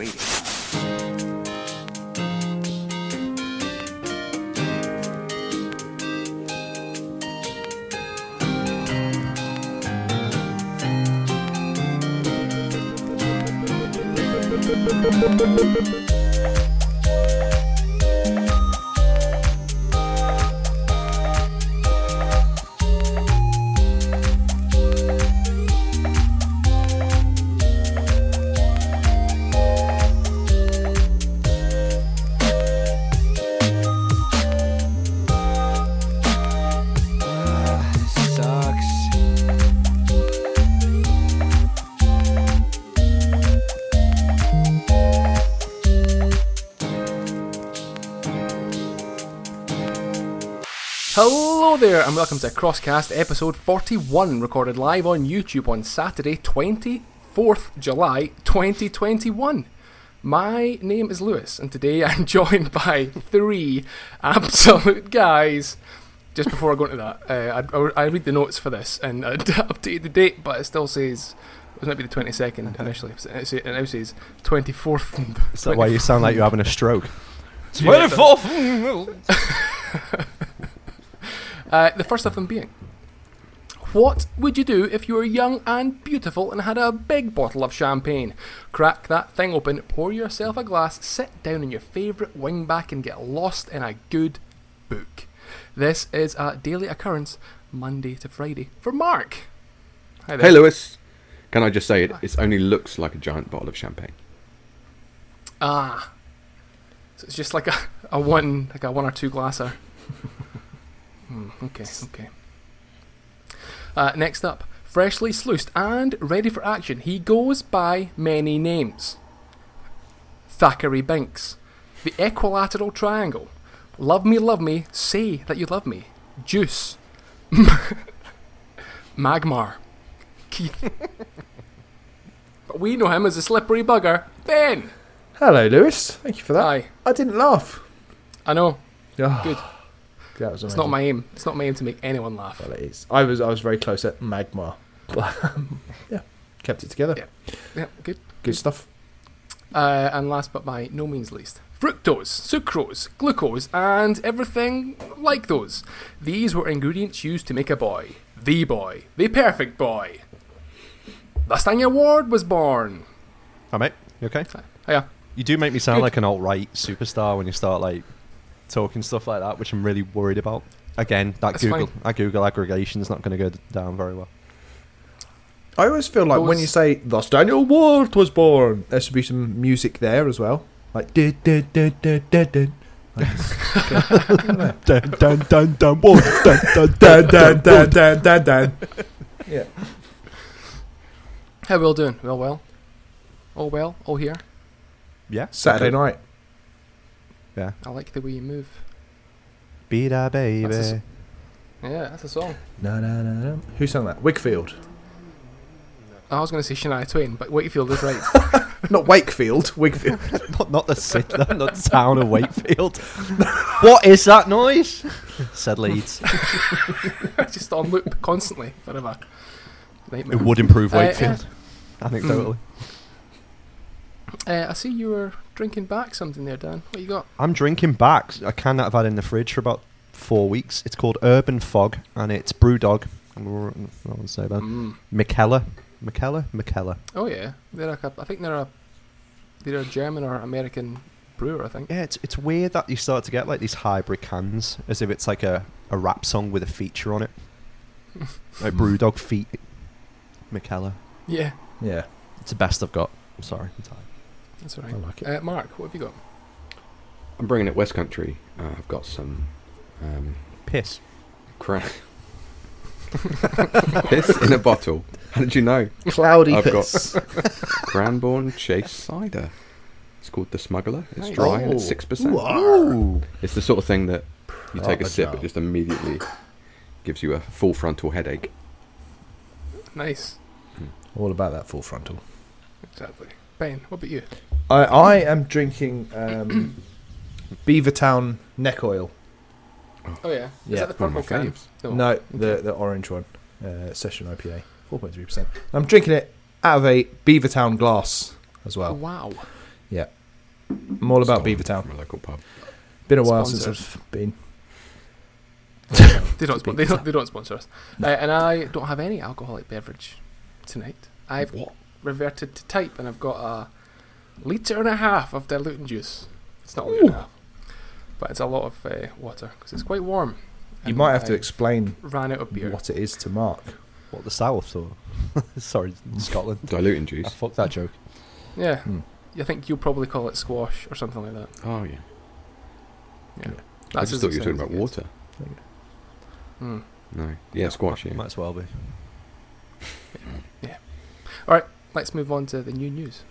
waiting. Sucks. There, and welcome to Crosscast episode 41, recorded live on YouTube on Saturday, 24th July 2021. My name is Lewis, and today I'm joined by three absolute guys. Just before I go into that, uh, I, I read the notes for this and I updated the date, but it still says it was meant to be the 22nd initially, it now says 24th. Is that why you sound like you're having a stroke? Yeah, it does. 24th! Uh, the first of them being, what would you do if you were young and beautiful and had a big bottle of champagne? Crack that thing open, pour yourself a glass, sit down in your favourite wingback and get lost in a good book. This is a daily occurrence, Monday to Friday, for Mark. Hi there. Hey Lewis, can I just say it? It only looks like a giant bottle of champagne. Ah. So it's just like a, a one, like a one or two glasser. Hmm, okay, okay. Uh, next up, freshly sluiced and ready for action. He goes by many names. Thackeray Binks, the Equilateral Triangle, Love Me, Love Me, Say That You Love Me, Juice, Magmar, Keith. but we know him as a Slippery Bugger, Ben. Hello, Lewis. Thank you for that. Aye. I didn't laugh. I know. Oh, Good. That was It's not my aim. It's not my aim to make anyone laugh. Well, it is. I was I was very close at Magma. But, um, yeah, kept it together. Yeah. Yeah, good. Good stuff. Uh, and last but by no means least, fructose, sucrose, glucose, and everything like those. These were ingredients used to make a boy. The boy. The perfect boy. The Stang Award was born. Hi, mate. You okay? Hiya. You do make me sound Good. like an alt-right superstar when you start, like, talking stuff like that, which I'm really worried about. Again, that That's Google, fine. that Google aggregation is not going to go down very well. I always feel like when you say "Thus Daniel Ward was born," there should be some music there as well, like dun dun dun dun dun dun. Yeah. How we all doing? Well, well. All well? All here? Yeah. Saturday night. Yeah. I like the way you move. Be that baby. That's a Yeah, that's a song. Na, na, na, na. Who sang that? Whigfield. I was going to say Shania Twain, but Wakefield is right. Not Wakefield. Wakefield. not, not the city, not the town of Wakefield. what is that noise? Said Leeds. Just on loop constantly. Forever. Nightmare. It would improve Uh, Wakefield. Anecdotally. Uh, I see you were drinking back something there, Dan. What you got? I'm drinking back a can that I've had in the fridge for about four weeks. It's called Urban Fog, and it's Brewdog. I want to say that. Mm. Mikkeller. Mikkeller? Mikkeller. Oh yeah, they're like a, I think they're a they're a German or American brewer. I think. Yeah, it's it's weird that you start to get like these hybrid cans, as if it's like a, a rap song with a feature on it. like Brewdog feet. Mikkeller. Yeah, Yeah, It's the best I've got. I'm sorry. I'm tired. That's all I like it. Uh, Mark, what have you got? I'm bringing it West Country. Uh, I've got some um, Piss. cran. Piss in a bottle. How did you know? Cloudy I've got- piss. Cranborne Chase cider. It's called the Smuggler. It's Nice. dry and it's six percent. Ooh. It's the sort of thing that you take a Proper sip, it just immediately gives you a full frontal headache. Nice. All about that full frontal. Exactly. Ben, what about you? I, I am drinking um, Beavertown neck oil. Oh yeah. Is Yeah, that the one of purple my can? faves. No. No, the the orange one, uh, session IPA, four point three percent. I'm drinking it out of a Beavertown glass as Oh, well. wow. Yeah. I'm all about Stolen Beavertown. From a local pub. Been a while since Sponsors. I've been. They don't, spon- they don't. They don't sponsor us. Uh, and I don't have any alcoholic beverage tonight. I've What? Reverted to type, and I've got a liter and a half of diluting juice. It's not a Ooh. litre and a half, but it's a lot of uh, water because it's quite warm. You might have to explain ran out of beer. what it is to Mark. What the South or sorry, Scotland. Diluting juice. I juice. fucked that joke. Yeah, Hmm. I think you'll probably call it squash or something like that. Oh yeah. Yeah, I That's just thought you were talking about water. gets. Hmm. No. Yeah, squash. Yeah. Might as well be. Let's move on to the new news.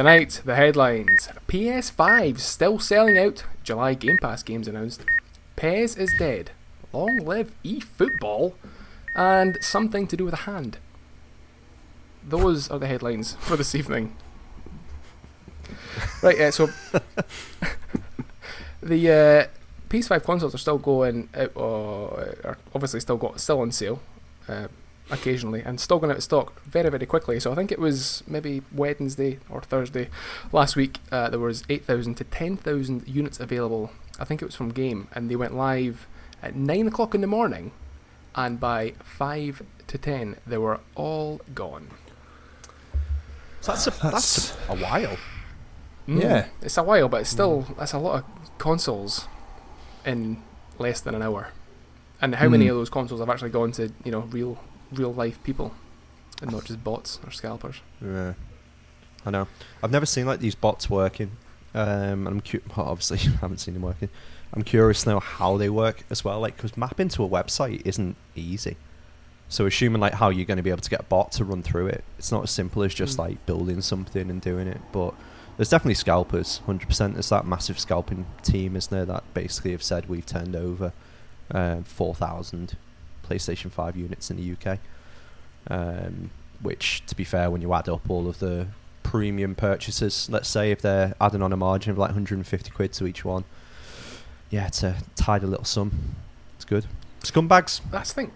Tonight, the headlines PS5 still selling out, July Game Pass games announced, PES is dead, long live eFootball, and something to do with a hand. Those are the headlines for this evening. Right, uh, so the uh, PS5 consoles are still going out, uh, are obviously still got still on sale. Uh, occasionally and still going out of stock very very quickly so i think it was maybe wednesday or thursday last week uh, there was 8000 to 10000 units available i think it was from game and they went live at 9 o'clock in the morning and by 5 to 10 they were all gone So that's a, that's a, a while. Yeah. it's a while but it's still that's a lot of consoles in less than an hour and how many Mm. of those consoles have actually gone to you know real real life people and not just bots or scalpers Yeah, I know. I've never seen like these bots working. Um, I'm cu- well, obviously I haven't seen them working. I'm curious to know how they work as well. Like, because mapping to a website isn't easy. So assuming like how you're going to be able to get a bot to run through it, it's not as simple as just Mm. like building something and doing it. But there's definitely scalpers, hundred percent. There's that massive scalping team, isn't there? That basically have said we've turned over um, four thousand PlayStation Five units in the UK. Um, which, to be fair, when you add up all of the premium purchases, let's say if they're adding on a margin of like 150 quid to each one, yeah, it's a tidy little sum. It's good. Scumbags. That's the thing.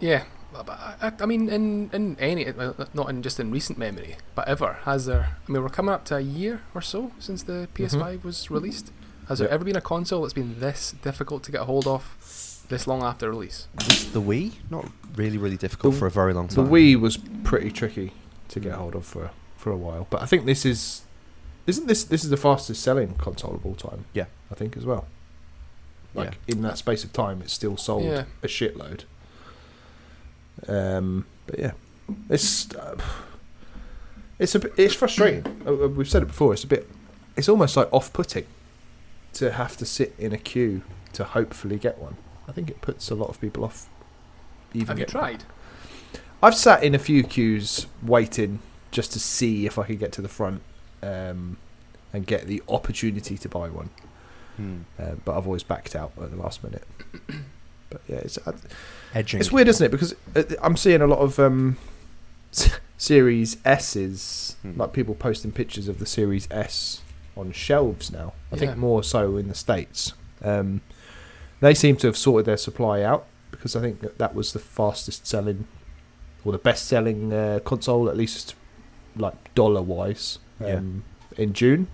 Yeah. But I, I, I mean, in, in any, not in just in recent memory, but ever, has there, I mean, we're coming up to a year or so since the PS5 was released. Has there ever been a console that's been this difficult to get a hold of this long after release? Was the Wii not really, really difficult The- for a very long time? The? Wii was pretty tricky to get hold of for for a while, but I think this is isn't this this is the fastest selling console of all time. Yeah. I think as well. Like in that space of time, it's still sold Yeah. a shitload. Um, but yeah, it's uh, it's a bit, it's frustrating. Uh, uh, We've said it before. It's a bit. It's almost like off-putting to have to sit in a queue to hopefully get one. I think it puts a lot of people off. Even Have you tried? I've sat in a few queues waiting just to see if I could get to the front um, and get the opportunity to buy one. Hmm. Uh, but I've always backed out at the last minute. but yeah, it's uh, Edging. it's weird, isn't it? Because uh, I'm seeing a lot of um, Series S's, Hmm. like people posting pictures of the Series S on shelves now. I Yeah. think more so in the states. Um, they seem to have sorted their supply out because I think that, that was the fastest selling or the best selling uh, console, at least like dollar wise, Yeah. um, in June.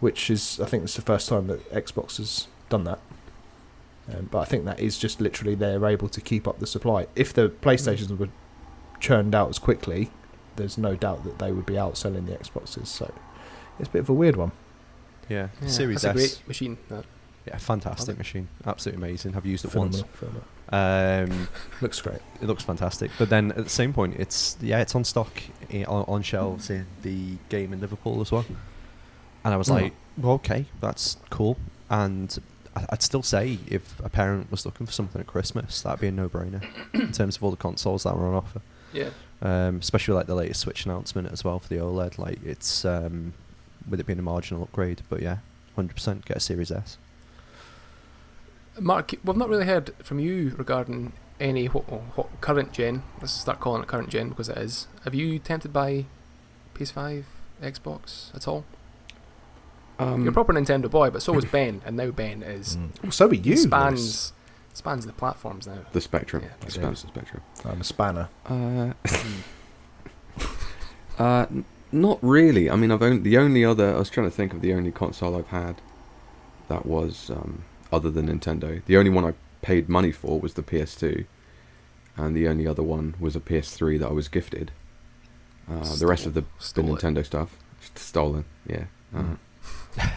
Which is, I think, it's the first time that Xbox has done that. Um, but I think that is just literally they're able to keep up the supply. If the PlayStations were churned out as quickly, there's no doubt that they would be outselling the Xboxes. So it's a bit of a weird one. Yeah. Yeah, Series that's a S. great machine. That. Yeah, fantastic machine. Absolutely amazing. I've used it Phenomenal. phenomenal. once. Um, Looks great. it looks fantastic. But then at the same point, it's yeah, it's on stock i- on, on shelves in the game in Liverpool as well. And I was Hmm. like, well, okay, that's cool. And I'd still say if a parent was looking for something at Christmas, that'd be a no-brainer in terms of all the consoles that were on offer. Yeah. um, especially like the latest Switch announcement as well for the OLED. Like it's um, with it being a marginal upgrade, but yeah, hundred percent get a Series S. Mark, we've not really heard from you regarding any what, what current gen. Let's start calling it current gen because it is. Have you tempted by PS5, Xbox at all? Um, You're a proper Nintendo boy, but so was Ben, and now Ben is Mm. Well, so are you. he Lewis. spans spans the platforms now. the spectrum. Yeah, It spans the spectrum. I'm a spanner. Uh, uh, not really. I mean, I've only the only other. I was trying to think of the only console I've had that was um, other than Nintendo. The only one I paid money for was the PS2, and the only other one was a PS3 that I was gifted. Uh, the rest of the, the Stole it. Nintendo stuff stolen. Yeah. Uh,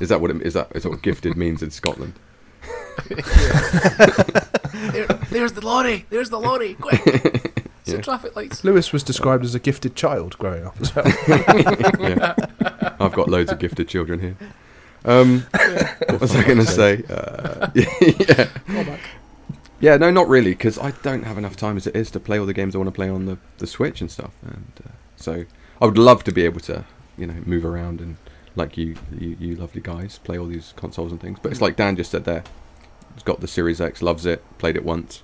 is that what it, is that is that what gifted means in Scotland? there, there's the lorry. There's the lorry. Quick. It's the Yeah. traffic lights. Lewis was described as a gifted child growing up. as well. yeah. I've got loads of gifted children here. Um, what was I going to say? Uh, yeah. Go yeah, no, not really, because I don't have enough time as it is to play all the games I want to play on the, the Switch and stuff. And uh, so I would love to be able to, you know, move around and, like you, you, you lovely guys, play all these consoles and things. But it's like Dan just said there. He's got the Series X, loves it, played it once.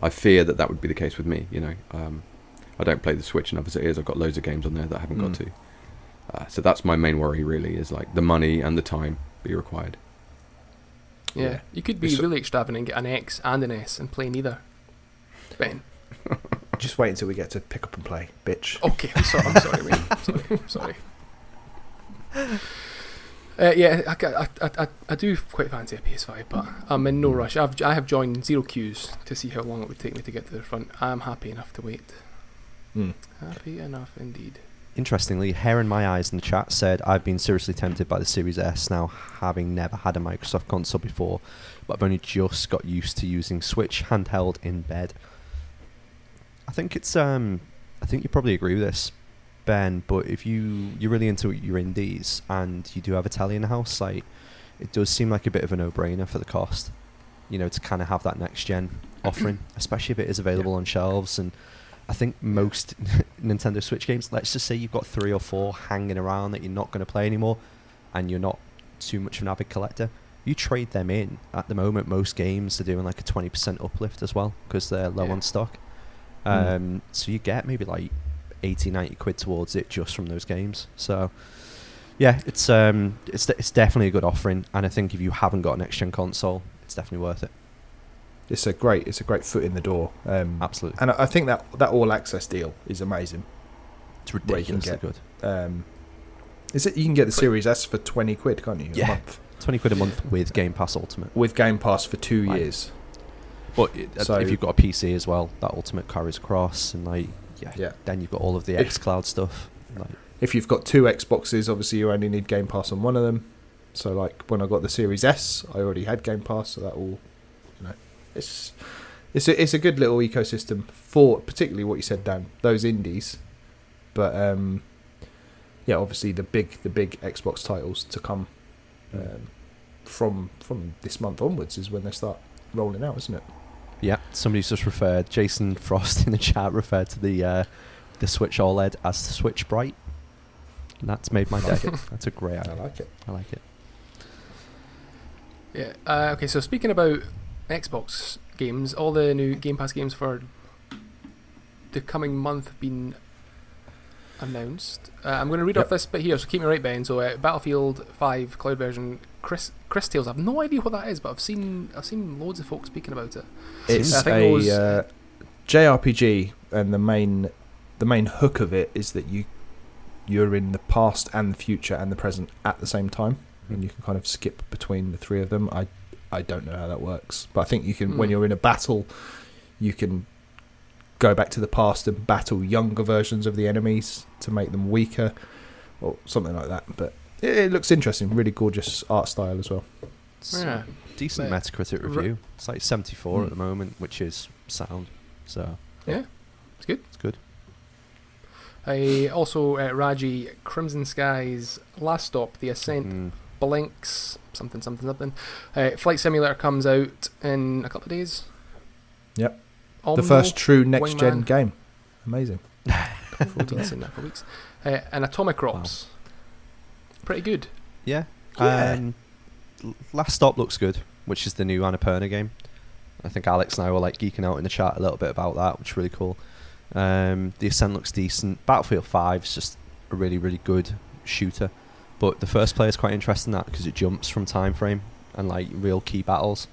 I fear that that would be the case with me. You know, um, I don't play the Switch enough as it is. I've got loads of games on there that I haven't got Mm. to. Uh, so that's my main worry. Really, is like the money and the time be required. Yeah. Yeah. you could be It's- really extravagant and get an X and an S and play neither. Ben. Just wait until we get to pick up and play, bitch. Okay, I'm sorry. I'm sorry, mate. I'm sorry. I'm sorry. Uh, yeah, I, I, I, I, I do quite fancy a PS5, but I'm in no rush. I've, I have joined zero queues to see how long it would take me to get to the front. I'm happy enough to wait. Mm. Happy enough indeed. Interestingly, Hair in My Eyes in the chat said, I've been seriously tempted by the Series S now, having never had a Microsoft console before, but I've only just got used to using Switch handheld in bed. I think it's, um, I think you probably agree with this, Ben, but if you, you're really into your indies and you do have a telly in the house, like, it does seem like a bit of a no-brainer for the cost, you know, to kind of have that next-gen offering, especially if it is available on shelves and I think most Nintendo Switch games, let's just say you've got three or four hanging around that you're not going to play anymore, and you're not too much of an avid collector, you trade them in. At the moment, most games are doing like a 20% uplift as well because they're low Yeah. on stock. Mm. Um, So you get maybe like 80, 90 quid towards it just from those games. So yeah, it's um, it's it's definitely a good offering, and I think if you haven't got an next gen console, it's definitely worth it. It's a great, it's a great foot in the door. Um, Absolutely, and I I think that that all access deal is amazing. it's where you can ridiculously get- good. Um, is it you can get the Series S for twenty quid, can't you? Yeah. A month Twenty quid a month with Game Pass Ultimate. with Game Pass for two Right. years. But it, So- if you've got a PC as well, that Ultimate carries across, and like yeah, Yeah. then you've got all of the If- XCloud stuff. Like, If you've got two Xboxes, obviously you only need Game Pass on one of them. So like when I got the Series S, I already had Game Pass, so that all, it's it's a it's a good little ecosystem for particularly what you said, Dan, those indies. But um, yeah, obviously the big the big Xbox titles to come um, from from this month onwards is when they start rolling out, isn't it? yeah, somebody's just referred. Jason Frost in the chat referred to the uh, the Switch OLED as the Switch Bright. And that's made my day. that's a great I like it. I like it. Yeah. Uh, okay, so speaking about Xbox games, all the new Game Pass games for the coming month have been announced. Uh, I'm going to read off this bit here, so keep me right, Ben. So, uh, Battlefield 5 cloud version, Chris Chris Tales. I've no idea what that is, but I've seen I've seen loads of folks speaking about it. It's I think a those- uh, JRPG, and the main the main hook of it is that you you're in the past and the future and the present at the same time, and you can kind of skip between the three of them. I I don't know how that works, but I think you can when Hmm. you're in a battle, you can go back to the past and battle younger versions of the enemies to make them weaker, or something like that. But it, it looks interesting, really gorgeous art style as well. It's Yeah. decent But- Metacritic review. It's like 74 Hmm. at the moment, which is sound. So Yeah, it's good. it's good. I also uh, Raji Crimson Skies Last Stop The Ascent Mm. Blinks something something something. Uh, Flight Simulator comes out in a couple of days. Yep. Omno, the first true next gen game. Amazing. Looking forward to that for weeks. Uh, and Atomicrops. Pretty good. Yeah. Yeah. Um, Last Stop looks good, which is the new Annapurna game. I think Alex and I were like geeking out in the chat a little bit about that, which is really cool. Um, the Ascent looks decent. Battlefield 5 is just a really, really good shooter. But the first player is quite interesting in that because it jumps from time frame and like real key battles.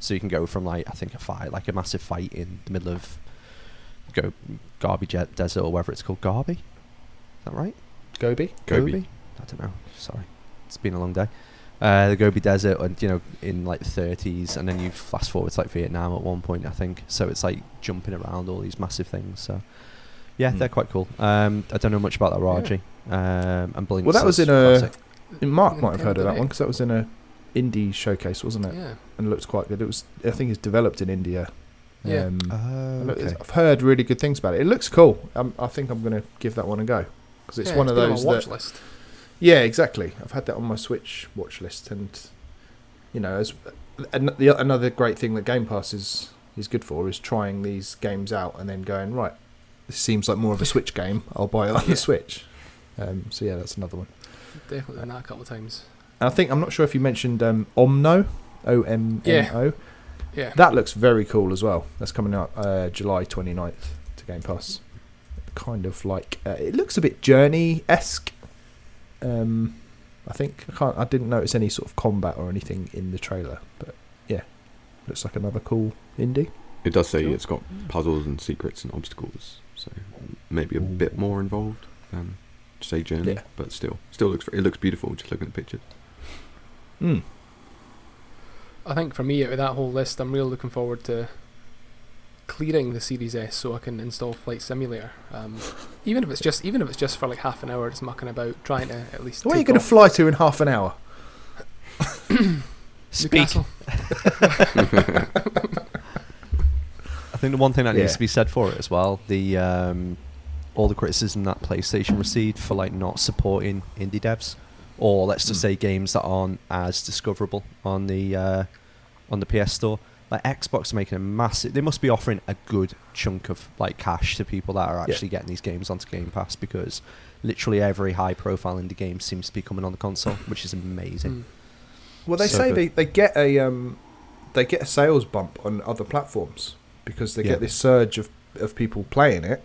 So you can go from like I think a fight, like a massive fight in the middle of go Garby Jet Desert or whatever it's called. Garby, is that right? Gobi. Gobi. I don't know. Sorry, it's been a long day. Uh, the Gobi Desert, and you know, in like the 30s, and then you fast forward to like Vietnam at one point, I think. So it's like jumping around all these massive things. So yeah, Hmm. they're quite cool. Um, I don't know much about that Raji. Um, and Blinks Well, that was is in a- classic. Mark might have heard of that Nintendo one because that was in a indie showcase, wasn't it? Yeah. And it looks quite good. It was. I think it's developed in India. Yeah. Um, Look, okay. I've heard really good things about it. It looks cool. Um, I think I'm going to give that one a go because it's Yeah, one of been on those watch that. list. Yeah, exactly. I've had that on my Switch watch list, and you know, as an, the, another great thing that Game Pass is is good for is trying these games out and then going right. This seems like more of a Switch game. I'll buy it on Yeah. the Switch. Um, so yeah, that's another one. Definitely done that a couple of times. And I think I'm not sure if you mentioned um, Omno, O M N O. Yeah. That looks very cool as well. That's coming out uh, July 29th to Game Pass. Kind of like uh, it looks a bit Journey esque. Um, I think I can't. I didn't notice any sort of combat or anything in the trailer, but yeah, looks like another cool indie. It does say Cool. it's got puzzles and secrets and obstacles, so maybe a Ooh. bit more involved than say Journey, Yeah. but still, still looks it looks beautiful just looking at the pictures. Mm. I think for me, out of that whole list, I'm really looking forward to clearing the Series S so I can install Flight Simulator. Um, even if it's just even if it's just for like half an hour, just mucking about, trying to at least. Where are you going to fly to in half an hour? Speak. I think the one thing that needs to be said for it as well, the um, all the criticism that PlayStation received for like not supporting indie devs, or let's just Mm. say games that aren't as discoverable on the uh, on the PS Store. Like Xbox are making a massive. They must be offering a good chunk of like cash to people that are actually getting these games onto Game Pass because literally every high-profile indie game seems to be coming on the console, which is amazing. Mm. Well, they So say good. they, they get a um, they get a sales bump on other platforms because they Yeah. get this surge of, of people playing it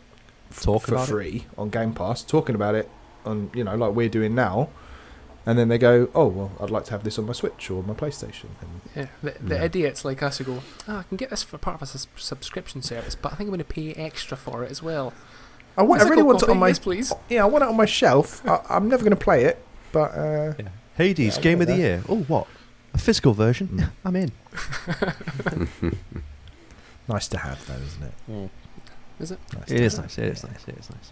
f- Talking for about it. free on Game Pass, talking about it on you know like we're doing now, and then they go, oh well, I'd like to have this on my Switch or my PlayStation, and Yeah, the, the Yeah. idiots like us who go, oh, I can get this for part of a sus- subscription service, but I think I'm going to pay extra for it as well. I want I really want it copy? on my yes, please. yeah I want it on my shelf. I, I'm never going to play it, but uh, Yeah. Hades Yeah, Game of the that. Year. Oh, what? A physical version? Mm. I'm in. nice to have though, isn't it? Is it? Nice It to is have. nice. It is nice. It is nice.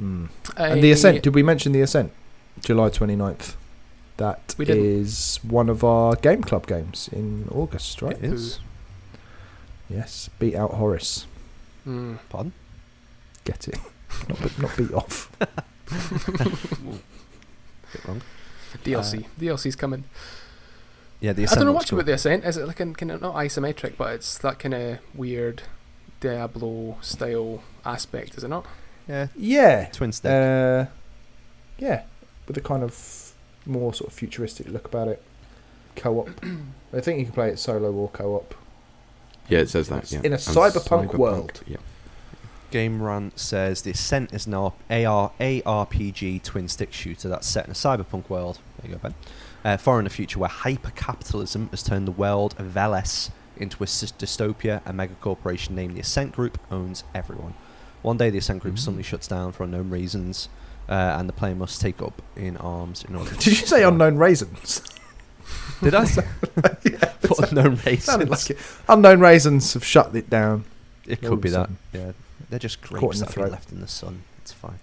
Mm. And the Uh, Ascent. Did we mention the Ascent? July 29th. That We one of our game club games in August, right? It is. Yes. Beat out Horace. Mm. Pardon? Get it? not, be- not beat off. Bit wrong. DLC. DLC's coming. Yeah, the Ascent I don't know looks much cool. about the Ascent. Is it like an, kind of not isometric, but it's that kind of weird Diablo style aspect, is it not? Yeah, Yeah. twin stick. Uh, yeah. With a kind of more sort of futuristic look about it. Co-op. I think you can play it solo or co-op. Yeah, it says that. Yeah. In a And cyberpunk world. Yeah. Game Rant says the Ascent is an AR, AR, ARPG twin stick shooter that's set in a cyberpunk world. There you go, Ben. Uh, far in the future, where hyper capitalism has turned the world of Veles into a dystopia, a mega corporation named the Ascent Group owns everyone. One day, the Ascent Group Mm. suddenly shuts down for unknown reasons, uh, and the player must take up in arms in order. to Did you say survive. unknown raisins? Did I? yeah, For unknown reasons. like. Unknown raisins have shut it down. It could be that. Yeah, they're just grapes that left in the sun. It's fine.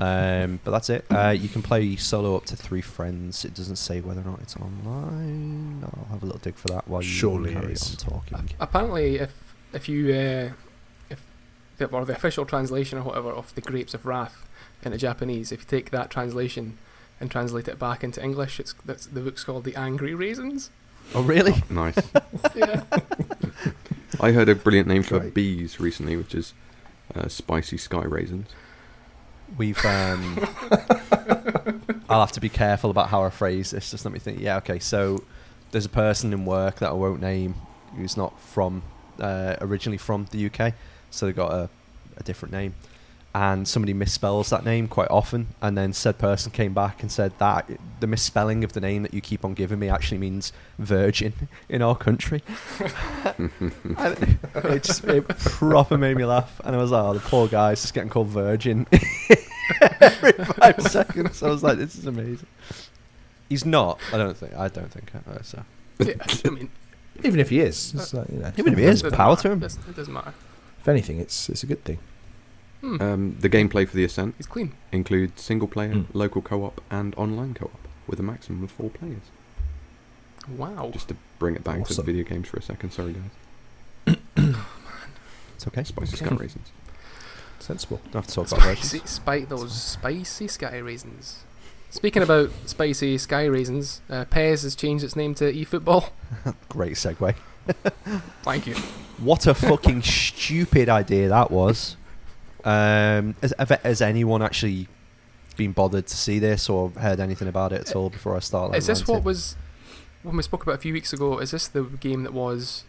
Um, but that's it. Uh, you can play solo up to three friends. It doesn't say whether or not it's online. I'll have a little dig for that while you Surely it carry is. on talking. Apparently, if if you uh, if the, or the official translation or whatever of the Grapes of Wrath into Japanese, if you take that translation and translate it back into English, it's that's the book's called The Angry Raisins. Oh, really? Nice. Yeah. I heard a brilliant name for Great. bees recently, which is uh, spicy sky raisins. We've. Um, I'll have to be careful about how I phrase this. Just let me think. Yeah, okay. So there's a person in work that I won't name who's not from uh, originally from the UK, so they got a, a different name, and somebody misspells that name quite often, and then said person came back and said that the misspelling of the name that you keep on giving me actually means virgin in our country. It just it proper made me laugh, and I was like, "Oh, the poor guy's just getting called virgin every five seconds." I was like, "This is amazing." He's not. I don't think. I don't think. Uh, so yeah, I mean, Even if he is, it's like, you know, Even if he is, power matter. to him. It doesn't matter. if anything, it's it's a good thing. Hmm. Um, the gameplay for the Ascent He's clean. includes single player, Mm. local co-op, and online co-op with a maximum of four players. Wow. Just to bring it back to Awesome. video games for a second. Sorry, guys. it's okay. Spicy Okay. sky raisins. Sensible. Don't have to talk about virgins. Spicy, spike those spicy sky raisins. Speaking about spicy sky raisins, uh, PES has changed its name to eFootball. Great segue. Thank you. What a fucking stupid idea that was. Um, has, has anyone actually been bothered to see this or heard anything about it at all before I start? Like, is this what was when we spoke about a few weeks ago? Is this the game that was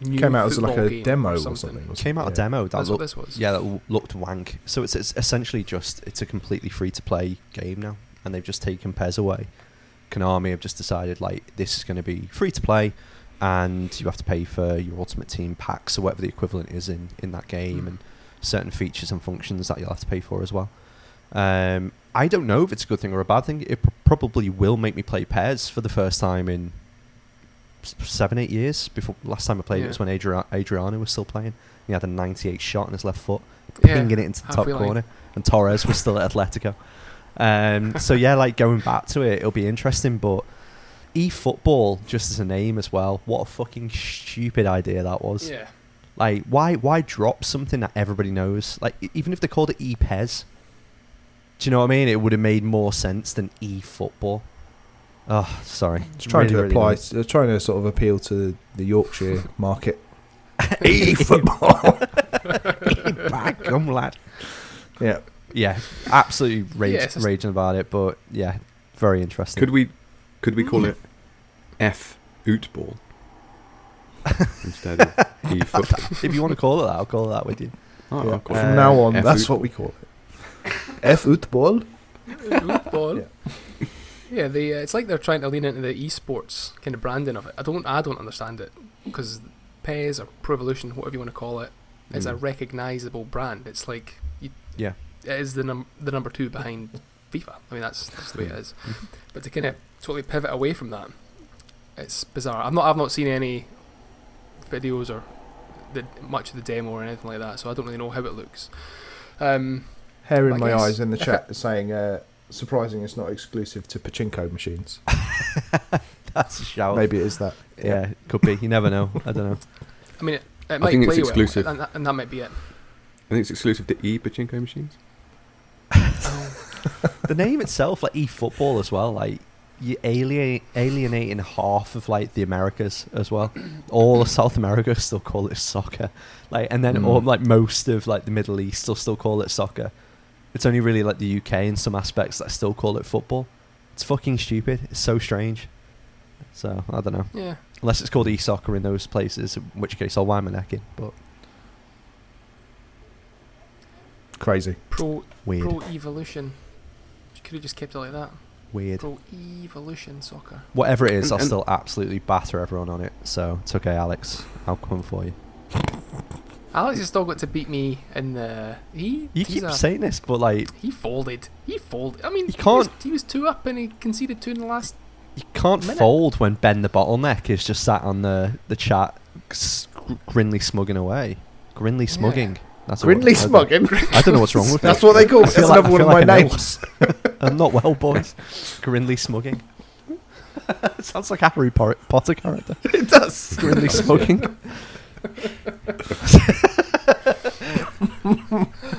new Came out as like a demo or or something? something. wasn't came it? out a demo that That's what looked this was. yeah that looked wank. So it's, it's essentially just it's a completely free to play game now, and they've just taken PES away. Konami have just decided like this is going to be free to play, and you have to pay for your Ultimate Team packs or whatever the equivalent is in in that game, Hmm. and certain features and functions that you'll have to pay for as well. Um, I don't know if it's a good thing or a bad thing. It pr- probably will make me play pairs for the first time in seven, eight years. Before last time I played it was when Adri- Adriano was still playing. He had a 98 shot on his left foot, Yeah, pinging it into the top corner, and Torres was still at Atletico. Um, so yeah, like going back to it, it'll be interesting. But eFootball, just as a name as well, what a fucking stupid idea that was. Yeah. Like, why why drop something that everybody knows? Like, e- even if they called it ePez, do you know what I mean? It would have made more sense than eFootball. Oh, sorry. It's trying Really, to apply, annoying. they're trying to sort of appeal to the Yorkshire market. e-football. Back, come lad. yeah. Yeah, absolutely rage, Yeah, raging about it, but yeah, very interesting. Could we, could we call mm. it F Ootball instead of E football? if you want to call it that, I'll call it that with you. Oh, yeah. From it now on, F that's Oot- what we call it. F football. Football. Yeah. Yeah, they, uh, it's like they're trying to lean into the esports kind of branding of it. I don't, I don't understand it because PES or Pro Evolution, whatever you want to call it, is a Mm. recognizable brand. It's like you, Yeah. it is the num- the number two behind FIFA. I mean, that's, that's the way it is. But to kind of totally pivot away from that, it's bizarre. I've not, I've not seen any videos or the, much of the demo or anything like that, so I don't really know how it looks. Um, Hair in my guess eyes in the chat is saying, uh, surprising it's not exclusive to pachinko machines. That's a shout. Maybe it is that. Yeah, could be. You never know. I don't know. I mean, it, it might think it's exclusive. well, and that, and that might be it. I think it's exclusive to E pachinko machines. the name itself, like e football as well, like you alienate alienating half of like the Americas as well. All of South America still call it soccer, like, and then Mm. all like most of like the Middle East will still call it soccer. It's only really like the UK in some aspects that still call it football. It's fucking stupid. It's so strange. So I don't know. Yeah. Unless it's called e-soccer in those places, in which case I'll wind my neck in. But Crazy. Pro weird, Pro Evolution. You could have just kept it like that. Weird. Pro Evolution Soccer. Whatever it is, I'll still absolutely batter everyone on it. So it's okay, Alex. I'll come for you. Alex has still got to beat me in the. He You he's keep a- saying this, but like he folded. He folded. I mean, You he was- can't- He was, two up and he conceded two in the last. you can't Minute. fold when Ben the bottleneck is just sat on the the chat, grinly smugging away. Grinly Yeah. Smugging. That's a Grinly word. I don't- smugging. I don't know what's wrong with That's me. what they call it. feel That's like- another one of feel my like names. I'm not well, boys. Grinly smugging. Sounds like a Harry Potter character. it does. Grinly smugging.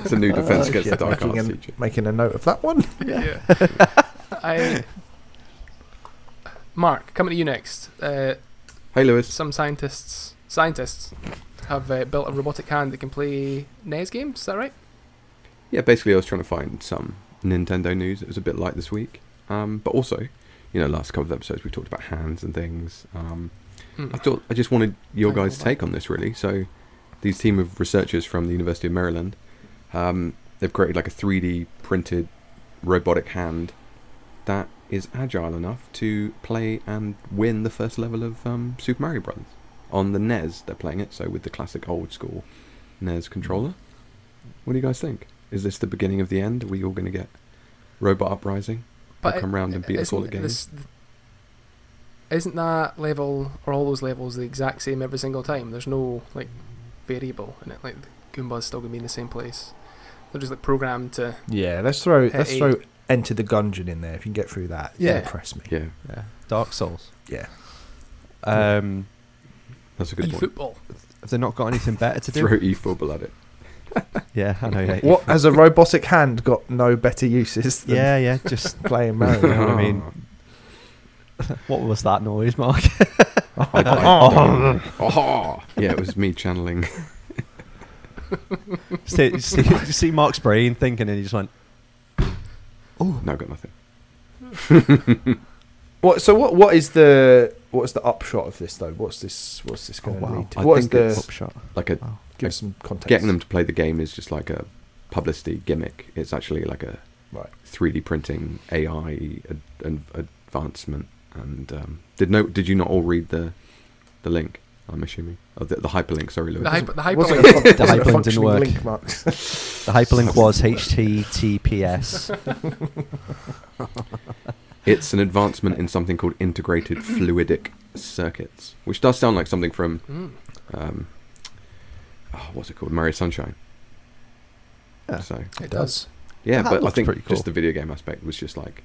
It's a new defense Oh, against the dark making, arts a, making a note of that one. Yeah. I. Mark, coming to you next. Uh, Hey, Lewis. some scientists. Scientists. Have uh, built a robotic hand that can play NES games. Is that right? Yeah, basically, I was trying to find some Nintendo news. It was a bit light this week, um, but also, you know, last couple of episodes we talked about hands and things. Um, Hmm. I thought I just wanted your guys' take on this, really. So, these team of researchers from the University of Maryland, um, they've created like a 3D printed robotic hand that is agile enough to play and win the first level of um, Super Mario Brothers on the NES. They're playing it, so with the classic old school NES controller. What do you guys think? Is this the beginning of the end? Are we all going to get Robot Uprising? They'll come round and beat us all isn't at games. this- Isn't that level or all those levels the exact same every single time? There's no like variable in it. Like the Goomba's still gonna be in the same place. They're just like programmed to. Yeah, let's throw let's eight. throw Enter the Gungeon in there. If you can get through that, Yeah. yeah, impress me. Yeah, Yeah. Dark Souls. Yeah. Um, that's a good E point. football. have they not got anything better to do? Throw e-football at it. Yeah, I know. Yeah, What has a robotic hand got no better uses than yeah, yeah. Just playing Mario? You know what I mean? what was that noise, Mark? Oh. oh, yeah, it was me channeling. see, see, you see Mark's brain thinking, and he just went, "Oh, No, I got nothing. What? So what? What is the what is the upshot of this though? What's this? What's this "Oh going to wow!" lead to? I What is think the? Upshot. Like a Wow. Give us some context. getting them to play the game is just like a publicity gimmick. It's actually like a Right. 3D printing AI ad- an advancement. And um, did no? Did you not all read the the link? I'm assuming. Oh, the, the hyperlink. Sorry, Lewis. The hyper, the hyperlink. fun- The hyperlink didn't work. link, The hyperlink was HTTPS. It's an advancement in something called integrated fluidic circuits, which does sound like something from Mm. um, oh, what's it called? Mario Sunshine. Yeah. So It does. yeah, That but I looks think pretty cool. just the video game aspect was just like,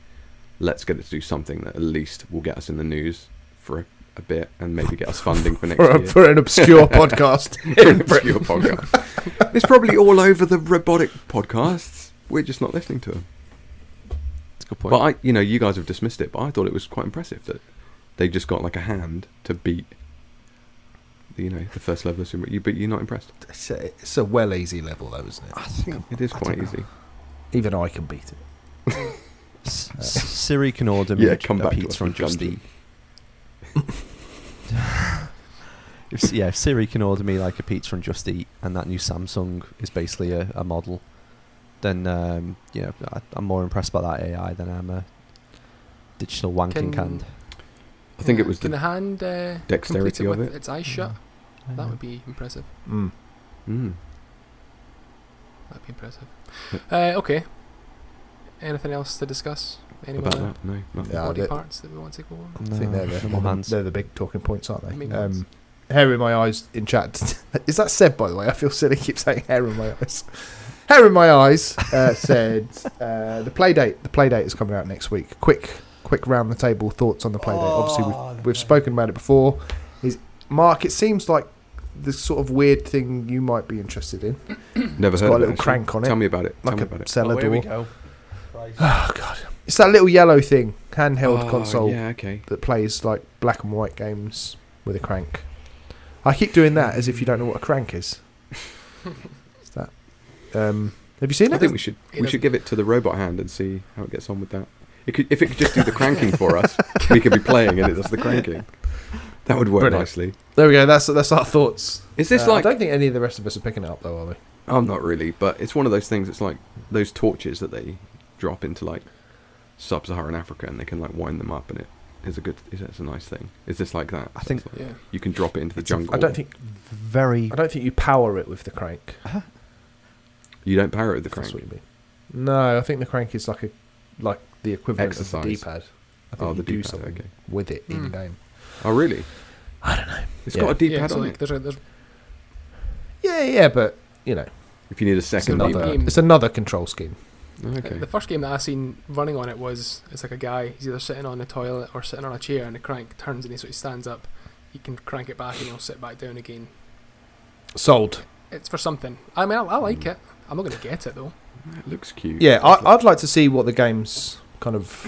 let's get it to do something that at least will get us in the news for a, a bit and maybe get us funding for next for, a, year. for an obscure podcast. For an obscure podcast. It's probably all over the robotic podcasts. We're just not listening to them. That's a good point. But I, you know, you guys have dismissed it, but I thought it was quite impressive that they just got like a hand to beat, you know, the first level of Super. You, but you're not impressed. It's a, it's a well easy level though, isn't it? I think It is quite don't know. easy. Even I can beat it. S- S- Siri can order me Yeah, come a back to pizza from Just Gungeon. Eat. if, yeah, if Siri can order me like a pizza from Just Eat, and that new Samsung is basically a, a model, then um, yeah, I, I'm more impressed by that AI than I'm a digital wanking Can- hand. I think Yeah. it was Can the the hand uh, dexterity complete of with it. Its eyes shut. Yeah. That would be impressive. Mm. Mm. That'd be impressive. Uh, okay. Anything else to discuss? Any About that, no, nothing. Yeah, body that- parts that we want to go over? I think they're No the, more hands. they're the big talking points, aren't The main they? ones. Um, hair in my eyes in chat. Is that said, by the way? I feel silly keep saying hair in my eyes. Hair in my eyes uh, said uh, the Playdate. The Playdate is coming out next week. Quick, quick round the table thoughts on the Playdate. Obviously, we've we've spoken about it before. Is Mark? It seems like the sort of weird thing you might be interested in. Never It's heard got a little actually. crank on it, Tell me about it. Tell like me a about it. cellar door. go. Oh god, it's that little yellow thing, handheld Oh, console Yeah, okay. that plays like black and white games with a crank. I keep doing that as if you don't know what a crank is. Is that? Um, have you seen it? I think we should we should give it to the robot hand and see how it gets on with that. It could, if it could just do the cranking for us, we could be playing and it does the cranking. That would work Brilliant. nicely. There we go. That's that's our thoughts. Is this Uh, like? I don't think any of the rest of us are picking it up though, are we? I'm not really, but it's one of those things. It's like those torches that they drop into like sub-Saharan Africa, and they can like wind them up, and it is a good. Is it's a nice thing? Is this like that? I think- like Yeah. you can drop it into the It's jungle. I don't think Very. I don't think you power it with the crank. You don't power it with the if That's crank. what you mean. No, I think the crank is like a like the equivalent Exercise. of the D-pad. I think Oh, you the do D-pad, something okay. with it in Hmm. game. Oh, really? I don't know. It's Yeah. got a D-pad yeah, on like it. there's a, there's Yeah, yeah, but you know, If you need a second another- another, D-pad. it's another control scheme. Okay. The first game that I seen running on it was it's like a guy. He's either sitting on the toilet or sitting on a chair, and the crank turns and he sort of stands up. You can crank it back and he'll sit back down again. Sold. It's for something. I mean, I, I like Mm. it. I'm not going to get it though. It looks cute. Yeah, I, I'd like to see what the game's kind of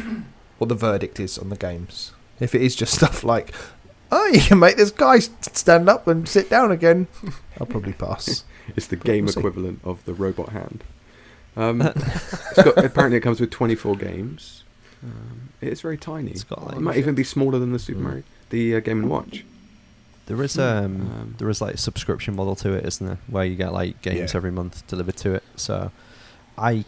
what the verdict is on the games. If it is just stuff like oh, you can make this guy stand up and sit down again. I'll probably pass. It's the game We'll see. equivalent of the robot hand. Um, it's got, apparently, it comes with 24 games. Um, it is very tiny. It's got, like- it might even be smaller than the Super Mm. Mario, the uh, Game and Watch. There is um, Um, there is like a subscription model to it, isn't there? Where you get like games Yeah. every month delivered to it. So, I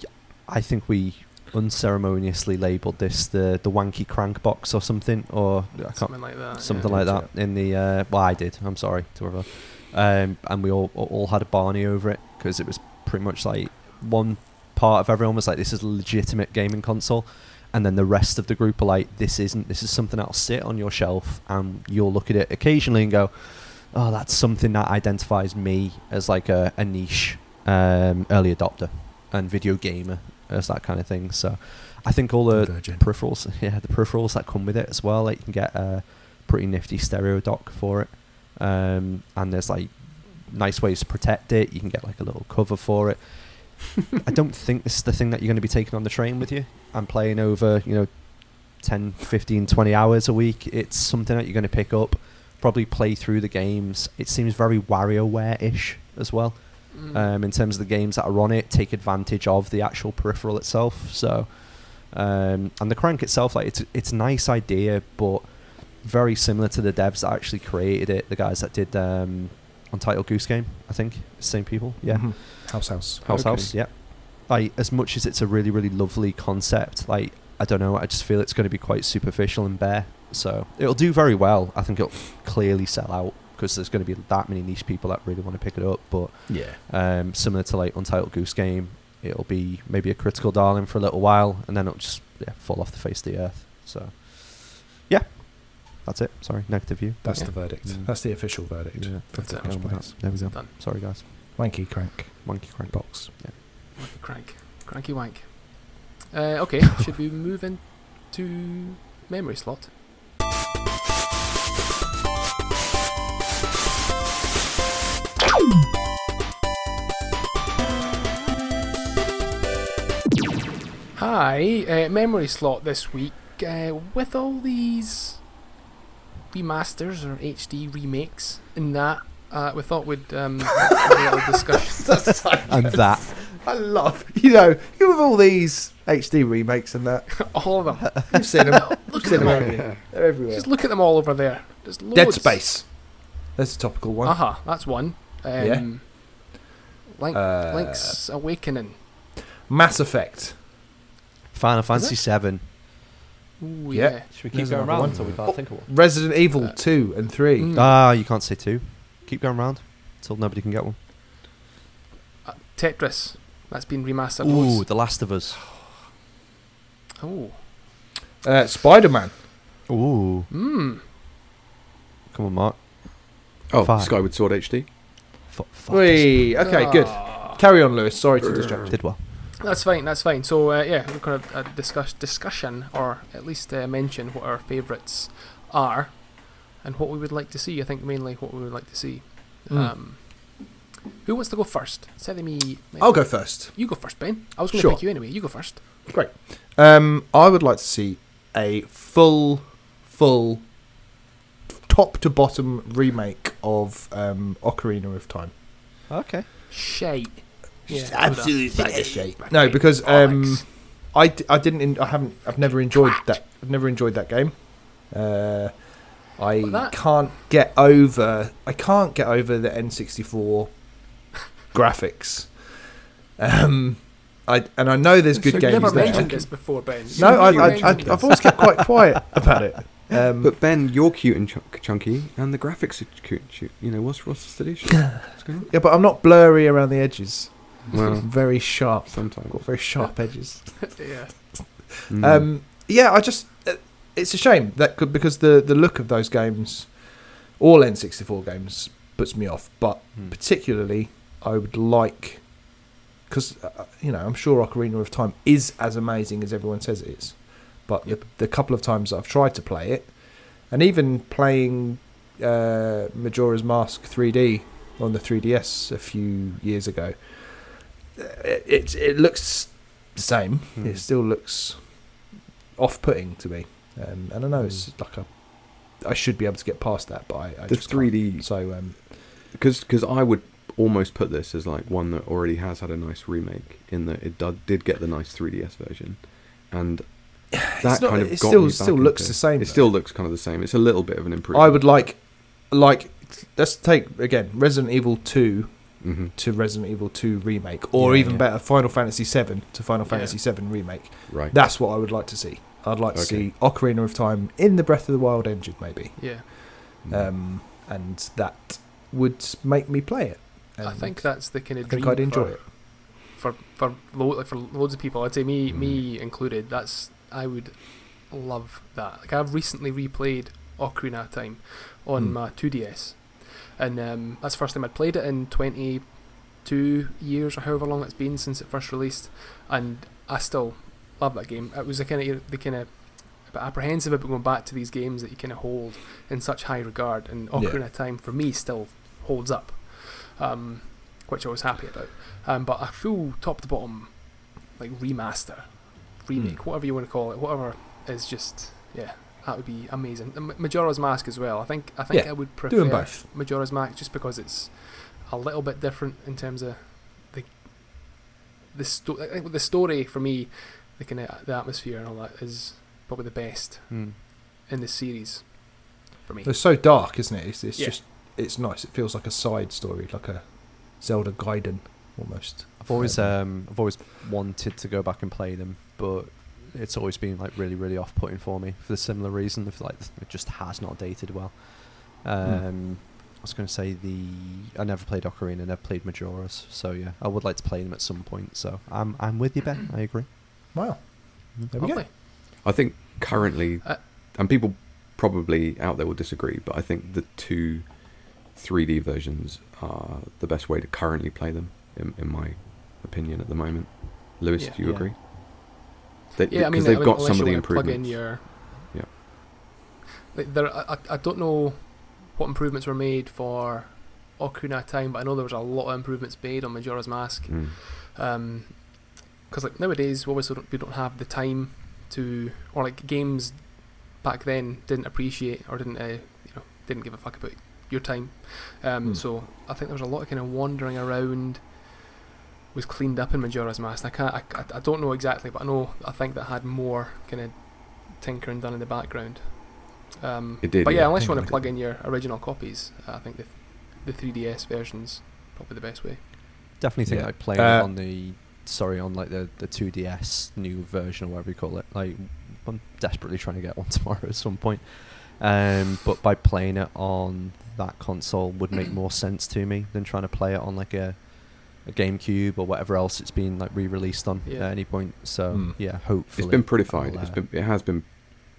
I think we unceremoniously labelled this the the wanky crank box or something, or Something like that. something yeah. like that in the uh, well I did I'm sorry to whoever um, and we all all had a Barney over it because it was pretty much like one part of everyone was like this is a legitimate gaming console and then the rest of the group are like this isn't this is something that'll sit on your shelf and you'll look at it occasionally and go oh that's something that identifies me as like a, a niche um, early adopter and video gamer as that kind of thing. So I think all the Virgin. peripherals yeah the peripherals that come with it as well like you can get a pretty nifty stereo dock for it. Um, and there's like nice ways to protect it. You can get like a little cover for it i don't think this is the thing that you're going to be taking on the train with you and playing over you know 10 15 20 hours a week it's something that you're going to pick up probably play through the games it seems very WarioWare-ish as well Mm. um, in terms of the games that are on it, take advantage of the actual peripheral itself. So, um, and the crank itself, like it's it's a nice idea, but very similar to the devs that actually created it, the guys that did um, Untitled Goose Game, I think, same people, yeah. Mhm. House House. House Okay. House, yeah. Like as much as it's a really really lovely concept, like I don't know, I just feel it's going to be quite superficial and bare. So it'll do very well. I think it'll clearly sell out because there's going to be that many niche people that really want to pick it up. But Yeah. um, similar to like Untitled Goose Game, it'll be maybe a critical darling for a little while, and then it'll just yeah, fall off the face of the earth. So that's it. Sorry, negative view. That's Yeah. the verdict. Mm. that's the official verdict. Yeah, That's it. Go that. There we go. Done. Sorry guys. Wanky crank Monkey crank. box. Wanky crank. Cranky wank. Uh, okay, should we move into memory slot? Hi, uh, memory slot this week. Uh, with all these remasters or HD remakes and that, uh, we thought we'd um, have a little discussion. And that. I love, you know, you have all these HD remakes and that. all of them. You've seen them. Look at them, them. They're everywhere. Just look at them all over there. There's loads. Dead Space. There's a topical one. Aha, that's one. Um, Yeah. Link, Uh, Link's Awakening. Mass Effect. Final? Fantasy Seven. Ooh, Yeah. yeah. Should we keep There's going another round one. until we can't think of one? Resident Evil Uh, 2 and 3. Mm. Ah, you can't say two. Keep going round until nobody can get one. Uh, Tetris. That's been remastered. Ooh, loads. The Last of Us. Oh. Uh, Spider Man. Ooh, Mmm. come on, Mark. Oh, Five. Skyward Sword HD. F- fuck us. Whee. Okay, good. Carry on, Lewis. Sorry to distract you. Did well. That's fine. That's fine. So uh, yeah, we're going to uh, discuss discussion, or at least uh, mention what our favourites are, and what we would like to see. I think mainly what we would like to see. Mm. Um, who wants to go first? Instead of me, I'll go first. You go first, Ben. I was going to Sure. pick you anyway. You go first. Um, I would like to see a full, full, top to bottom remake of um, Ocarina of Time. Okay. Shite. Yeah, Absolutely Buddha. bag of shit. No, because um, Bollocks. I, d- I didn't in, I haven't I've never enjoyed that I've never enjoyed that game. Uh, I But that- can't get over I can't get over the N64 graphics. Um, I and I know there's good You've games never there. mentioned this before, Ben. No, I, I, I, I've always kept quite quiet about it. Um, But Ben, you're cute and chunk- chunky, and the graphics are cute. cute. You know, what's what's the solution? What's going on? yeah, but I'm not blurry around the edges. Well, Very sharp. sometimes. Got very sharp edges. yeah. Mm. Um, yeah, I just uh, it's a shame that could because the the look of those games, all N64 games, puts me off. But Hmm. particularly, I would like because uh, you know I'm sure Ocarina of Time is as amazing as everyone says it is. But Yep. the, the couple of times I've tried to play it, and even playing uh, Majora's Mask 3D on the 3DS a few years ago, uh, it it, looks the same. Hmm. It still looks off-putting to me. Um, and I know it's like a I should be able to get past that, but I, I The just can't. 3D So um, because because I would almost put this as like one that already has had a nice remake in that it did, did get the nice 3DS version, and that not- kind of it still- still looks into- the same, It though. still looks kind of the same. It's a little bit of an improvement. I would like, like, let's take again Resident Evil Two hmm to Resident Evil Two remake, or Yeah, even yeah. better, Final Fantasy Seven to Final Yeah. Fantasy Seven remake. Right. That's what I would like to see. I'd like to Okay. see Ocarina of Time in the Breath of the Wild engine, maybe, Yeah, Mm. um, and that would make me play it. I think that's the kind I of think dream I'd enjoy for, it. for for lo- like, for loads of people. I'd say me Mm. me included. That's I would love that. Like I've recently replayed Ocarina of Time on Mm. my 2DS, and um, that's the first time I'd played it in 22 years or however long it's been since it first released, and I still love that game. It was the kind of the kind of bit apprehensive about going back to these games that you kind of hold in such high regard, and Yeah. Ocarina of Time for me still holds up, um, which I was happy about. Um, but a full top to bottom like remaster, remake, Mm. whatever you want to call it, whatever is just yeah, that would be amazing. And Majora's Mask as well. I think I think Yeah, I would prefer Do them both. Majora's Mask just because it's a little bit different in terms of the the sto- I think the story for me, the kind of the atmosphere and all that is probably the best Mm. in the series for me. It's so dark, isn't it? It's, it's Yeah. just it's nice. It feels like a side story, like a Zelda Gaiden almost. I've always um I've always wanted to go back and play them, but it's always been like really really off putting for me for the similar reason of like it just has not dated well. Um, I was going to say the I never played Ocarina, never played Majora's, so yeah, I would like to play them at some point. So I'm I'm with you, Ben. I agree. Wow. There we go. I think currently, Uh, and people probably out there will disagree, but I think the two 3D versions are the best way to currently play them, in, in my opinion, at the moment. Lewis, Yeah. do you Yeah. agree? They, Yeah, I mean, because they've I mean, got some of the wanna plug in improvements. your Yeah. like there, I, I don't know what improvements were made for Ocarina of Time, but I know there was a lot of improvements made on Majora's Mask. Mm. Um 'cause because like nowadays, we obviously don't, we don't have the time to, or like games back then didn't appreciate or didn't, uh, you know, didn't give a fuck about your time. Um, Hmm. So I think there was a lot of kind of wandering around. Was cleaned up in Majora's Mask. I can't, I, I, I don't know exactly, but I know I think that had more kind of tinkering done in the background. Um, It did, but yeah, yeah. unless you want to it plug in your original copies, uh, I think the the 3DS version's probably the best way. Definitely think Yeah. like playing Uh, it on the sorry on like the the 2DS new version or whatever you call it. Like I'm desperately trying to get one tomorrow at some point. Um, but by playing it on that console would make more sense to me than trying to play it on like a a GameCube or whatever else it's been like re-released on Yeah. at any point. So Hmm. yeah, hopefully It's been prettified. I'll, It's uh, been, it has been.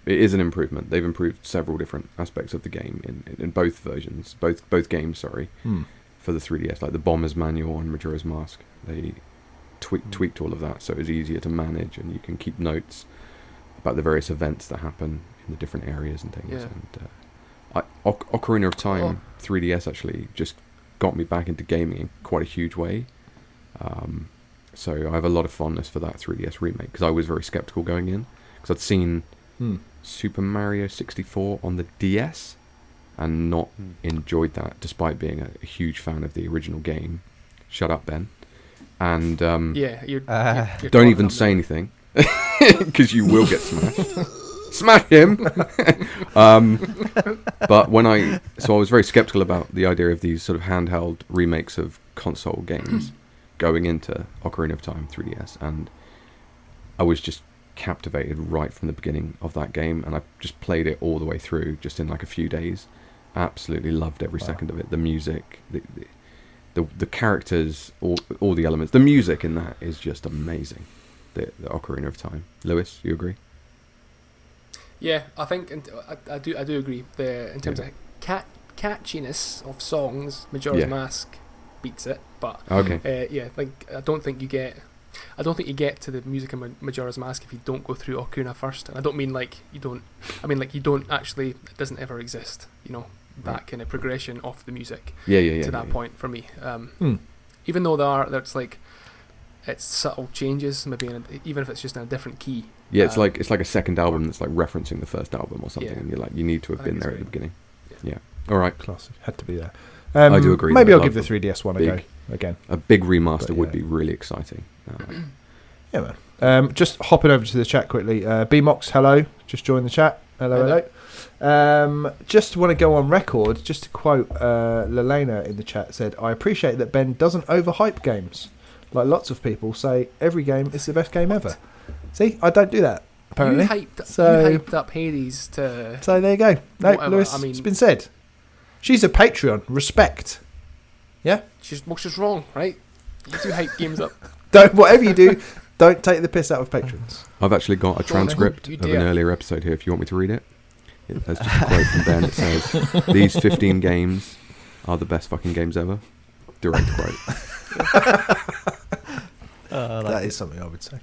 It is an improvement. They've improved several different aspects of the game in, in, in both versions, both both games. Sorry, Hmm. for the 3DS, like the Bomber's Manual and Majora's Mask. They tweak, Mm. tweaked all of that so it's easier to manage and you can keep notes about the various events that happen in the different areas and things. Yeah. And uh, I, Ocarina of Time Oh. 3DS actually just got me back into gaming in quite a huge way. Um, so I have a lot of fondness for that 3DS remake because I was very skeptical going in because I'd seen Hmm. Super Mario 64 on the DS and not Hmm. enjoyed that despite being a, a huge fan of the original game. Shut up, Ben. And um, Yeah, you're, Uh, you're, you're don't even say there. anything because you will get smashed. Smash him. um, but when I so I was very skeptical about the idea of these sort of handheld remakes of console games going into Ocarina of Time 3DS, and I was just captivated right from the beginning of that game, and I just played it all the way through just in like a few days. Absolutely loved every Wow. second of it. The music, the, the the the characters, all all the elements. The music in that is just amazing. The, the Ocarina of Time. Lewis, you agree? Yeah, I think uh, I, I do I do agree. The in terms Yeah. of cat catchiness of songs, Majora's Yeah. Mask beats it. But Okay. uh, yeah, like I don't think you get. I don't think you get to the music in Majora's Mask if you don't go through Ocarina first. And I don't mean like you don't. I mean like you don't actually. It doesn't ever exist. You know that Right. kind of progression of the music Yeah, yeah, yeah. to that yeah. point for me. Um, Hmm. even though there are there's like it's subtle changes, maybe in a, even if it's just in a different key. Yeah, it's Um, like it's like a second album that's like referencing the first album or something, Yeah. and you're like you need to have I been there at the very- beginning. Yeah. All right. Classic. Had to be there. Um, I do agree Maybe I'll give the 3DS one a big- go again. A big remaster But, would be really exciting. Uh, Yeah, man. Um, just hopping over to the chat quickly. Uh, BMox, hello. Just joined the chat. Hello, hello. Um, just want to go on record, just to quote uh, Lelena in the chat said, I appreciate that Ben doesn't overhype games. Like lots of people say, every game is the best game ever. See, I don't do that, apparently. You hyped, So- you hyped up Hades to. So there you go. No, Whatever, Lewis, I mean- it's been said. She's a Patreon. Respect. Yeah? She's, well, she's wrong, right? You do hype games up. Don't whatever you do, don't take the piss out of patrons. I've actually got a transcript you of an earlier episode here. If you want me to read it, it there's just a quote from Ben. It says, "These 15 games are the best fucking games ever." Direct quote. Uh, that is something I would say.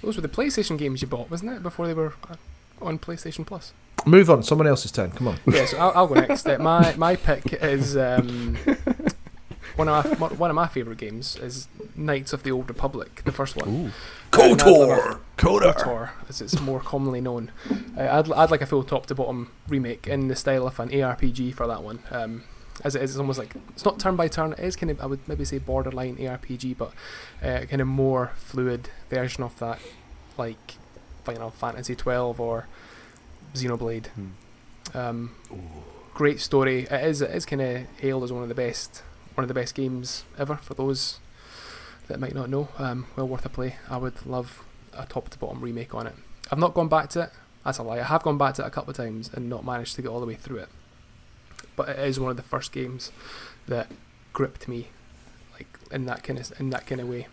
Those were the PlayStation games you bought, wasn't it? Before they were uh, on PlayStation Plus. Move on. Someone else's turn. Come on. yeah, so I'll, I'll go next. Uh, my my pick is um, one of my one of my favorite games is Knights of the Old Republic, the first one. Ooh. KOTOR! KOTOR. KOTOR, as it's more commonly known. Uh, I'd, I'd like a full top to bottom remake in the style of an ARPG for that one. Um, as it is, it's almost like it's not turn by turn. It is kind of I would maybe say borderline ARPG, but uh, kind of more fluid version of that, like Final Fantasy twelve or Xenoblade. Hmm. Um, great story. It is. It is kind of hailed as one of the best, one of the best games ever for those that might not know. Um, well worth a play. I would love a top to bottom remake on it. I've not gone back to it. That's a lie. I have gone back to it a couple of times and not managed to get all the way through it. But it is one of the first games that gripped me, like in that kind of in that kind of way.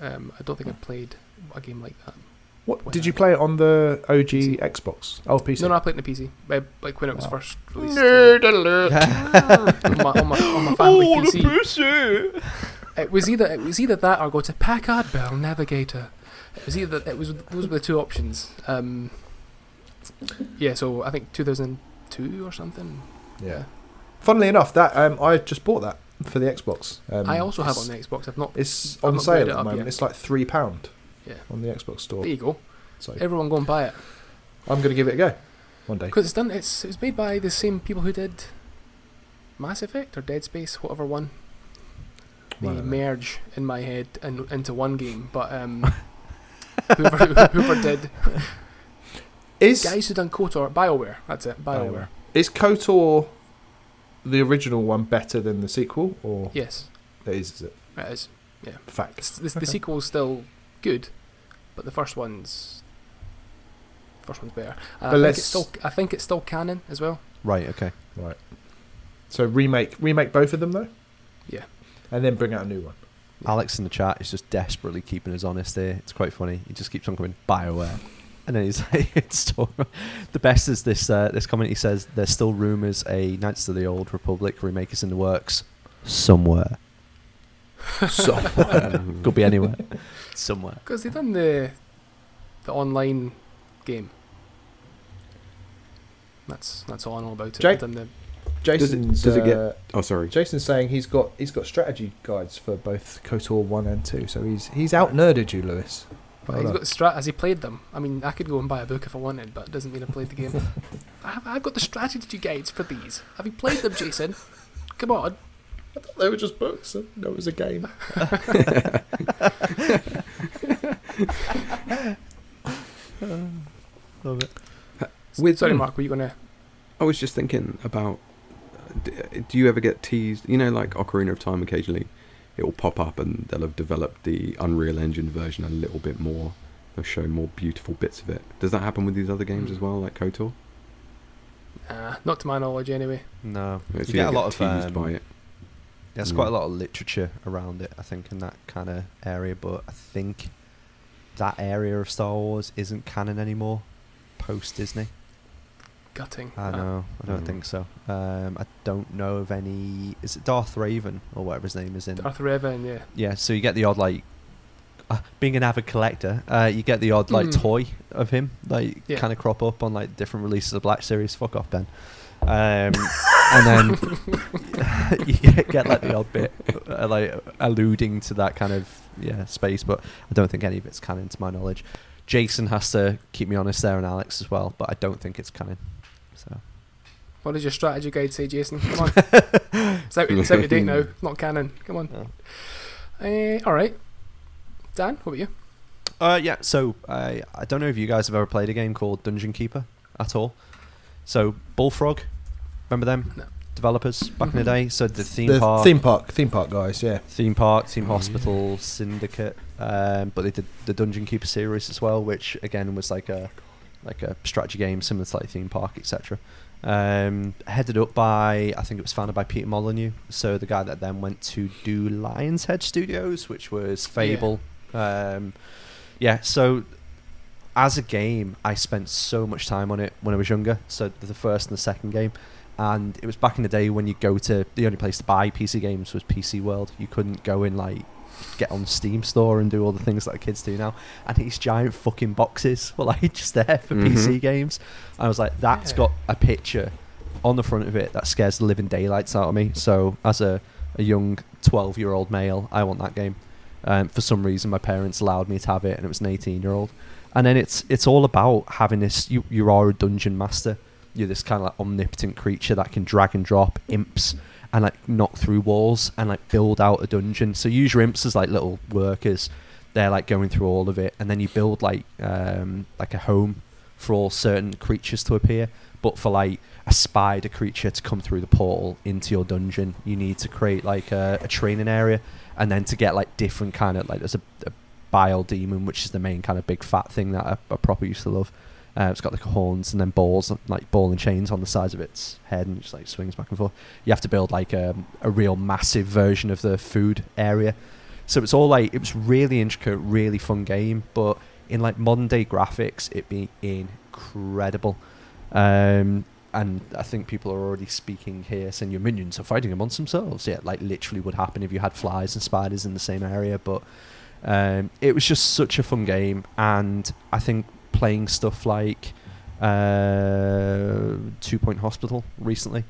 Um, I don't think I've played a game like that. What did you play it on the OG PC. Xbox? Oh, PC. No, no, I played it in the PC. Like when it was Wow. first released. Nerd alert. on my, on my, on my family Oh, the PC. It was either it was either that or go to Packard Bell Navigator. It was either it was those were the two options. Um, yeah, so I think 2002 or something. Yeah. Funnily enough, that um, I just bought that for the Xbox. Um, I also have it's- on the Xbox. I've not. It's I've on not sale at the moment. yet. It's like three pound. Yeah. On the Xbox store. There you go. So Everyone go and buy it I'm going to give it a go one day. because it's done. It's it was made by the same people who did Mass Effect or Dead Space, whatever one. They them. merge in my head and into one game, but um, whoever, whoever did Is guys who done KOTOR, Bioware. That's it, Bioware. Bioware. is KOTOR the original one better than the sequel, or Yes, it is? Is it it is. Yeah. fact? It's, this, Okay. The sequel's still good, but the first one's first one's better. And But I think let's- it's still I think it's still canon as well. Right. Okay. Right. So remake remake both of them though. Yeah. And then bring out a new one. Alex in the chat is just desperately keeping us honest here. It's quite funny. He just keeps on going Bioware, and then he's like, "It's still." The best is this. Uh, this comment. He says, "There's still rumors a Knights of the Old Republic remake is in the works somewhere. Somewhere. Could be anywhere. somewhere." Because they've done the the online game. That's that's all I know about it. Jake? Done the Jason's does it get- uh, Oh, sorry. Jason's saying he's got he's got strategy guides for both KOTOR one and two. So he's he's out nerded you, Lewis. But Well he's done. got the strat. Has he played them? I mean, I could go and buy a book if I wanted, but it doesn't mean I played the game. I have, I've got the strategy guides for these. Have you played them, Jason? Come on. I thought they were just books. No, it was a game. Love it. With, Sorry, um, Mark. Were you gonna? I was just thinking about. uh, Do you ever get teased? You know, like Ocarina of Time. Occasionally, it will pop up, and they'll have developed the Unreal Engine version a little bit more. They'll show more beautiful bits of it. Does that happen with these other games Hmm. as well, like KOTOR? Uh, not to my knowledge, anyway. No, So you get a lot of teased um, by it. There's Mm. quite a lot of literature around it, I think, in that kind of area. But I think that area of Star Wars isn't canon anymore, post Disney. Gutting. I Uh, know. I don't Mm. think so. Um, I don't know of any. Is it Darth Raven or whatever his name is in? Darth Revan, yeah. Yeah. So you get the odd like. Uh, being an avid collector, uh, you get the odd like Mm. toy of him, like Yeah. kind of crop up on like different releases of Black Series. Fuck off, Ben. Um, and then you get, get like the odd bit, uh, like alluding to that kind of yeah space, but I don't think any of it's canon to my knowledge. Jason has to keep me honest there, and Alex as well. But I don't think it's canon. So What does your strategy guide say, Jason? Come on. it's, out, it's out of date now. Not canon. Come on. Uh, all right. Dan, what about you? Uh, yeah. So I I don't know if you guys have ever played a game called Dungeon Keeper at all. So Bullfrog, remember them No. developers back in the Mhm. day? So the theme the park, theme park, theme park guys. Yeah. theme park, Team Oh, Hospital, Syndicate, um, but they did the Dungeon Keeper series as well, which again was like a like a strategy game similar to like Theme Park, etc. Um, headed up by I think it was founded by Peter Molyneux, so the guy that then went to do Lionhead Studios, which was Fable. Um, yeah, so as a game, I spent so much time on it when I was younger. So the first and the second game, and it was back in the day when you go to the only place to buy PC games was PC World. You couldn't go in like get on Steam store and do all the things that the kids do now. And these giant fucking boxes were like just there for Mhm. PC games. I was like, that's Yeah. got a picture on the front of it that scares the living daylights out of me. So as a, a young twelve year old male, I want that game. Um, for some reason, my parents allowed me to have it, and it was an eighteen year old. And then it's it's all about having this. You you are a dungeon master. You're this kind of like omnipotent creature that can drag and drop imps and like knock through walls and like build out a dungeon. So use your imps as like little workers. They're like going through all of it, and then you build like um like a home for all certain creatures to appear. But for like a spider creature to come through the portal into your dungeon, you need to create like a, a training area, and then to get like different kind of like there's a, a bile demon, which is the main kind of big fat thing that I, I proper used to love. Uh, it's got like horns and then balls, like ball and chains on the sides of its head, and just like swings back and forth. You have to build like a, a real massive version of the food area. So it's all like it was really intricate, really fun game, but in like modern day graphics, it'd be incredible. Um, and I think people are already speaking here saying your minions are fighting amongst themselves. Yeah, like literally would happen if you had flies and spiders in the same area. But um, it was just such a fun game, and I think playing stuff like uh, Two Point Hospital recently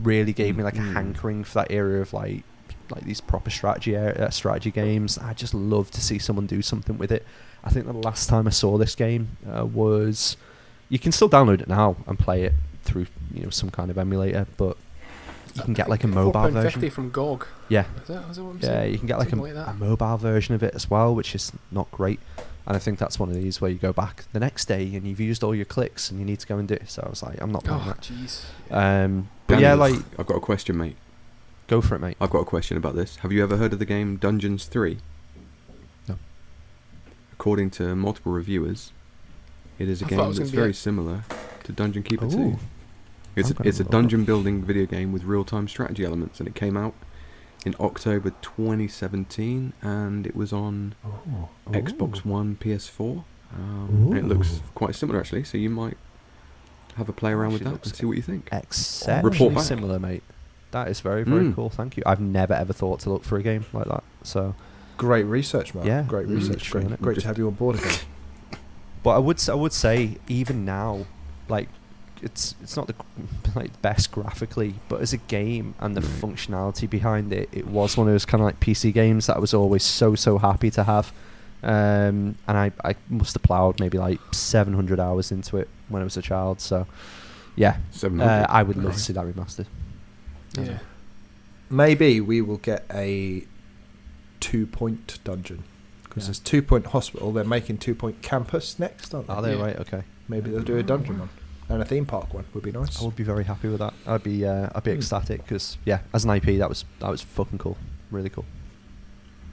really gave me like a Mm. hankering for that area of like like these proper strategy uh, strategy games. I just love to see someone do something with it. I think the last time I saw this game uh, was you can still download it now and play it through you know some kind of emulator, but you can get like a mobile version. from GOG. Yeah, Is that, is that yeah, saying? you can get like a, like a mobile version of it as well, which is not great. And I think that's one of these where you go back the next day and you've used all your clicks and you need to go and do it. So I was like, I'm not playing Oh, jeez. that. Um, but Danny, yeah, like I've got a question, mate. go for it, mate. I've got a question about this. Have you ever heard of the game Dungeons 3? No. According to multiple reviewers, it is a I game that's very a- similar to Dungeon Keeper Ooh. 2. It's a, it's a dungeon building video game with real time strategy elements, and it came out in October 2017, and it was on Xbox One, PS4. Um, it looks quite similar actually, so you might have a play around with that and see what you think. Exceptionally Report back. similar, mate. That is very, very Mm. cool. Thank you. I've never ever thought to look for a game like that. So, Great research, Mark. Yeah, Great research. Great, great to have you on board again. but I would, s- I would say even now, like it's it's not the like best graphically, but as a game and the Right. functionality behind it, it was one of those kind of like PC games that I was always so so happy to have. Um, and I, I must have ploughed maybe like 700 hours into it when I was a child. So, yeah, uh, I would love to see that remastered. Yeah. Maybe we will get a two point dungeon. Because Yeah. there's Two Point Hospital. They're making Two Point Campus next, aren't they? Are they Yeah. right? Okay. Maybe they'll do a dungeon one. And a theme park one would be nice. I would be very happy with that. I'd be uh, I'd be Hmm. ecstatic because yeah, as an IP, that was that was fucking cool, really cool.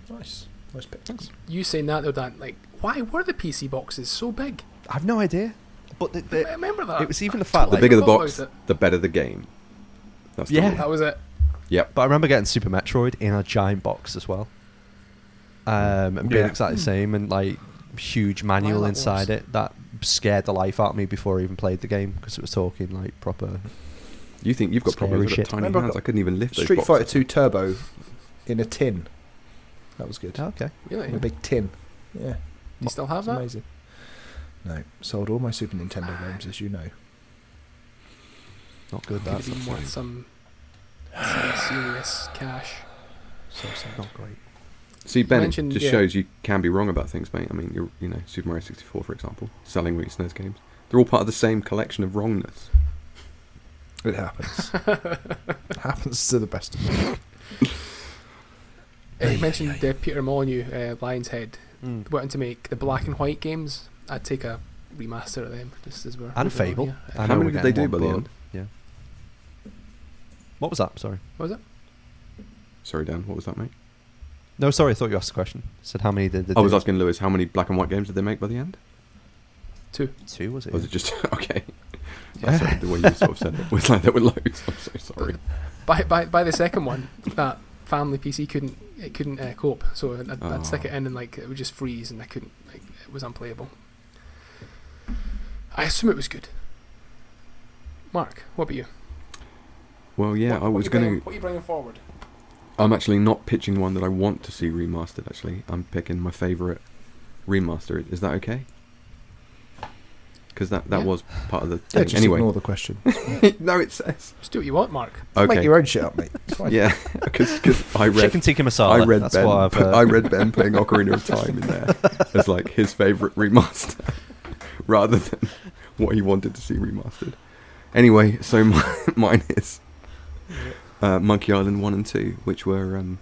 Nice. Nice pick. Thanks. You saying that though, Dan? Like, why were the PC boxes so big? I've no idea, but the, I remember that. it was even the fact the bigger the box, the better the game. That's Yeah. That was it. Yep. But I remember getting Super Metroid in a giant box as well, um, and being Yeah. exactly the same, and like huge manual that inside was. it that scared the life out of me before I even played the game because it was talking like proper. You think you've got Scary problems with shit. tiny Remember I've hands? got I couldn't even lift Street boxes. Fighter 2 Turbo in a tin. That was good. Oh, okay, Really? In a big tin. Yeah. you still have that? amazing. No. Sold all my Super Nintendo games, as you know. not good. Could That's worth some, some serious cash. so, so not great. See, Ben, it mentioned- just yeah. shows you can be wrong about things, mate. I mean, you're, you know, Super Mario 64, for example, selling Wii SNES games. They're all part of the same collection of wrongness. It happens. it happens to the best of us. Uh, you mentioned uh, Peter Molyneux, uh, Lionhead, Mm. wanting to make the black and white games. I'd take a remaster of them, just as we're. And Fable. here. How many did they do by the end? Yeah. What was that? Sorry. What was it? Sorry, Dan, what was that, mate? No, sorry. I thought you asked the question. Said how many did they I was do? asking Lewis, how many black and white games did they make by the end? Two. Two was it? Or was it just okay? Yeah. Sorry, the way you sort of said it was like there were loads. I'm so sorry. By, by by the second one, that family PC couldn't it couldn't uh, cope, so I'd, I'd Oh. stick it in and like it would just freeze and I couldn't like it was unplayable. I assume it was good. Mark, what about you? Well, yeah, What- I what was you going to. What are you bringing forward? I'm actually not pitching one that I want to see remastered. Actually, I'm picking my favourite remaster. Is that okay? Because that, that Yeah. was part of the Yeah, just anyway, ignore the question. no, it says Just do what you want, Mark. okay. Make your own shit up, mate. It's fine. Yeah, because I read Chicken tikka masala. I read That's Ben. what I've. put- Uh, I read Ben putting Ocarina of Time in there as like his favorite remaster, rather than what he wanted to see remastered. Anyway, so my, mine is uh, Monkey Island one and two, which were um,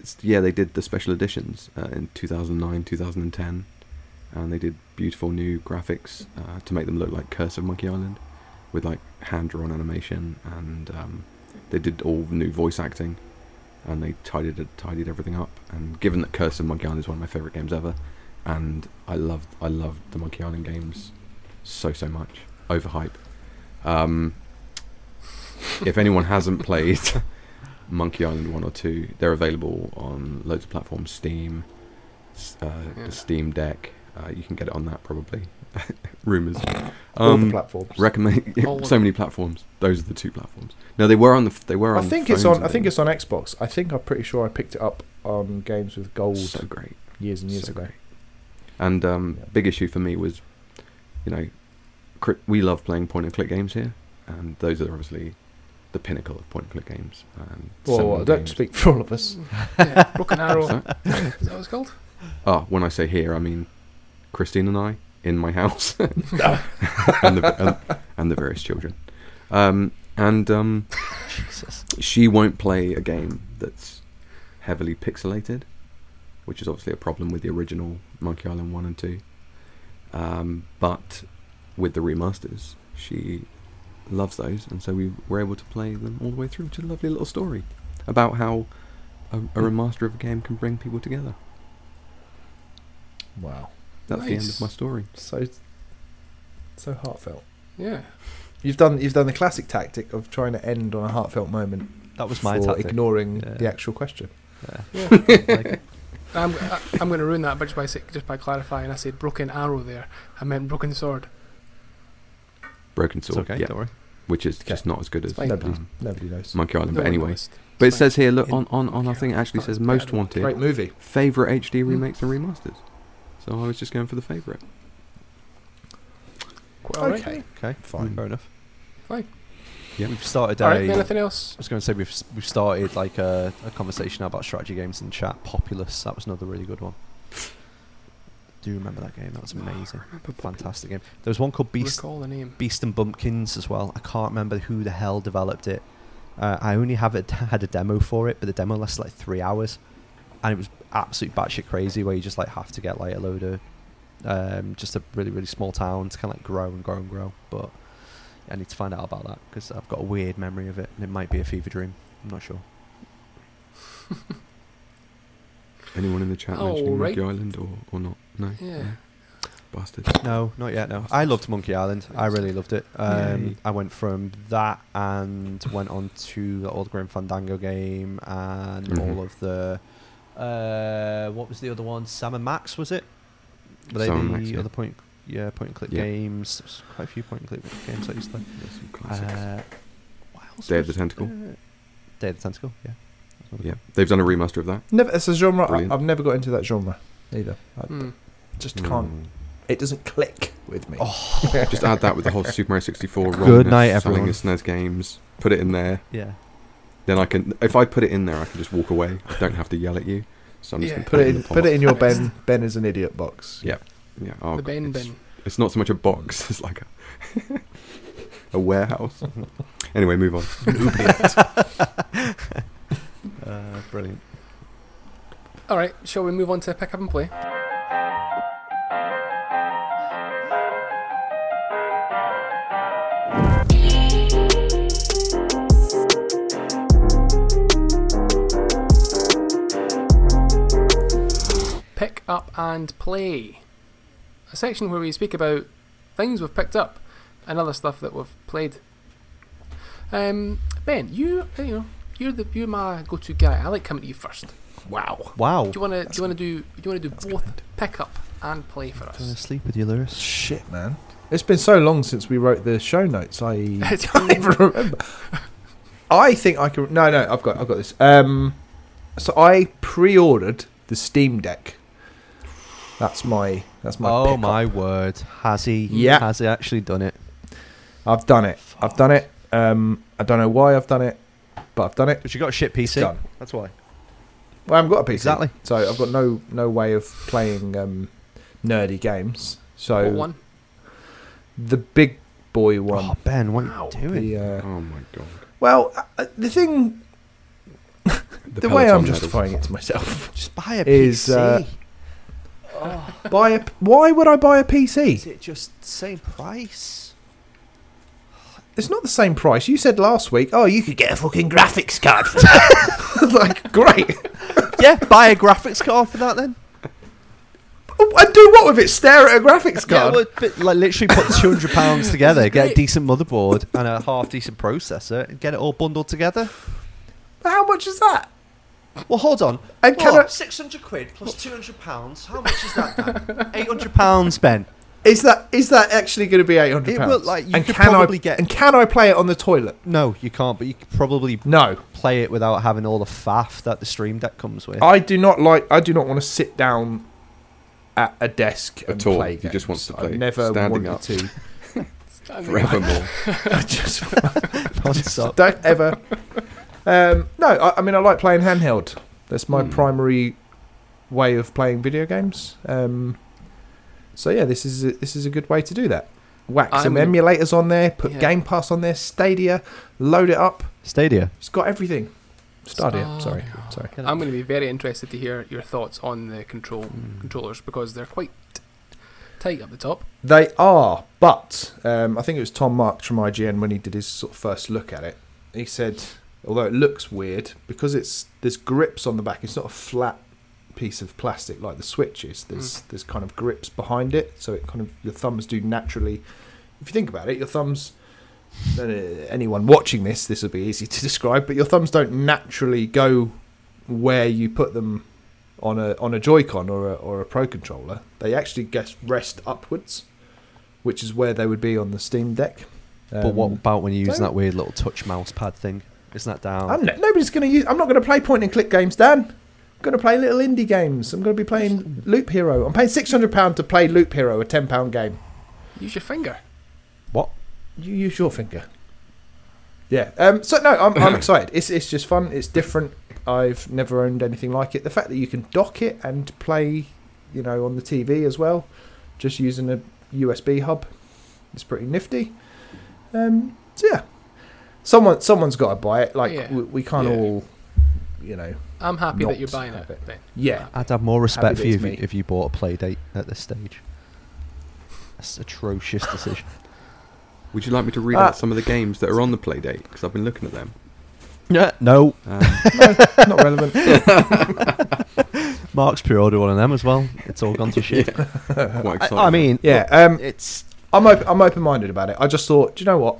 it's- yeah they did the special editions uh, in 2009, 2010, and they did beautiful new graphics uh, to make them look like Curse of Monkey Island, with like hand drawn animation and um, they did all new voice acting and they tidied it, tidied everything up. And given that Curse of Monkey Island is one of my favorite games ever, and I loved I loved the Monkey Island games so so much, overhype. Um, if anyone hasn't played Monkey Island one or two, they're available on loads of platforms: Steam, uh, Yeah. the Steam Deck. Uh, you can get it on that probably. Rumors. All the Um, platforms. recommend so many platforms. Those are the two platforms. No, they were on the f- they were on. I think it's on. I think it's on Xbox. I think I'm pretty sure I picked it up on games with gold so great. years and years so ago. great. And um, Yeah. big issue for me was, you know, we love playing point and click games here, and those are obviously the pinnacle of point and click games. And Well, seminal don't games. speak for all of us. Yeah, Broken Arrow. What's Is that what it's called? Ah, when I say here, I mean Christine and I in my house, and, the, and, and the various children. Um, and um, Jesus. she won't play a game that's heavily pixelated, which is obviously a problem with the original Monkey Island 1 and 2. Um, but with the remasters, she loves those, and so we were able to play them all the way through, which is a lovely little story about how a, a hmm. remaster of a game can bring people together. Wow, That's the end of my story. so so heartfelt. Yeah. You've done you've done the classic tactic of trying to end on a heartfelt moment That was my for tactic. ignoring Yeah. the actual question. Yeah. Yeah. I'm I, I'm going to ruin that, but just by sa- just by clarifying, I said broken arrow there. I meant broken sword. Broken It's Sword, okay. yeah, Don't worry. which is Okay. just not as good as. Nobody um, nobody knows. Monkey Island. No but one anyway, knows. but it says here, look on on on our thing, it actually says most wanted. Great movie. favorite HD Hmm. remakes and remasters. So I was just going for the favorite. Quite all right. okay, Okay. fine. Fair enough. Fine. Yeah. We've started All a. right. Anything else? I was going to say we've we've started like a, a conversation now about strategy games in chat. Populous, that was another really good one. Do you remember that game? That was amazing, fantastic game. There was one called Beast the name. Beast and Bumpkins as well. I can't remember who the hell developed it. Uh, I only have it had a demo for it, but the demo lasted like three hours, and it was absolute batshit crazy. Where you just like have to get like a load of um, just a really really small town to kind of like grow and grow and grow. But I need to find out about that because I've got a weird memory of it, and it might be a fever dream. I'm not sure. Anyone in the chat Oh, mentioning right. Monkey Island or, or not? No. Yeah. No. Bastard. No, not yet. No, I loved Monkey Island. I really loved it. Um, I went from that and went on to the old Grim Fandango game and Mhm. all of the. Uh, what was the other one? Sam and Max was it? Were they Sam and the Max, yeah. other point? Yeah, point and click Yeah. games. There quite a few point and click games I used to play. There's some classics. Uh, what else Day of the Tentacle. there? Day of the Tentacle. Yeah. Yeah, they've done a remaster of that. Never. It's a genre. I, Brilliant. I've never got into that genre either. I Hmm. Just can't. Mm. It doesn't click with me. Oh, Just add that with the whole Super Mario 64 Good night, selling everyone. your SNES games. Put it in there. yeah. then I can. If I put it in there, I can just walk away. I don't have to yell at you. So I'm just Yeah. gonna Put it in in. the Put it in your Ben. Ben is an idiot box. Yeah. Yeah. Oh, the Ben it's, bin. It's not so much a box. It's like a a warehouse. anyway, move on. Uh, brilliant. All right, shall we move on to pick up and play? Pick up and play. A section where we speak about things we've picked up and other stuff that we've played. Um, ben, you you know you're the you're my go-to guy. I like coming to you first. Wow. Wow. Do you want to? Do you want to do? Do you want to do both pick up and play for Going to us? sleep with you, Lewis. Shit, man. It's been so long since we wrote the show notes. I It's can't even remember. I think I can. No, no. I've got. I've got this. Um, so I pre-ordered the Steam Deck. That's my. That's my. oh pickup. my word! Has he? Yeah. Has he actually done it? I've done it. I've done it. Um, I don't know why I've done it, but I've done it. Because you got a shit PC. done. That's why. Well, I haven't got a PC, Exactly. So I've got no no way of playing um, nerdy games. So What one? the big boy one. Oh Ben, what Wow. are you doing? the, uh, Oh my god. well, uh, the thing, the, way I'm medals. justifying it to myself, Just buy a Is, PC. uh, buy a. Why would I buy a PC? Is it just the same price? It's not the same price. You said last week, oh, you could get a fucking graphics card. for that. like, great. yeah, buy a graphics card for that then. Oh, and do what with it? Stare at a graphics card? Yeah, well, like literally put two hundred pounds together, get a decent motherboard and a half decent processor, and get it all bundled together. How much is that? Well, hold on. And can I- six hundred quid plus two hundred pounds. How much is that? Dan? Eight hundred pounds, Ben. Is that is that actually going to be eight hundred It pounds? will, like, you and could can probably I get- and can I play it on the toilet? No, you can't. But you could probably No, play it without having all the faff that the Steam Deck comes with. I do not like. I do not want to sit down at a desk and At all. play. He just wants to play I've never standing wanted up. to. Forevermore. I just Non-stop. don't ever. Um, no, I, I mean I like playing handheld. That's my Hmm. primary way of playing video games. Um, so yeah, this is a, this is a good way to do that. Whack some I'm- emulators on there, put Yeah. Game Pass on there, Stadia, load it up. Stadia. It's got everything. Stadia, sorry, Stadia. sorry. I'm going to be very interested to hear your thoughts on the control Mm. controllers because they're quite tight up the top. They are, but um, I think it was Tom Marks from IGN when he did his sort of first look at it. He said, although it looks weird because it's there's grips on the back. It's not a flat piece of plastic like the Switch is. There's there's kind of grips behind it, so it kind of your thumbs do naturally. If you think about it, your thumbs. uh, Anyone watching this, this will be easy to describe, but your thumbs don't naturally go where you put them on a on a Joy-Con or a, or a Pro controller. They actually get rest upwards, which is where they would be on the Steam Deck. but what Um, about when you're using that weird little touch mouse pad thing? Isn't down? I'm no- nobody's going to use. I'm not going to play point and click games, Dan. I'm going to play little indie games. I'm going to be playing Loop Hero. I'm paying six hundred pound to play Loop Hero, a ten pound game. Use your finger. what? You use your finger. Yeah. Um. So no, I'm, I'm excited. It's it's just fun. It's different. I've never owned anything like it. The fact that you can dock it and play, you know, on the TV as well, just using a USB hub, is pretty nifty. Um. So yeah, someone someone's got to buy it. Like Yeah. we, we can't Yeah. all, you know. I'm happy that you're buying have it. it. Ben. Yeah. I'd have more respect Happy for you if, you if you bought a Playdate at this stage. That's an atrocious decision. Would you like me to read Ah. out some of the games that are on the Playdate? Because I've been looking at them. Yeah, no. Um, Not relevant. Mark's pre-ordered one of them as well. It's all gone to shit. quite I. I mean, Yeah. Um. it's I'm open, I'm open minded about it. I just thought, do you know what?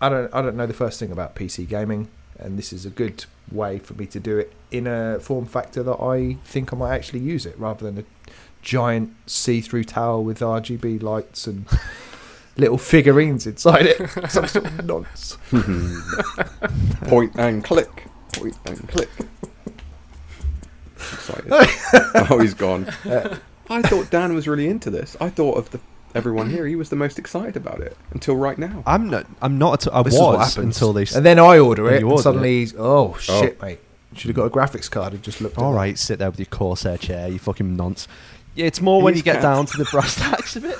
I don't I don't know the first thing about PC gaming, and this is a good way for me to do it in a form factor that I think I might actually use it rather than a giant see through tower with RGB lights and little figurines inside it. Some sort of nonsense. Point and click. Point and click. Excited. oh, he's gone. Uh, I thought Dan was really into this. I thought of the everyone here, he was the most excited about it until right now. I'm not. I'm not. At, I This is what was happens. until they. And then I order it, you and order suddenly, he's, oh shit, mate! Should have got a graphics card and just looked. at All that. right, sit there with your Corsair chair, you fucking nonce. Yeah, it's more when He's you get cat. down to the brass tacks of it.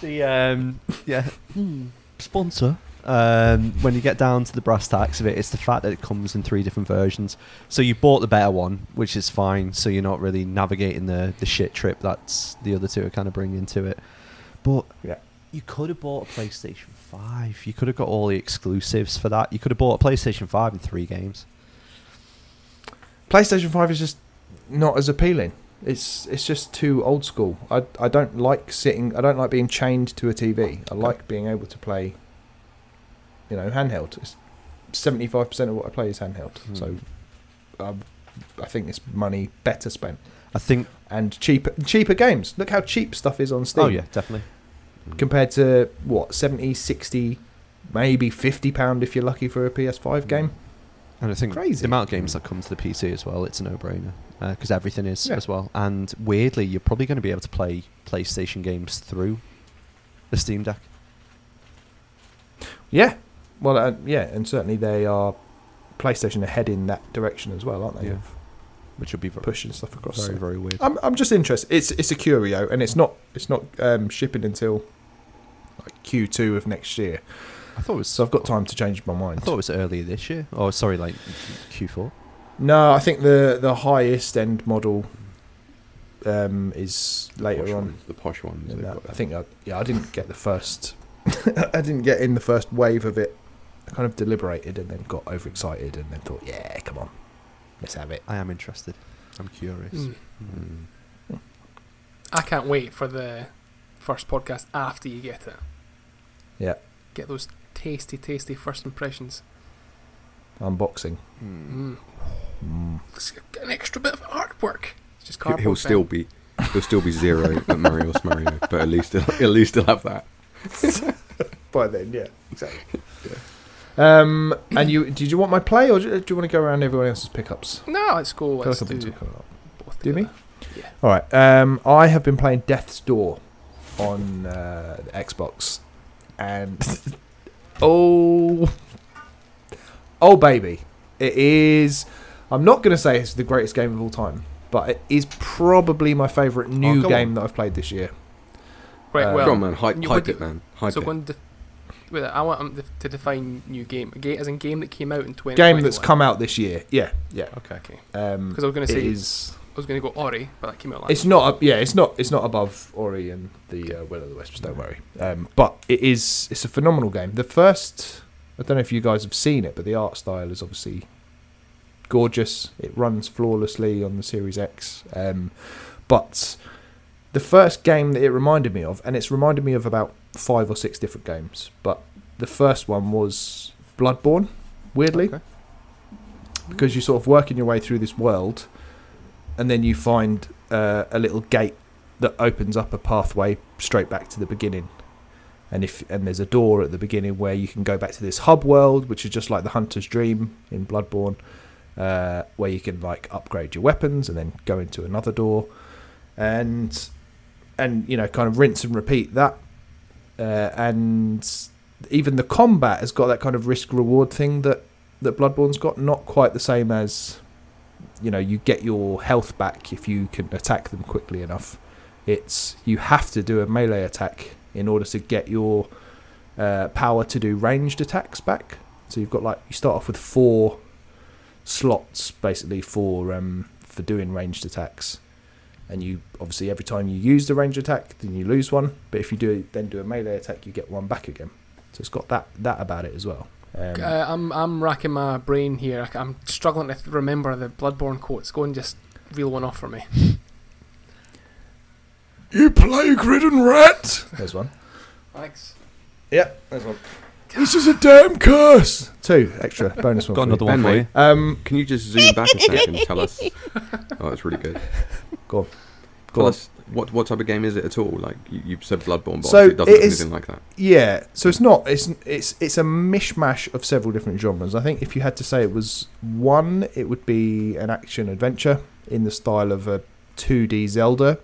The um, yeah, hmm, sponsor. Um, when you get down to the brass tacks of it, it's the fact that it comes in three different versions. So you bought the better one, which is fine. So you're not really navigating the the shit trip that's the other two are kind of bringing to it. But Yeah. you could have bought a PlayStation Five. You could have got all the exclusives for that. You could have bought a PlayStation Five in three games. PlayStation Five is just not as appealing. It's it's just too old school. I I don't like sitting. I don't like being chained to a TV. I like being able to play. You know, handheld. It's seventy five percent of what I play is handheld. Hmm. So, um, I think it's money better spent I think. and cheaper cheaper games. Look how cheap stuff is on Steam. Oh yeah, definitely. Compared to what 70 60 maybe 50 pound if you're lucky for a ps5 game And I think Crazy. the amount of games that come to the PC as well, it's a no-brainer because everything is Yeah. as well. And weirdly, you're probably going to be able to play PlayStation games through the Steam Deck. yeah well uh, yeah and certainly they are playstation ahead in that direction as well aren't they Yeah. which would be very, pushing stuff across very, so. very weird. I'm, I'm just interested it's it's a curio and it's not it's not um, shipping until like q2 of next year I thought it was. so i've got time to change my mind I thought it was earlier this year. Oh, sorry, like Q4. no i think the the highest end model um, is later Posh on ones, the posh ones. in they've that. I think I, yeah, I didn't get the first. I didn't get in the first wave of it. I kind of deliberated and then got overexcited and then thought, yeah, come on, let's have it. I am interested. I'm curious. Mm. Mm. I can't wait for the first podcast after you get it. Yeah, Get those tasty, tasty first impressions. unboxing. Mm. Mm. An extra bit of artwork. It's just He- cardboard. He'll still then. be he'll still be zero at Mario's Mario, but at least he'll, at least he'll have that. By then, yeah, exactly. Um, and you did you want my play or do you, do you want to go around everyone else's pickups? No, let's go. I feel Let's like do talking a both Do me? together. All right. Um, I have been playing Death's Door on uh, the Xbox, and oh, oh baby, it is. I'm not going to say it's the greatest game of all time, but it is probably my favourite new go game on. that I've played this year. Right. Uh, well, Come on, man, hype, hype what it, man, hype so it. going to. Wait, I want um, to define new game. A game as in game that came out in 20. Game that's come out this year. Yeah, yeah. Okay. Okay. Um, Because I was going to it say is. I was going to go Ori, but that came out last. It's not. up- Yeah, it's not. It's not above Ori and the uh, Will of the Wisps. Don't worry. Um, but it is. It's a phenomenal game. The first. I don't know if you guys have seen it, but the art style is obviously gorgeous. It runs flawlessly on the Series X. Um, but the first game that it reminded me of, and it's reminded me of about five or six different games, but the first one was Bloodborne. Weirdly, Okay. because you're sort of working your way through this world, and then you find uh, a little gate that opens up a pathway straight back to the beginning. And if and there's a door at the beginning where you can go back to this hub world, which is just like the hunter's dream in Bloodborne, uh, where you can like upgrade your weapons and then go into another door, and and you know kind of rinse and repeat that. Uh, and even the combat has got that kind of risk reward thing that that Bloodborne's got. Not quite the same as you know you get your health back if you can attack them quickly enough. It's you have to do a melee attack in order to get your uh, power to do ranged attacks back. So you've got like you start off with four slots basically for um, for doing ranged attacks, and you obviously every time you use the ranged attack, then you lose one. But if you do then do a melee attack, you get one back again. So it's got that that about it as well. Um, Uh, I'm I'm racking my brain here. I'm struggling to th- remember the Bloodborne quotes. Go and just reel one off for me. you plague-ridden rat. There's one. Thanks. Yeah, there's one. This is a damn curse. Two extra bonus one. Got for you. another one Ben, for you. Um, Can you just zoom back a second and tell us? Oh, that's really good. Go on. On. what what type of game is it at all? Like you, you've said Bloodborne, but So it doesn't it look anything like that. yeah, so it's not. It's it's it's a mishmash of several different genres. I think if you had to say it was one, it would be an action adventure in the style of a 2D Zelda.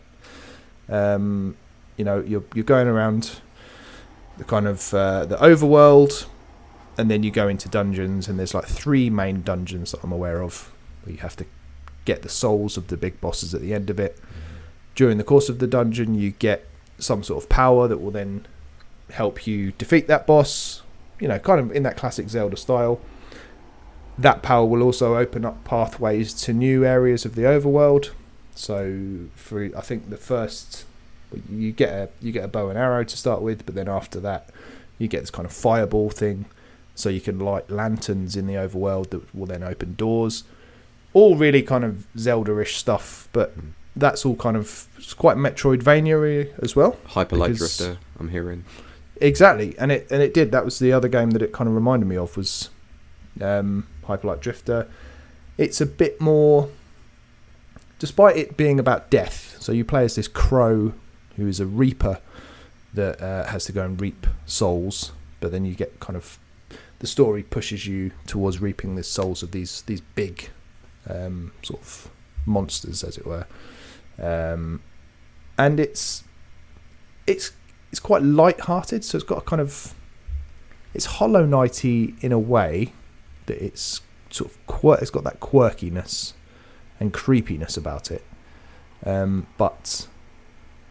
Um, you know you're you're going around the kind of uh, the overworld, and then you go into dungeons, and there's like three main dungeons that I'm aware of where you have to get the souls of the big bosses at the end of it. During the course of the dungeon, you get some sort of power that will then help you defeat that boss. You know, kind of in that classic Zelda style. That power will also open up pathways to new areas of the overworld. So, for I think the first you get a you get a bow and arrow to start with, but then after that, you get this kind of fireball thing, so you can light lanterns in the overworld that will then open doors. All really kind of Zelda-ish stuff, but Mm. That's all kind of it's quite Metroidvania as well. Hyper Light Drifter. I'm hearing. Exactly, and it and it did. That was the other game that it kind of reminded me of was um, Hyper Light Drifter. It's a bit more, despite it being about death. So you play as this crow who is a reaper that uh, has to go and reap souls, but then you get kind of the story pushes you towards reaping the souls of these these big um, sort of monsters, as it were, um, and it's it's it's quite light-hearted, so it's got a kind of it's Hollow Knighty in a way that it's sort of quir- it's got that quirkiness and creepiness about it, um, but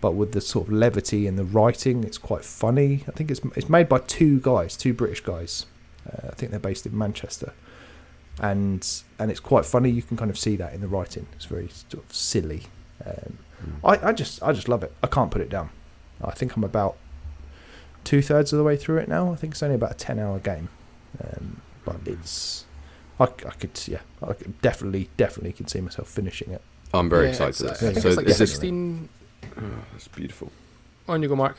but with the sort of levity and the writing, it's quite funny. I think it's it's made by two guys, two British guys. Uh, I think they're based in Manchester, and and it's quite funny. You can kind of see that in the writing. It's very sort of silly. Um, Mm. I, I just I just love it. I can't put it down. I think I'm about two thirds of the way through it now. I think it's only about a ten hour game, um, but it's I, I could yeah I could definitely definitely can see myself finishing it. I'm very Yeah, excited. it's, I think So it's like is 16. Oh, that's beautiful. On you go, Mark.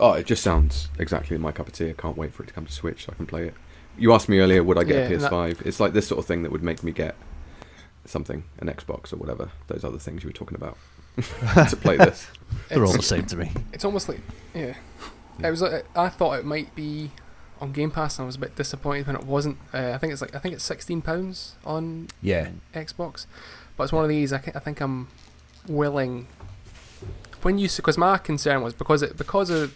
Oh, it just sounds exactly in my cup of tea. I can't wait for it to come to Switch so I can play it. You asked me earlier, would I get Yeah, a PS5? It's like this sort of thing that would make me get something, an Xbox or whatever. Those other things you were talking about to play this. They're all the same to me. It's almost like yeah. It was. Like, I thought it might be on Game Pass, and I was a bit disappointed when it wasn't. Uh, I think it's like I think it's sixteen pounds on Yeah, Xbox, but it's one of these. I, ca- I think I'm willing. When you because my concern was because it because of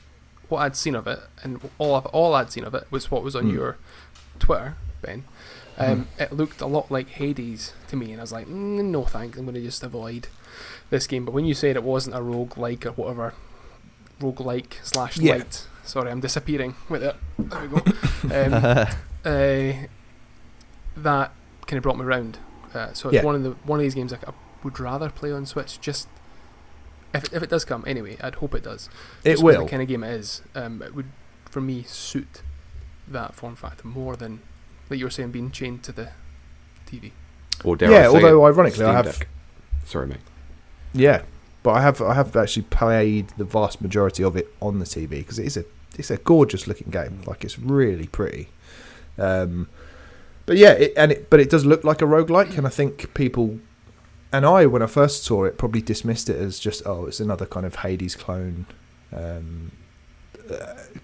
what I'd seen of it and all of, all I'd seen of it was what was on Mm. your Twitter, Ben. Um, It looked a lot like Hades to me, and I was like, mm, no thanks. I'm going to just avoid this game. But when you said it wasn't a rogue like or whatever, rogue like slash Yeah. light. Sorry, I'm disappearing with it. There we go. um, uh, that kind of brought me round. Uh, so it's Yeah. one of the one of these games I would rather play on Switch. Just if it, if it does come anyway, I'd hope it does. it will. The kind of game it is. Um, it would for me suit that form factor more than like you were saying being chained to the TV. Or dare Yeah, I say although it, ironically, I have Deck. Sorry, mate. Yeah, but I have I have actually played the vast majority of it on the TV because it is a it's a gorgeous looking game. Like it's really pretty. Um, but yeah, it, and it but it does look like a roguelike and I think people and I when I first saw it probably dismissed it as just oh it's another kind of Hades clone. Um,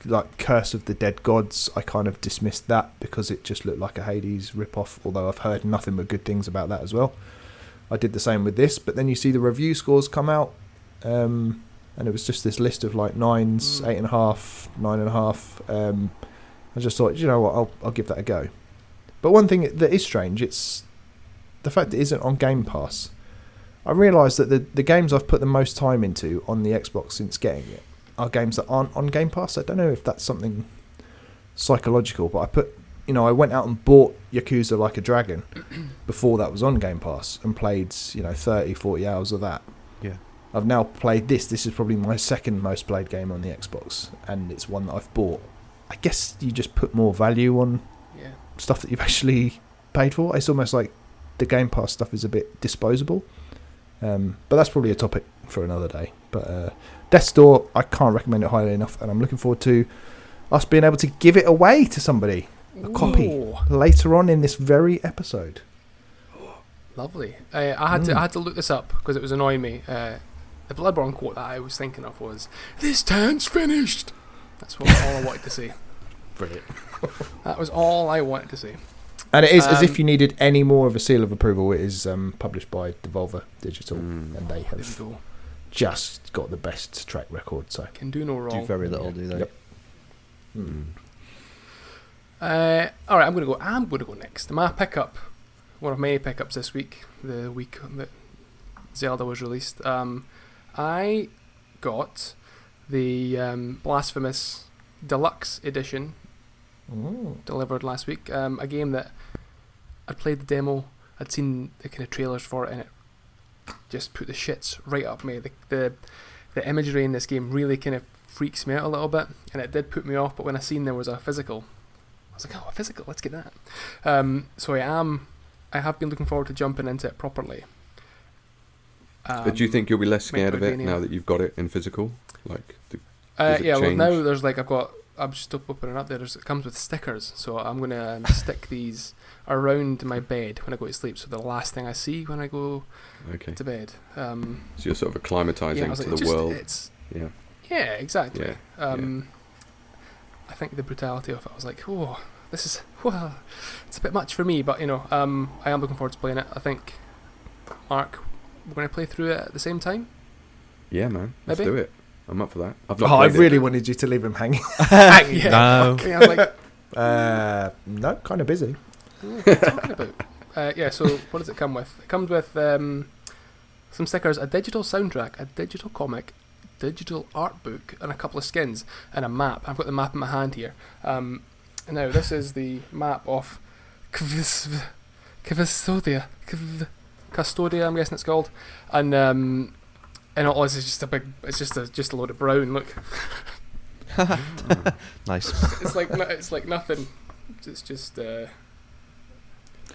like Curse of the Dead Gods, I kind of dismissed that because it just looked like a Hades ripoff. Although I've heard nothing but good things about that as well. I did the same with this, but then you see the review scores come out, um, and it was just this list of like nines, Mm. eight and a half, nine and a half. Um, I just thought, you know what, I'll I'll give that a go. But one thing that is strange, it's the fact it isn't on Game Pass. I realise that the the games I've put the most time into on the Xbox since getting it are games that aren't on Game Pass. I don't know if that's something psychological, but I put you know I went out and bought Yakuza Like a Dragon before that was on Game Pass and played you know 30, 40 hours of that. Yeah. I've now played this. This is probably my second most played game on the Xbox, and it's one that I've bought. I guess you just put more value on Yeah. stuff that you've actually paid for. It's almost like the Game Pass stuff is a bit disposable. Um, but that's probably a topic for another day. But uh, Death's Door, I can't recommend it highly enough, and I'm looking forward to us being able to give it away to somebody A copy. Later on in this very episode. lovely. Uh, I had to Mm. I had to look this up because it was annoying me. Uh, the Bloodborne quote that I was thinking of was, "This town's finished." That's what all I wanted to see. Brilliant. That was all I wanted to see. And it is as Um, if you needed any more of a seal of approval. It is um, published by Devolver Digital, Mm. and they There we have go. Just got the best track record. So Can do no wrong. Do very little, do they? Yep. Mm. Uh, all right, I'm going to go. I'm going to go next. My pickup, one of many pickups this week, the week that Zelda was released. Um, I got the um, Blasphemous Deluxe Edition Mm. delivered last week. Um, a game that I'd played the demo, I'd seen the kind of trailers for it, and it just put the shits right up me. The the, the imagery in this game really kind of freaks me out a little bit, and it did put me off. But when I seen there was a physical, I was like, oh, a physical, let's get that. Um, so I am, I have been looking forward to jumping into it properly. Um, but do you think you'll be less scared of it now that you've got it in physical? Like, the, Uh, yeah, well now there's like I've got I'm just opening up there. There's, it comes with stickers, so I'm gonna um, stick these around my bed when I go to sleep. So the last thing I see when I go okay, to bed. Um, so you're sort of acclimatizing yeah, I was to the just- world. It's Yeah, yeah, exactly. yeah. Um, I think the brutality of it. I was like, oh, this is whoa, it's a bit much for me. But you know, um, I am looking forward to playing it. I think Mark, we're gonna play through it at the same time. Yeah, man. Let's Maybe? do it. I'm up for that. I've Oh, I played it. really wanted you to leave him hanging. yeah. No. Okay, I was like, Uh, no, kind of busy. what are you talking about? Uh, yeah, so what does it come with? It comes with um, some stickers, a digital soundtrack, a digital comic, digital art book, and a couple of skins, and a map. I've got the map in my hand here. Um, now, this is the map of Kvis- Kvistodia. Kv- Custodia, I'm guessing it's called. And um, and all this is just a big, it's just a, just a load of brown. Look, Nice. it's like it's like nothing. It's just uh,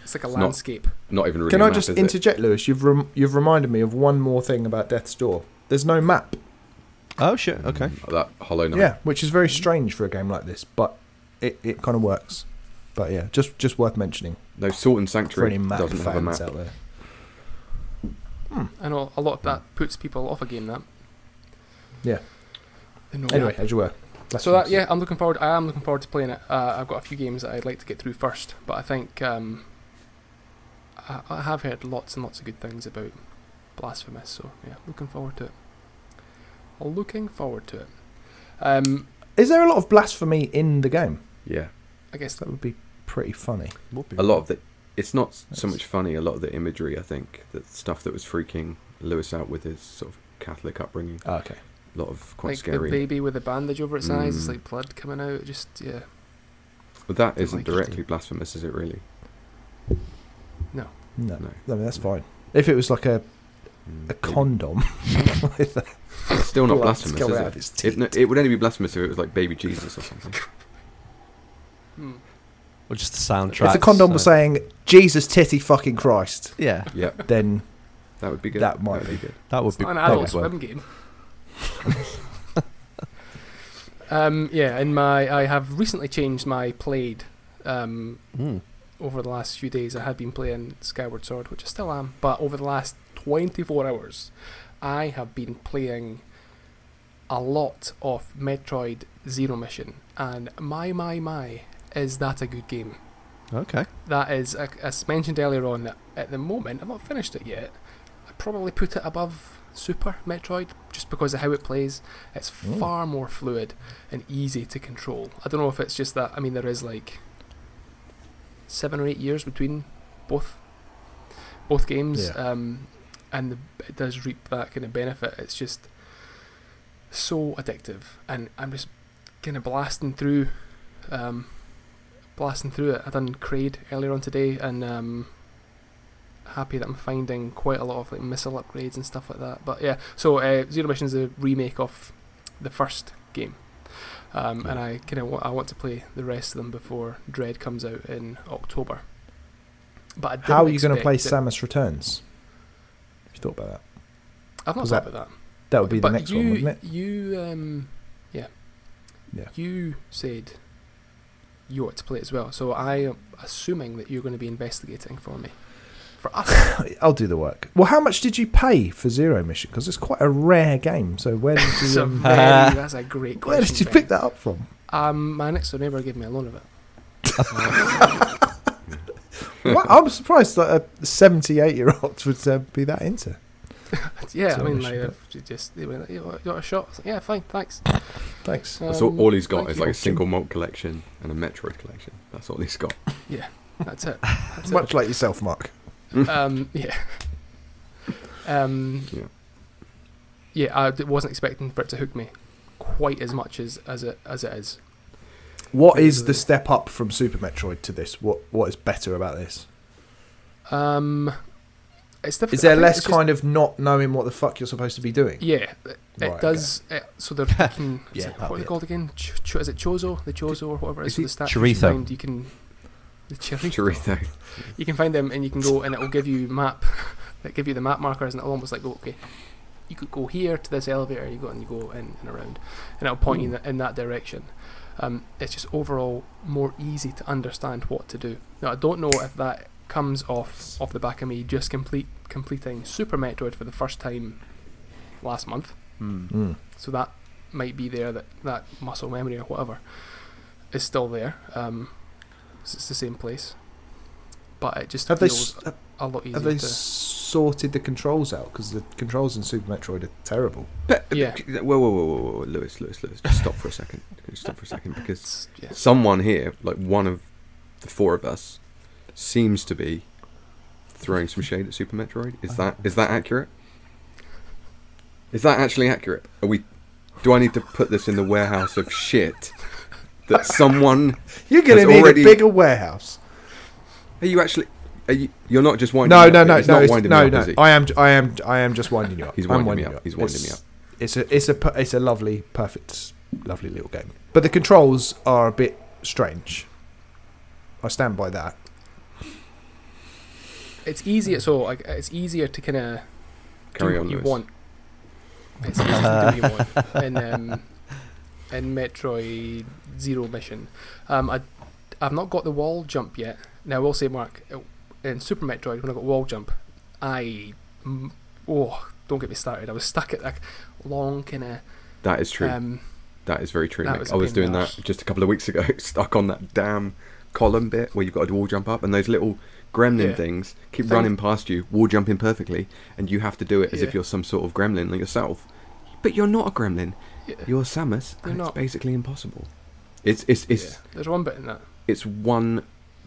it's like a It's not- landscape. Not even really. Can a I map, just is it? interject, Lewis? You've rem- you've reminded me of one more thing about Death's Door. There's no map. Oh shit. Okay. Mm, That Hollow Knight. Yeah, which is very strange for a game like this, but it, it kind of works. But yeah, just just worth mentioning No, Salt and for Sanctuary any map doesn't have a map. out there. I know a lot of that puts people off a game. That Yeah. They know Anyway, that. as you were. That's so that yeah, I'm looking forward. I am looking forward to playing it. Uh, I've got a few games that I'd like to get through first, but I think um, I, I have heard lots and lots of good things about Blasphemous. So yeah, looking forward to it. Looking forward to it. Um, Is there a lot of blasphemy in the game? Yeah, I guess That would be pretty funny. a lot of the. It's not so much funny. A lot of the imagery, I think, the stuff that was freaking Lewis out with his sort of Catholic upbringing. Oh, okay. A lot of quite like scary. the baby with a bandage over its eyes. It's Mm. like blood coming out. Just yeah. But that Don't isn't like it. directly blasphemous, is it? Really? No, No. No. I mean that's fine. If it was like a, Mm, a condom, with a It's still not blood blasphemous, coming is out it? of its It, teeth. no, it would only be blasphemous if it was like baby Jesus or something. Hmm. Or just the soundtrack. if the condom was saying Jesus titty fucking Christ, Yeah, yep, then that would be good. That might be. good. that would It's be. not an that adult would work. swim game. um, yeah, in my I have recently changed my played. Um, Mm. Over the last few days, I had been playing Skyward Sword, which I still am. But over the last 24 hours, I have been playing a lot of Metroid Zero Mission, and my my my, is that a good game? Okay. That is, uh, as mentioned earlier on, at the moment, I've not finished it yet. I probably put it above Super Metroid just because of how it plays. It's far more fluid and easy to control. I don't know if it's just that, I mean, there is like seven or eight years between both both games, Yeah. um, and the, it does reap that kind of benefit. It's just so addictive, and I'm just kind of blasting through um, blasting through it. I done Kraid earlier on today, and um, happy that I'm finding quite a lot of like missile upgrades and stuff like that. But yeah, so uh, Zero Mission is a remake of the first game, um, and I kind of wa- I want to play the rest of them before Dread comes out in October. But I how are you going to play it- Samus Returns? Have you thought about that? I've not thought that- about that. That would be but the next you, one, wouldn't it? You, um, yeah, Yeah. You said you ought to play it as well, so I am assuming that you're going to be investigating for me, for us. I'll do the work. Well, how much did you pay for Zero Mission? Because it's quite a rare game. So where did you, a um, very, that's a great question. where did you Ben. pick that up from? Um, my next door neighbour gave me a loan of it. What? I'm surprised that a 78 year old would uh, be that into. yeah, I mean, mission, like, but- you just they were like, you want a shot? Like, yeah, fine, thanks. Thanks. That's all, Um, all he's got thank is you. like a single malt collection and a Metroid collection. That's all he's got. That's it. That's it. Much like yourself, Mark. Um, yeah. Um, Yeah. yeah, I d- wasn't expecting for it to hook me quite as much as, as it as it is. What is the step up from Super Metroid to this? What What is better about this? Um, it's difficult. Is there I think less it's just- kind of not knowing what the fuck you're supposed to be doing? Yeah, it, it Right, does. It, so they're taking. is Yeah, it, that'll what are be they it. called again? Ch- ch- is it Chozo? The Chozo or whatever it is. Is so it the statues you Chorizo? find, You can. The chorizo. Chorizo. You can find them and you can go and it will give you map. It give you the map markers and it'll almost like go okay. You could go here to this elevator. You go and you go in and around, and it'll point you in, that in that direction. Um, it's just overall more easy to understand what to do. Now I don't know if that comes off off the back of me just complete completing Super Metroid for the first time last month. Mm. So that might be there. That that muscle memory or whatever is still there. Um, 'cause it's the same place, but it just Have they feels s- a lot easier have they to. sorted the controls out? Because the controls in Super Metroid are terrible. But, uh, Yeah. Whoa, whoa, whoa, whoa, whoa, Lewis, Lewis, Lewis. Just stop for a second. Can you stop for a second? Because yeah. someone here, like one of the four of us, seems to be throwing some shade at Super Metroid. Is that is that accurate? Is that actually accurate? Are we? Do I need to put this in the warehouse of shit that someone? You're going to need already- a bigger warehouse. Are you actually? Are you? You're not just winding. No, me no, up. no, He's no, not it's- winding no, me up, no. is? I am, I am, I am just winding you up. He's I'm winding me up. you He's winding me It's- up. It's a, it's a, it's a lovely, perfect, lovely little game. But the controls are a bit strange. I stand by that. It's easier. So like, it's easier to kind of do Carry on, what you want. It's easier to do what you want in um, in Metroid Zero Mission. Um, I I've not got the wall jump yet. Now I will say, Mark, uh, in Super Metroid when I got wall jump, I oh don't get me started. I was stuck at that long kind of That is true. um, that is very true. was I was doing that just a couple of weeks ago, stuck on that damn column bit where you've got to wall jump up, and those little gremlin Yeah. things keep Thing- running past you, wall jumping perfectly, and you have to do it as if you're some sort of gremlin like yourself. But you're not a gremlin. Yeah, You're Samus, You're and it's basically impossible. It's it's it's yeah. There's one bit in that. it's one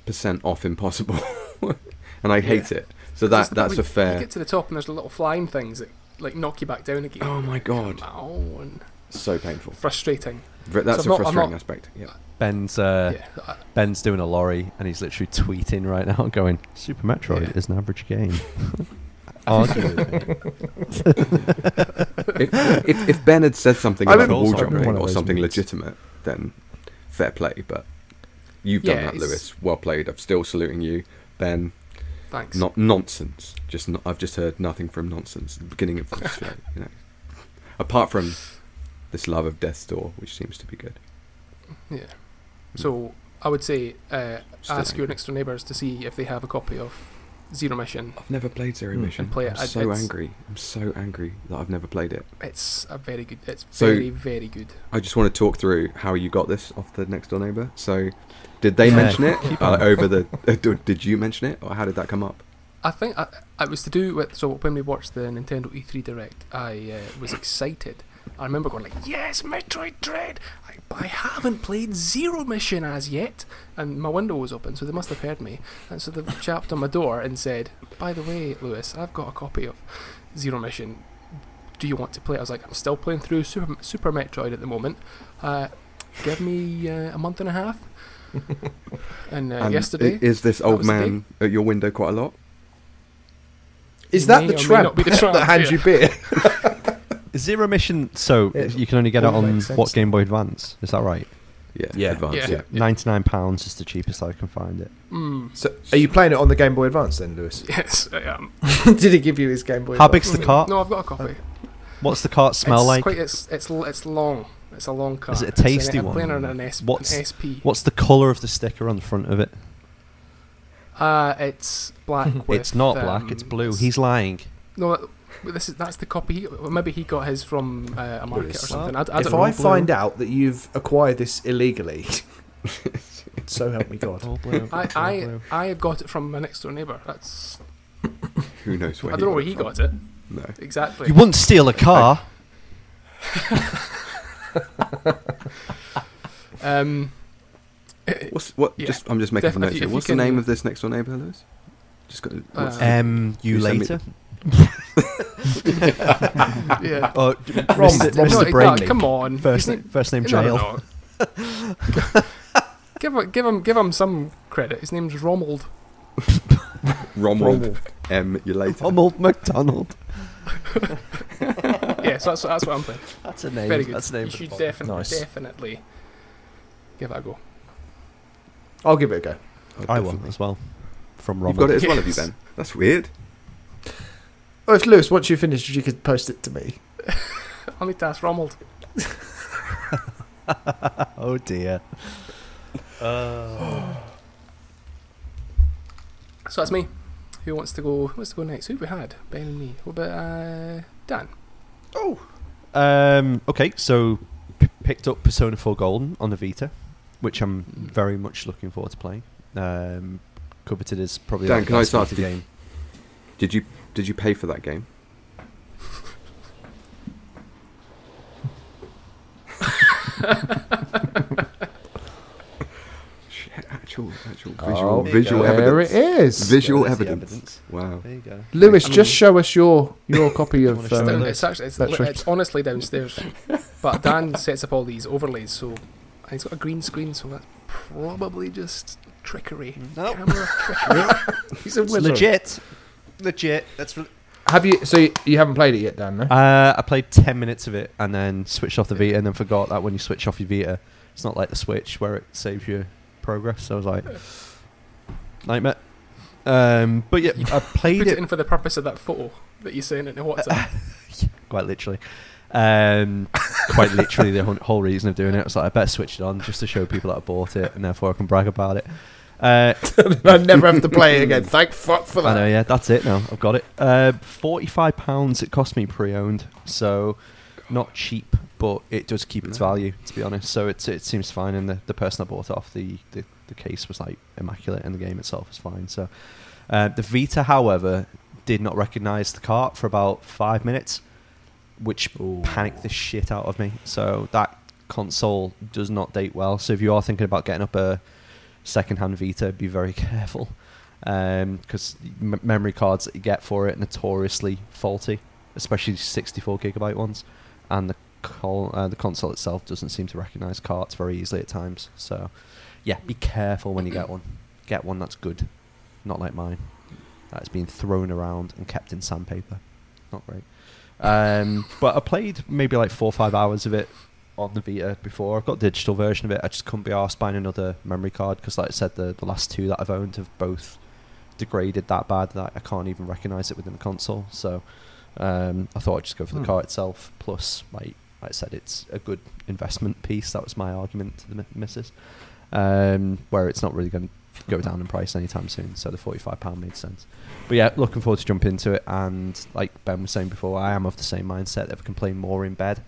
percent off impossible, and I hate Yeah. it. So that that's a fair. You get to the top and there's little flying things that like knock you back down again. Oh my god, Ow, and so painful. frustrating. That's I'm a not- frustrating not- aspect. Yeah. Ben's uh, yeah, I- Ben's doing a lorry and he's literally tweeting right now, going, "Super Metroid Yeah. is an average game." Argue with me. if, if, if Ben had said something I about remember- wall I remember jumping one of or those something moments. legitimate, then fair play. But you've Yeah, done that, it's- Lewis. Well played. I'm still saluting you, Ben. thanks. Not nonsense. Just no, I've just heard nothing from nonsense at the beginning of this show. You know, apart from this love of Death's Door, which seems to be good. Yeah. So I would say uh, Still ask your angry. next door neighbours to see if they have a copy of Zero Mission. I've never played Zero Mm. Mission. And play I'm so it's- angry. I'm so angry that I've never played it. It's a very good. It's So- very very good. I just want to talk through how you got this off the next door neighbour. So, did they Yeah, mention it uh, over the? Uh, did- did you mention it, or how did that come up? I think I, it was to do with so when we watched the Nintendo E3 Direct, I uh, was excited. I remember going like, "Yes, Metroid Dread!" I, I haven't played Zero Mission as yet, and my window was open, so they must have heard me. And so they chapped on my door and said, "By the way, Lewis, I've got a copy of Zero Mission. Do you want to play?" it?" I was like, "I'm still playing through Super, Super Metroid at the moment. Uh, give me uh, a month and a half." and, uh, And yesterday, is this old man at your window quite a lot? Is that the or may tramp the tramp, that hands yeah. you beer? Zero Mission, so It you can only get it all on makes sense what. Game Boy Advance? Is that right? Yeah, Yeah. advanced. Yeah. Yeah, Yeah. Ninety-nine pounds is the cheapest I can find it. Mm, So, are you playing it on the Game Boy Advance then, Lewis? yes, I am. Did he give you his Game Boy? How big's the cart? No, I've got a copy. What's the cart smell it's like? Quite, it's it's l- it's long. It's a long car. Is it a It's an- tasty I'm playing one? on an, S, What's- an SP. What's the colour of the sticker on the front of it? Uh, it's black. with, it's not black. um, It's blue. it's- He's lying. No. This is that's the copy. He, maybe he got his from uh, a market or Lewis. something. I, d- I if don't know. I find out that you've acquired this illegally, so help me God. I I. I have got it from my next door neighbour. That's Who knows where? I don't know where he from. got it. No. Exactly. You wouldn't steal a car. Um, What's what? Yeah, just I'm just making some def- if notes here. What's can- the name of this next door neighbour, Lewis? Just got. To, Uh, Um, you You send me- later. Yeah. Oh, Rom- Mr. Rom- No, Mr. no, come on. First, name, first name no, jail. no, no. give, him- give him, give him some credit. His name's Romold. Romuald M. You later. Ronald McDonald. yeah, so that's, that's what I'm playing. That's a name. Very good. That's a name. you should the definitely, Nice. definitely give that a go. I'll give it a go. Oh, I will definitely. as well. From You've got it as well, have you, Ben? That's weird. Oh, if Lewis, once you finish, you could post it to me. I'll need to ask Romold. oh dear. Uh, So that's me. Who wants to go? Who wants to go next? Who have we had? Ben and me. What about uh, Dan? Oh. Um, okay, so p- picked up Persona 4 Golden on the Vita, which I'm very much looking forward to playing. Um, coveted is probably Dan, like can I best start Vita to- game. Did you did you pay for that game? Shit, actual actual visual Oh, visual there there evidence. it is. Visual There's the evidence. Wow. There you go. Lewis, I mean- just show us your your copy of. wanna It's, it? Um, down, it's actually it's, li- it's honestly downstairs, but Dan sets up all these overlays, so and he's got a green screen, so that's probably just trickery. No. Camera trickery. he's a It's legit. Legit. That's re- Have you? So you, you haven't played it yet, Dan? No. Uh, I played 10 minutes of it and then switched off the Vita and then forgot that when you switch off your Vita, it's not like the Switch where it saves your progress. So I was like, nightmare. Um, but yeah, I played Put it it in for the purpose of that photo that you're saying in into WhatsApp. quite literally. Um, quite literally, the whole- whole reason of doing it I was like, I better switch it on just to show people that I bought it and therefore I can brag about it. Uh, I never have to play it again. Thank fuck for I know, that. yeah, that's it now. I've got it. Uh, Forty-five pounds it cost me pre-owned, so not cheap, but it does keep its value. To be honest, so it's it seems fine. And the, the person I bought it off, the, the the case was like immaculate, and the game itself was fine. So uh, the Vita, however, did not recognise the cart for about five minutes, which panicked the shit out of me. So that console does not date well. So if you are thinking about getting up a second-hand Vita, be very careful because m- memory cards that you get for it are notoriously faulty, especially 64 gigabyte ones, and the col- uh, the console itself doesn't seem to recognize carts very easily at times. So, yeah, be careful when you get one. Get one that's good, not like mine, that's been thrown around and kept in sandpaper. Not great. Um, but I played maybe like four or five hours of it on the Vita before. I've got a digital version of it. I just couldn't be asked buying another memory card because, like I said, the, the last two that I've owned have both degraded that bad that I can't even recognize it within the console. So um, I thought I'd just go for the Hmm. car itself. Plus, like, like I said, it's a good investment piece. That was my argument to the mi- missus. Um, where it's not really going to go down in price anytime soon. So the forty-five pound made sense. But yeah, looking forward to jump into it. And like Ben was saying before, I am of the same mindset that if I can play more in bed,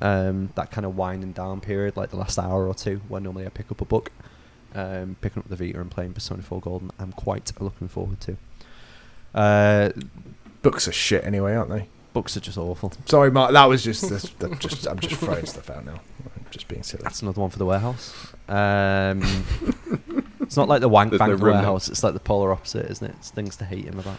um, that kind of winding down period, like the last hour or two, when normally I pick up a book, um, picking up the Vita and playing Persona 4 Golden, I'm quite looking forward to. Uh, Books are shit anyway, aren't they? books are just awful. Sorry, Mark. That was just, this, that just I'm just throwing stuff out now. I'm just being silly. That's another one for the warehouse. Um, it's not like the wank There's bank no the room now. warehouse. It's like the polar opposite, isn't it? It's things to hate him about.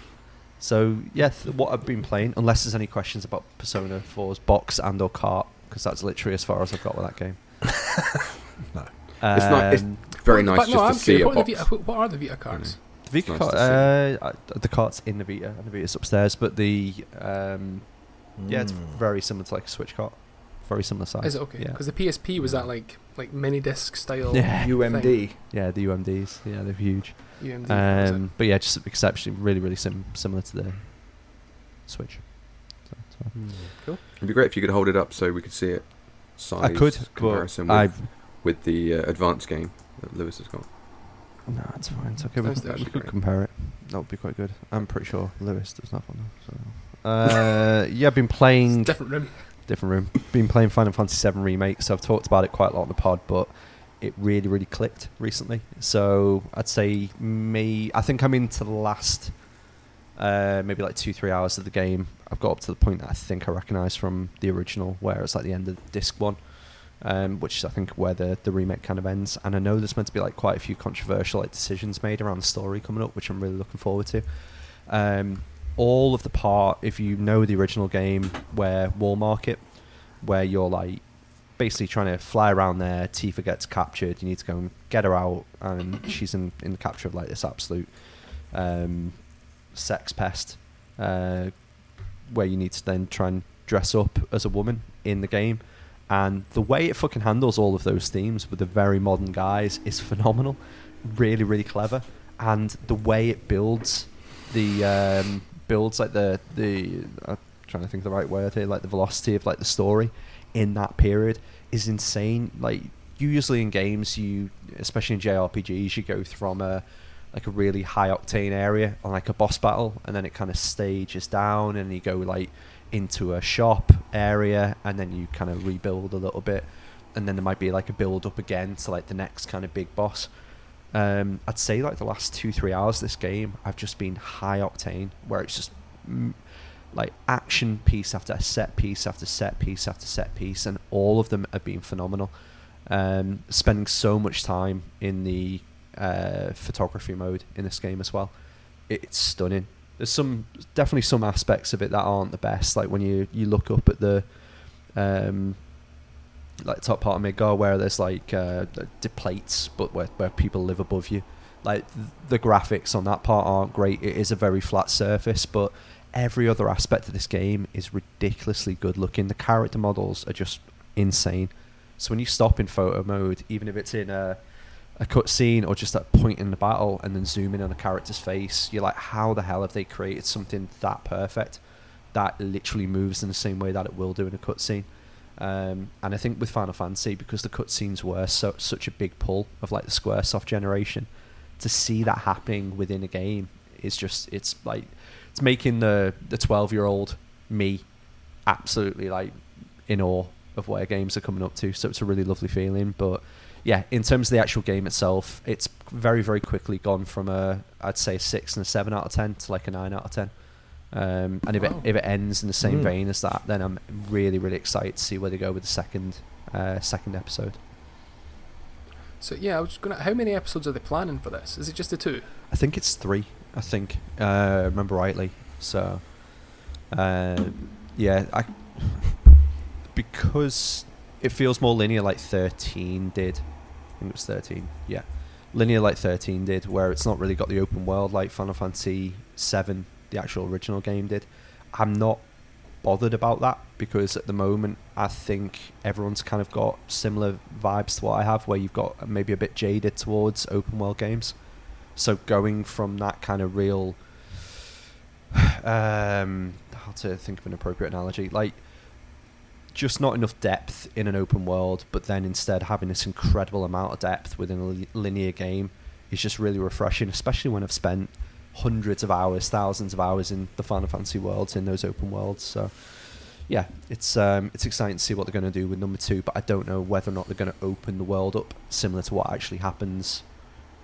So yeah, th- what I've been playing, unless there's any questions about Persona 4's box and or cart, because that's literally as far as I've got with that game. No. It's not- it's Um, Very But nice no, just I'm to see curious, a what, are box. the Vita, what are the Vita cards? The Vita nice cart, to uh, uh, the cart's in the Vita, and the Vita's upstairs. But the um, yeah, it's Mm. very similar to like a Switch cart, very similar size. Is it okay? Yeah, Because the PSP was that like like mini disc style Yeah. UMD. yeah, the UMDs, yeah, they're huge. UMD. Um, but yeah, just exceptionally, really, really sim- similar to the Switch. So, so. It'd be great if you could hold it up so we could see it. Size I could, comparison but I with, with the uh, advanced game that Lewis has got. no, it's fine. It's okay. We, Sounds could- we could compare it. That would be quite good. I'm pretty sure Lewis does not one. So. Uh, yeah, I've been playing It's different room. different room. Been playing Final Fantasy VII Remake, so I've talked about it quite a lot on the pod, but it really, really clicked recently. So I'd say me. I think I'm into the last uh, maybe like two, three hours of the game, I've got up to the point that I think I recognise from the original, where it's like the end of disc one, um, which is I think where the the remake kind of ends. And I know there's meant to be like quite a few controversial like decisions made around the story coming up, which I'm really looking forward to. Um, all of the part, if you know the original game, where Wall Market, where you're like basically trying to fly around there. Tifa gets captured. You need to go and get her out, and she's in, in the capture of like this absolute um, sex pest, uh, where you need to then try and dress up as a woman in the game. And the way it fucking handles all of those themes with the very modern guys is phenomenal. Really, really clever. And the way it builds the um, builds like the the I'm trying to think the right word here, like the velocity of like the story in that period is insane. Like usually in games, you especially in JRPGs, you go from a like a really high octane area on like a boss battle, and then it kind of stages down, and you go like into a shop area, and then you kind of rebuild a little bit, and then there might be like a build up again to like the next kind of big boss. Um, I'd say like the last two three hours of this game, I've just been high octane, where it's just mm, like action piece after set piece after set piece after set piece, and all of them have been phenomenal. Um, spending so much time in the uh, photography mode in this game as well, it's stunning. There's some definitely some aspects of it that aren't the best, like when you you look up at the um, like top part of Midgar where there's like uh, the plates, but where where people live above you. Like the graphics on that part aren't great. It is a very flat surface, but every other aspect of this game is ridiculously good looking. The character models are just insane. So when you stop in photo mode, even if it's in a a cutscene or just that point in the battle and then zoom in on a character's face, you're like, how the hell have they created something that perfect that literally moves in the same way that it will do in a cutscene? Um, and I think with Final Fantasy, because the cutscenes were so such a big pull of like the SquareSoft generation, to see that happening within a game is just it's like it's making the the 12 year old me absolutely like in awe of where games are coming up to. So it's a really lovely feeling. But yeah, in terms of the actual game itself, it's very very quickly gone from a I'd say a six and a seven out of ten to like a nine out of ten. Um, and if Wow. it if it ends in the same Mm. vein as that, then I'm really really excited to see where they go with the second uh, second episode. So yeah, I was just gonna. How many episodes are they planning for this? Is it just the two? I think it's three. I think uh, remember rightly. So uh, yeah, I because it feels more linear like 13 did. I think it was 13. Yeah, linear like 13 did, where it's not really got the open world like Final Fantasy 7, the actual original game did. I'm not bothered about that because at the moment I think everyone's kind of got similar vibes to what I have, where you've got maybe a bit jaded towards open world games. So going from that kind of real, um, how to think of an appropriate analogy, like just not enough depth in an open world, but then instead having this incredible amount of depth within a li- linear game is just really refreshing, especially when I've spent hundreds of hours, thousands of hours in the Final Fantasy worlds in those open worlds. So yeah, it's um, it's exciting to see what they're going to do with number two, but I don't know whether or not they're going to open the world up similar to what actually happens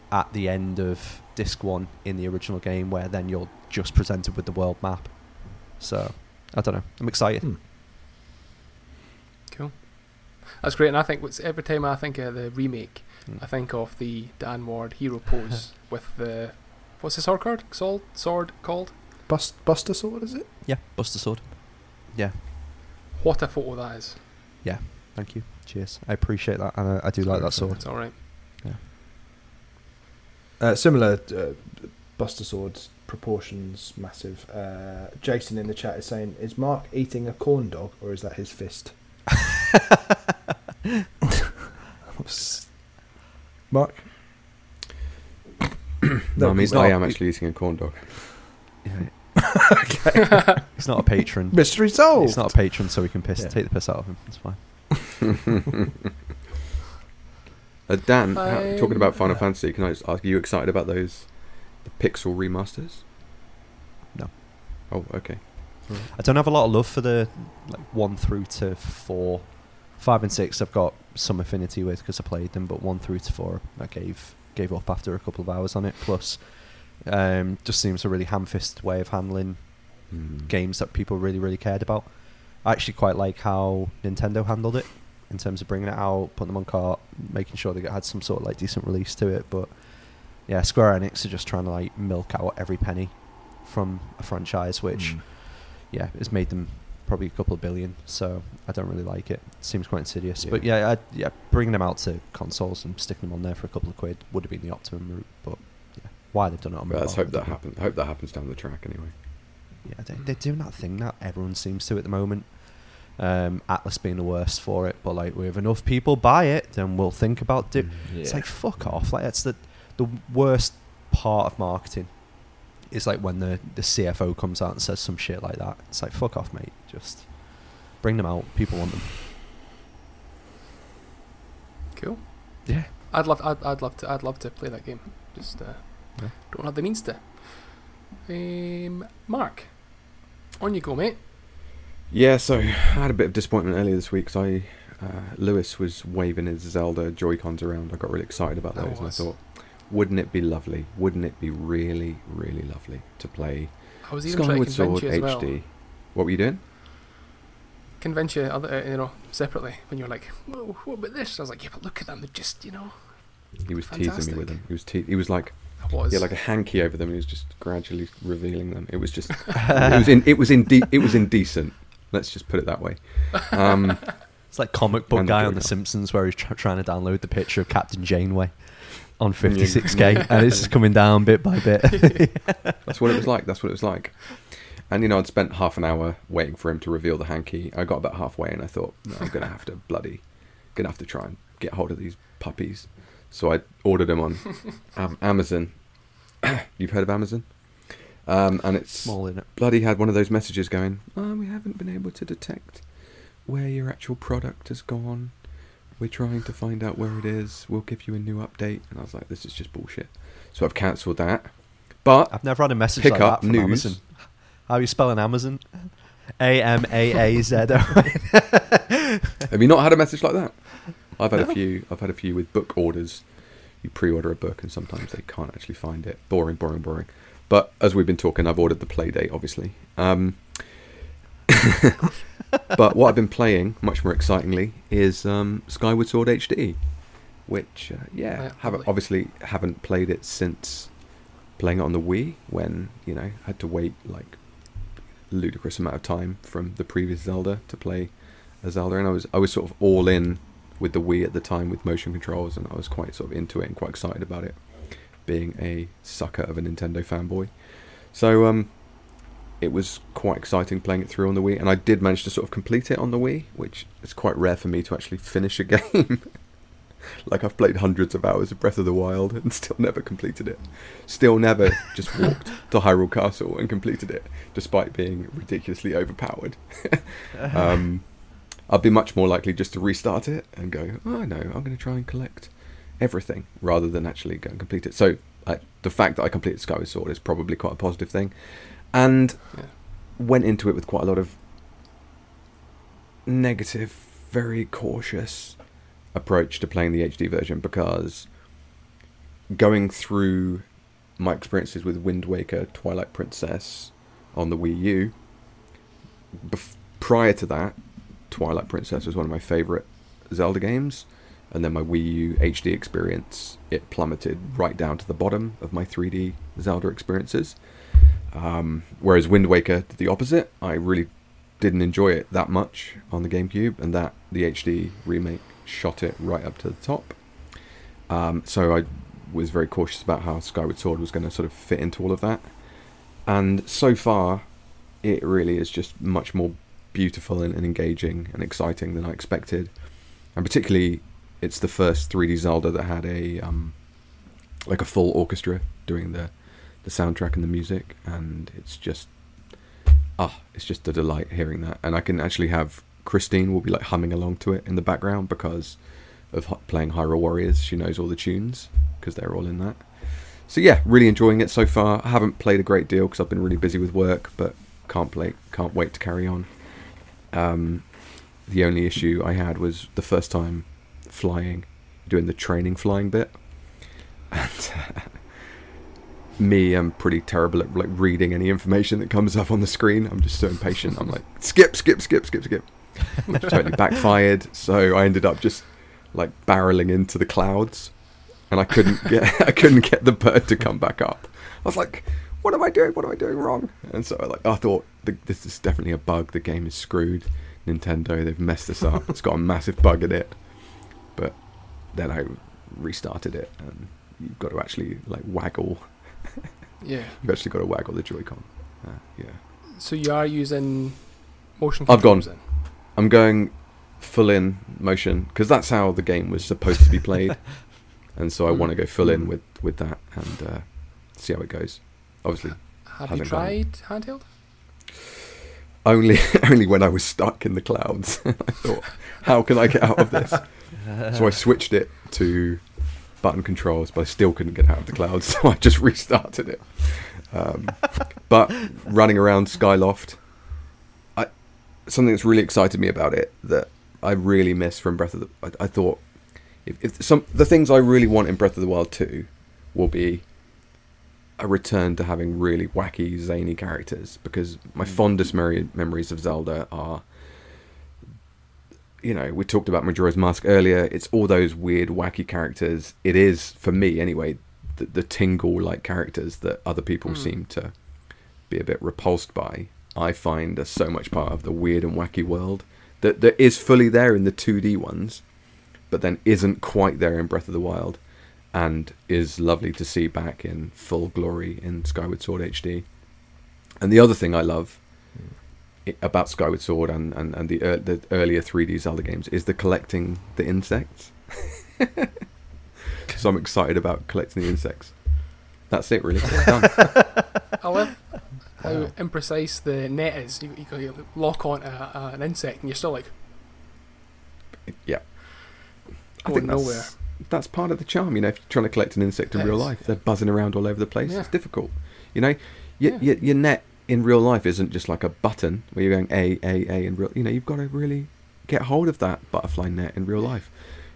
at the end of disc one in the original game, where then you're just presented with the world map. So I don't know. I'm excited. Hmm. Cool. That's great, and I think what's every time I think of the remake, Hmm. I think of the Dan Ward hero pose with the what's the sword card? Sword sword called? Bust, Buster Sword, is it? Yeah, Buster Sword. Yeah, What a photo that is. Yeah. Thank you. Cheers. I appreciate that, and I, I do like that sword. It's all right. Uh, similar uh, Buster Sword proportions, massive. Uh, Jason in the chat is saying, "Is Mark eating a corn dog, or is that his fist?" Mark, No, I mean, he's I am actually eating a corn dog. Yeah. He's not a patron. mystery solved. He's not a patron, so we can piss Yeah. take the piss out of him. It's fine. Uh, Dan, how, talking about Final Yeah. Fantasy, can I just ask, are you excited about those the Pixel remasters? No. Oh, okay. I don't have a lot of love for the like one through to four, five and six. I've got some affinity with because I played them, but one through to four, I gave gave up after a couple of hours on it. Plus, Um, just seems a really ham-fisted way of handling Mm. games that people really, really cared about. I actually quite like how Nintendo handled it in terms of bringing it out, putting them on cart, making sure they had some sort of like decent release to it. But yeah, Square Enix are just trying to like milk out every penny from a franchise, which Mm. Yeah, it's made them probably a couple of billion. So I don't really like it. Seems quite insidious. Yeah. But yeah, I, yeah, bringing them out to consoles and sticking them on there for a couple of quid would have been the optimum route. But yeah, why they've done it on But let's hope that I happens. Hope that happens down the track anyway. Yeah, they, they're doing that thing that everyone seems to at the moment. Um, Atlus being the worst for it, but like, if enough people buy it, then we'll think about do. It's like fuck off. Like that's the the worst part of marketing. Is like when the the CFO comes out and says some shit like that. It's like fuck off, mate. Just bring them out. People want them. Cool. Yeah. I'd love. I'd, I'd love to. I'd love to play that game. Just uh, Yeah. don't have the means to. Um, Mark, on you go, mate. Yeah, so I had a bit of disappointment earlier this week. 'cause I uh, Lewis was waving his Zelda Joy Cons around. I got really excited about I those, and I thought, wouldn't it be lovely? Wouldn't it be really, really lovely to play I was even trying to Skyward Sword you as HD? well. What were you doing? Convince you, other, uh, you know, separately when you're like, "Whoa, what about this?" I was like, "Yeah, but look at them. They're just, you know." He was teasing me with them. He was te- he was like I was. he had like a hanky over them. and He was just gradually revealing them. It was just it was in it was inde- it was indecent. Let's just put it that way. Um, It's like comic book guy on The Simpsons where he's tr- trying to download the picture of Captain Janeway on 56k, and it's just coming down bit by bit. That's what it was like. That's what it was like. And you know, I'd spent half an hour waiting for him to reveal the hanky. I got about halfway, and I thought, no, I'm gonna have to bloody, gonna have to try and get hold of these puppies. So I ordered them on Am- Amazon. You've heard of Amazon? Um, and it's Small it. bloody had one of those messages going, oh, we haven't been able to detect where your actual product has gone. We're trying to find out where it is. We'll give you a new update. And I was like, this is just bullshit. So I've cancelled that. But I've never had a message Pick like up that from news. Amazon. How are you spelling Amazon? A M A A Z O. have you not had a message like that? I've had No. a few. I've had a few with book orders. You pre-order a book and sometimes they can't actually find it. Boring, boring, boring. But as we've been talking, I've ordered the Playdate, obviously. Um, but what I've been playing, much more excitingly, is um, Skyward Sword HD, which uh, yeah, haven't obviously haven't played it since playing it on the Wii when you know had to wait like ludicrous amount of time from the previous Zelda to play a Zelda, and I was I was sort of all in with the Wii at the time with motion controls, and I was quite sort of into it and quite excited about it, being a sucker of a Nintendo fanboy. So um, it was quite exciting playing it through on the Wii, and I did manage to sort of complete it on the Wii, which is quite rare for me to actually finish a game. like I've played hundreds of hours of Breath of the Wild and still never completed it. Still never just walked to Hyrule Castle and completed it, despite being ridiculously overpowered. um, I'd be much more likely just to restart it and go, oh no, I'm going to try and collect everything rather than actually go and complete it. So I, the fact that I completed Skyward Sword is probably quite a positive thing, and Yeah. went into it with quite a lot of negative, very cautious approach to playing the HD version because going through my experiences with Wind Waker, Twilight Princess on the Wii U, bef- prior to that, Twilight Princess was one of my favorite Zelda games, and then my Wii U HD experience it plummeted right down to the bottom of my 3D Zelda experiences. Um, whereas Wind Waker did the opposite. I really didn't enjoy it that much on the GameCube, and that the HD remake shot it right up to the top. Um, so I was very cautious about how Skyward Sword was going to sort of fit into all of that. And so far, it really is just much more beautiful and, and engaging and exciting than I expected. And particularly, it's the first 3D Zelda that had a um, like a full orchestra doing the the soundtrack and the music, and it's just ah, it's just a delight hearing that. And I can actually have Christine will be like humming along to it in the background because of playing Hyrule Warriors. She knows all the tunes because they're all in that. So yeah, really enjoying it so far. I haven't played a great deal because I've been really busy with work, but can't play, can't wait to carry on. Um, the only issue I had was the first time flying, doing the training flying bit, and me, I'm pretty terrible at like reading any information that comes up on the screen. I'm just so impatient. I'm like skip, skip, skip, skip, skip. Which totally backfired. So I ended up just like barreling into the clouds, and I couldn't get I couldn't get the bird to come back up. I was like, "What am I doing? What am I doing wrong?" And so I like I thought this is definitely a bug. The game is screwed. Nintendo, they've messed this up. it's got a massive bug in it. But then I restarted it, and you've got to actually like waggle. Yeah. You've actually got to waggle the Joy-Con. Uh, yeah. So you are using motion I've gone. then? I'm going full in motion because that's how the game was supposed to be played, and so I Mm. want to go full in Mm. with with that and uh, see how it goes. Obviously, Have you tried handheld? only only when I was stuck in the clouds, I thought, how can I get out of this? So I switched it to button controls, but I still couldn't get out of the clouds, so I just restarted it. Um, but running around Skyloft, I something that's really excited me about it that I really miss from Breath of the. I, I thought if, if some the things I really want in Breath of the Wild two will be a return to having really wacky, zany characters because my fondest meri- memories of Zelda are you know, we talked about Majora's Mask earlier. It's all those weird, wacky characters. It is, for me anyway, the, the tingle like characters that other people Mm. seem to be a bit repulsed by. I find are so much part of the weird and wacky world that that is fully there in the 2D ones, but then isn't quite there in Breath of the Wild, and is lovely to see back in full glory in Skyward Sword HD. And the other thing I love about Skyward Sword and, and, and the ear the earlier 3D Zelda games is the collecting the insects. so I'm excited about collecting the insects. That's it, really. Done. I love how imprecise the net is. You, you, you lock on a, a, an insect and you're still like yeah. I going think that's, nowhere. that's part of the charm. You know, if you're trying to collect an insect in It real is, life, they're buzzing around all over the place. Yeah. It's difficult. You know, your, Yeah. your, your net in real life isn't just like a button where you're going A, A, A in real. You know, you've got to really get hold of that butterfly net in real life.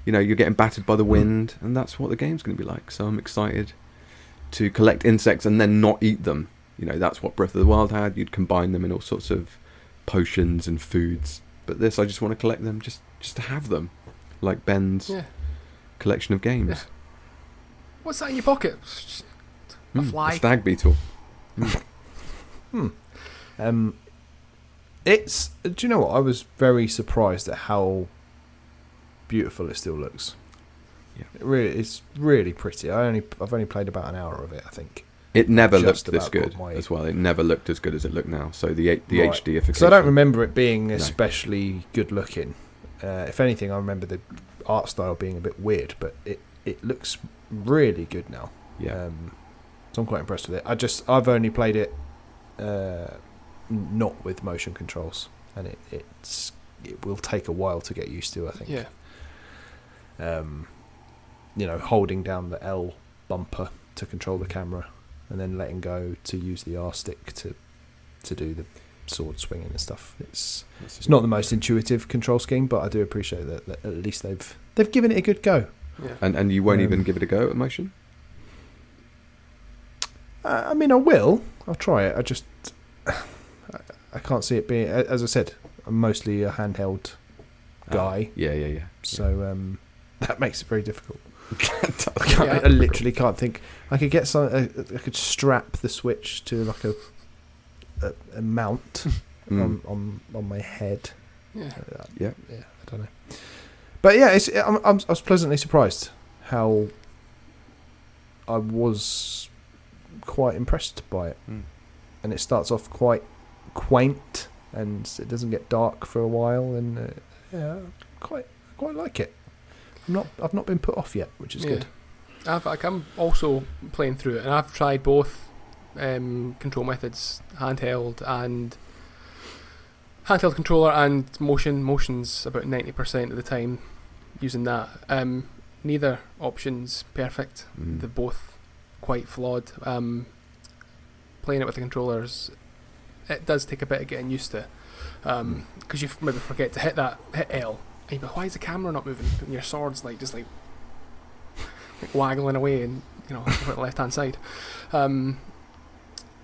You know, you're getting battered by the wind, and that's what the game's going to be like. So I'm excited to collect insects and then not eat them. You know, that's what Breath of the Wild had. You'd combine them in all sorts of potions and foods. But this, I just want to collect them just just to have them, like Ben's Yeah. collection of games. Yeah. What's that in your pocket? A Mm, fly. stag beetle. Um, it's. Do you know what? I was very surprised at how beautiful it still looks. Yeah. It really, it's really pretty. I only, I've only played about an hour of it. I think. It never Just looked this good my- as well. It never looked as good as it looked now. So the the Right. HDification. Because I don't remember it being No. especially good looking. Uh, if anything, I remember the art style being a bit weird, but it, it looks really good now. Yeah. Um, so I'm quite impressed with it. I just I've only played it uh, not with motion controls, and it it's it will take a while to get used to. I think. Yeah. Um, you know, holding down the L bumper to control the camera, and then letting go to use the R stick to to do the sword swinging and stuff. It's it's not the most intuitive control scheme, but I do appreciate that, that at least they've they've given it a good go. Yeah. And and you won't Um, even give it a go at motion. Uh, I mean, I will. I'll try it. I just I, I can't see it being. As I said, I'm mostly a handheld guy, Ah, yeah, yeah, yeah. so um, that makes it very difficult. I, can't, Yeah. I literally can't think. I could get some. Uh, I could strap the switch to like a a, a mount Mm. on, on on my head. Yeah. Uh, Yeah. yeah, I don't know. But yeah, it's, I'm, I'm, I was pleasantly surprised how I was quite impressed by it. Mm. And it starts off quite quaint, and it doesn't get dark for a while, and uh, yeah, I quite quite like it. I'm not I've not been put off yet, which is Yeah. good. I've, like, I'm also playing through it, and I've tried both um, control methods, handheld and handheld controller and motion. Motion's about ninety percent of the time using that. Um, neither option's perfect. Mm. They're both quite flawed. Um, playing it with the controllers, it does take a bit of getting used to, because you maybe forget to hit that hit L. And why is the camera not moving? And your sword's like just like, like waggling away, and you know, over the left hand side. Um,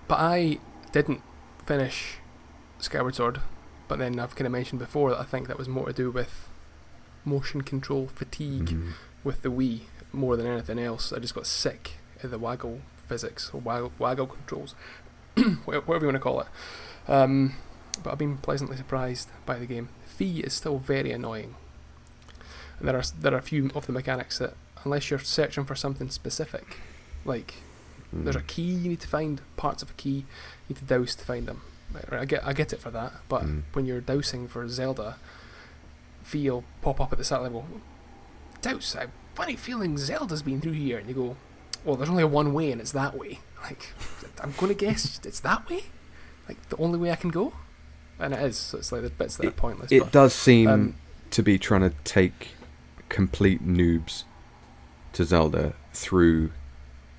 but I didn't finish Skyward Sword, but then I've kind of mentioned before that I think that was more to do with motion control fatigue Mhm. with the Wii more than anything else. I just got sick the waggle physics or waggle, waggle controls, whatever you want to call it. Um, but I've been pleasantly surprised by the game. Fi is still very annoying. And there are there are a few of the mechanics that, unless you're searching for something specific, like there's a Mm. key you need to find, parts of a key you need to douse to find them. Right, right, I get I get it for that, but Mm. when you're dousing for Zelda, Fi will pop up at the start level. Douse, I funny feeling Zelda's been through here, and you go, well, there's only one way, and it's that way. Like, I'm gonna guess it's that way, like the only way I can go, and it is. So it's like the bits that are pointless. It but, does seem um, to be trying to take complete noobs to Zelda through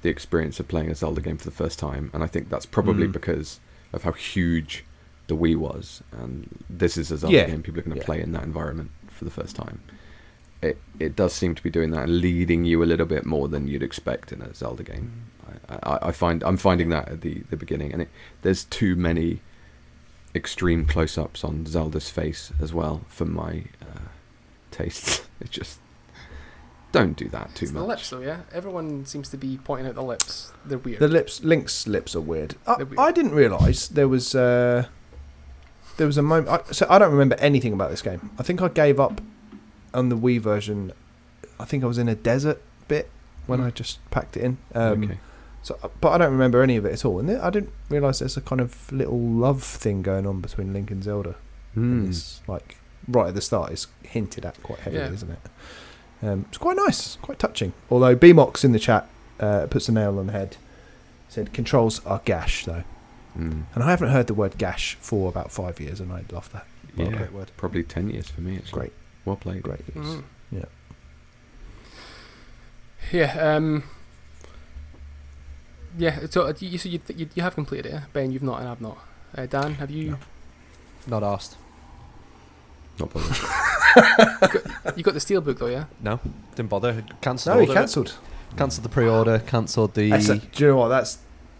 the experience of playing a Zelda game for the first time, and I think that's probably Mm. because of how huge the Wii was, and this is a Zelda Yeah. game people are going to Yeah. play in that environment for the first time. It it does seem to be doing that, and leading you a little bit more than you'd expect in a Zelda game. I, I, I find I'm finding that at the, the beginning, and it, there's too many extreme close-ups on Zelda's face as well for my uh, tastes. It just don't do that too it's much. the lips, though. Yeah, everyone seems to be pointing out the lips. They're weird. The lips, Link's lips are weird. I, weird. I didn't realise there was uh, there was a moment. I, so I don't remember anything about this game. I think I gave up on the Wii version. I think I was in a desert bit when Mm. I just packed it in. Um, okay. So, but I don't remember any of it at all. And I didn't realise there's a kind of little love thing going on between Link and Zelda. Hmm. It's like right at the start, it's hinted at quite heavily, Yeah. isn't it? Um, it's quite nice, quite touching. Although BMOX in the chat uh, puts a nail on the head. Said controls are gash though, Hmm. and I haven't heard the word gash for about five years, and I love that. Yeah, great word. probably ten years for me. It's Great, Well played. great. Mhm. Yeah. Yeah. Um. Yeah. So uh, you so you, you you have completed it. Ben. You've not, and I've not. Uh, Dan, have you? Not asked. Not bothered. You got the steel book though, yeah. No, didn't bother. Cancelled. No, he all of it. cancelled. Cancelled the pre-order. Cancelled the. That's a- Do you know what? That's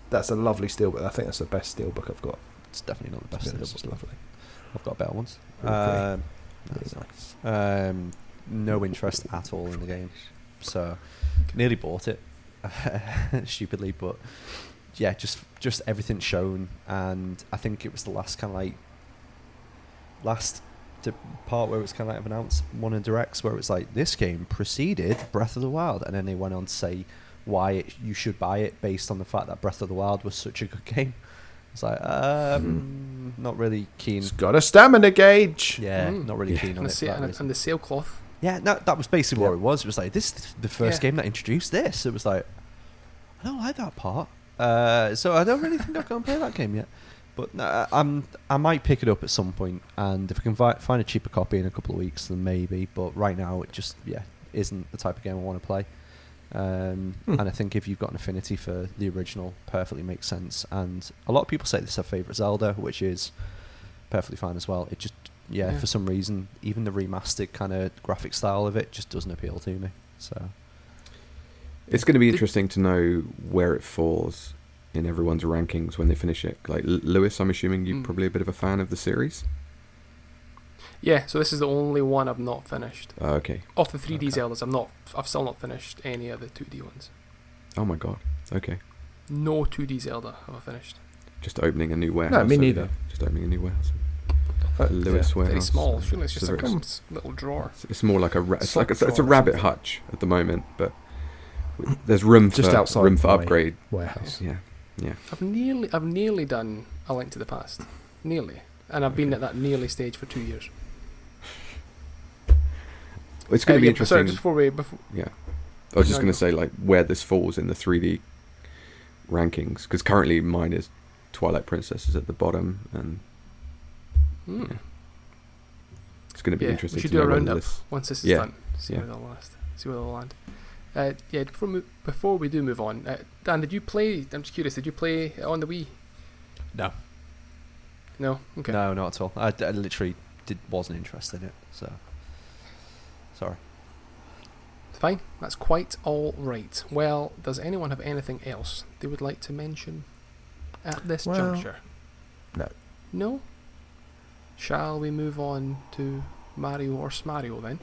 that's a lovely steelbook. I think that's the best steel book I've got. It's definitely not the best. It's steelbook. lovely. I've got better ones. Really Um, Really nice. nice. Um, no interest at all in the game, so nearly bought it stupidly, but yeah, just just everything shown, and I think it was the last kind of like last part where it was kind of like announced one of the directs where it was like this game preceded Breath of the Wild, and then they went on to say why it, you should buy it based on the fact that Breath of the Wild was such a good game. It's like um, not really keen. It's got a stamina gauge. Yeah, Mm. not really Yeah. keen on And the, it. for and, and the sailcloth. Yeah, no, that was basically what it was. It was like this is the first Yeah. game that introduced this. It was like I don't like that part, uh, so I don't really think I've gone and play that game yet. But no, I'm I might pick it up at some point, and if I can fi- find a cheaper copy in a couple of weeks, then maybe. But right now, it just yeah isn't the type of game I want to play. Um, Hmm. And I think if you've got an affinity for the original, perfectly makes sense. And a lot of people say this is their favorite Zelda, which is perfectly fine as well. It just yeah, Yeah. for some reason, even the remastered kind of graphic style of it just doesn't appeal to me. So It's going to be interesting to know where it falls in everyone's rankings when they finish it. Like L- Lewis, I'm assuming you're Mm. probably a bit of a fan of the series. Yeah. So this is the only one I've not finished. Oh, okay. Of the 3D Okay. Zeldas, I'm not. I've still not finished any of the 2D ones. Oh my god. Okay. No 2D Zelda have I finished. Just opening a new warehouse. No, me over neither. here. Just opening a new warehouse. Uh, Lewis Very warehouse. small. Surely it's just So like a very- s- little drawer. It's, it's more like a ra- it's like a, it's a drawer or rabbit hutch at the moment, but there's room Just for outside room for upgrade. warehouse. Yeah. Yeah. I've nearly, I've nearly done A Link to the Past, nearly, and I've been at that nearly stage for two years. It's going Uh, to be yeah, but Sorry, interesting. just before we, before, Yeah. I was just going to say like where this falls in the 3D rankings because currently mine is Twilight Princess is at the bottom and Hmm. Yeah. it's going to be Yeah, we interesting should to do a know whether roundup. this. once this is Yeah. done, see Yeah. where they'll last, see where they'll land. Uh, yeah, before, before we do move on, uh, Dan, did you play? I'm just curious. Did you play on the Wii? no, No. Okay. no, not at all. I, I literally did wasn't interested in it. So sorry. Fine, that's quite all right. Well, does anyone have anything else they would like to mention at this Well, juncture? no. No? Shall we move on to Mario or Smario then?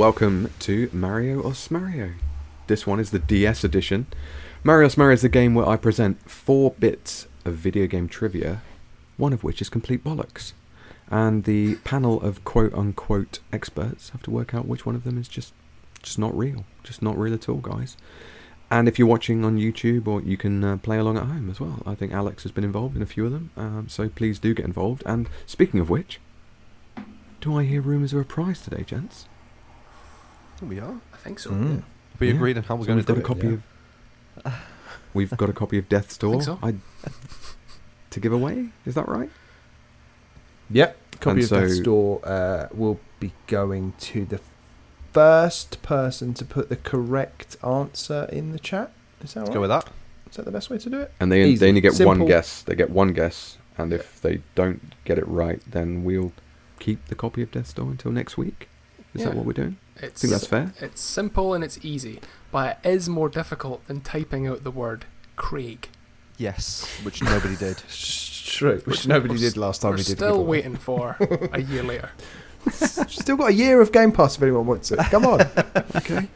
Welcome to Mario or Smario. This one is the DS edition. Mario or Smario is the game where I present four bits of video game trivia, one of which is complete bollocks. And the panel of quote unquote experts have to work out which one of them is just just not real. Just not real at all, guys. And if you're watching on YouTube, or you can uh, play along at home as well. I think Alex has been involved in a few of them, um, so please do get involved. And speaking of which, do I hear rumours of a prize today, gents? We are. I think so. Mm. We Yeah. agreed on how we're So going we've to got do a it. copy of. We've got a copy of Death's Door. think so. I- to give away. Is that right? Yep. Copy And of so- Death's Door uh, will be going to the first person to put the correct answer in the chat. Is that Let's right? go with that. Is that the best way to do it? And they Easy. they only get one guess. They get one guess, and if they don't get it right, then we'll keep the copy of Death's Door until next week. Is that what we're doing? I It's think that's fair. it's simple and it's easy, but it is more difficult than typing out the word Craig. Yes, which nobody did. True, which Which nobody did last time We're we did. still waiting for a year later. Still got a year of Game Pass if anyone wants it. Come on. Okay.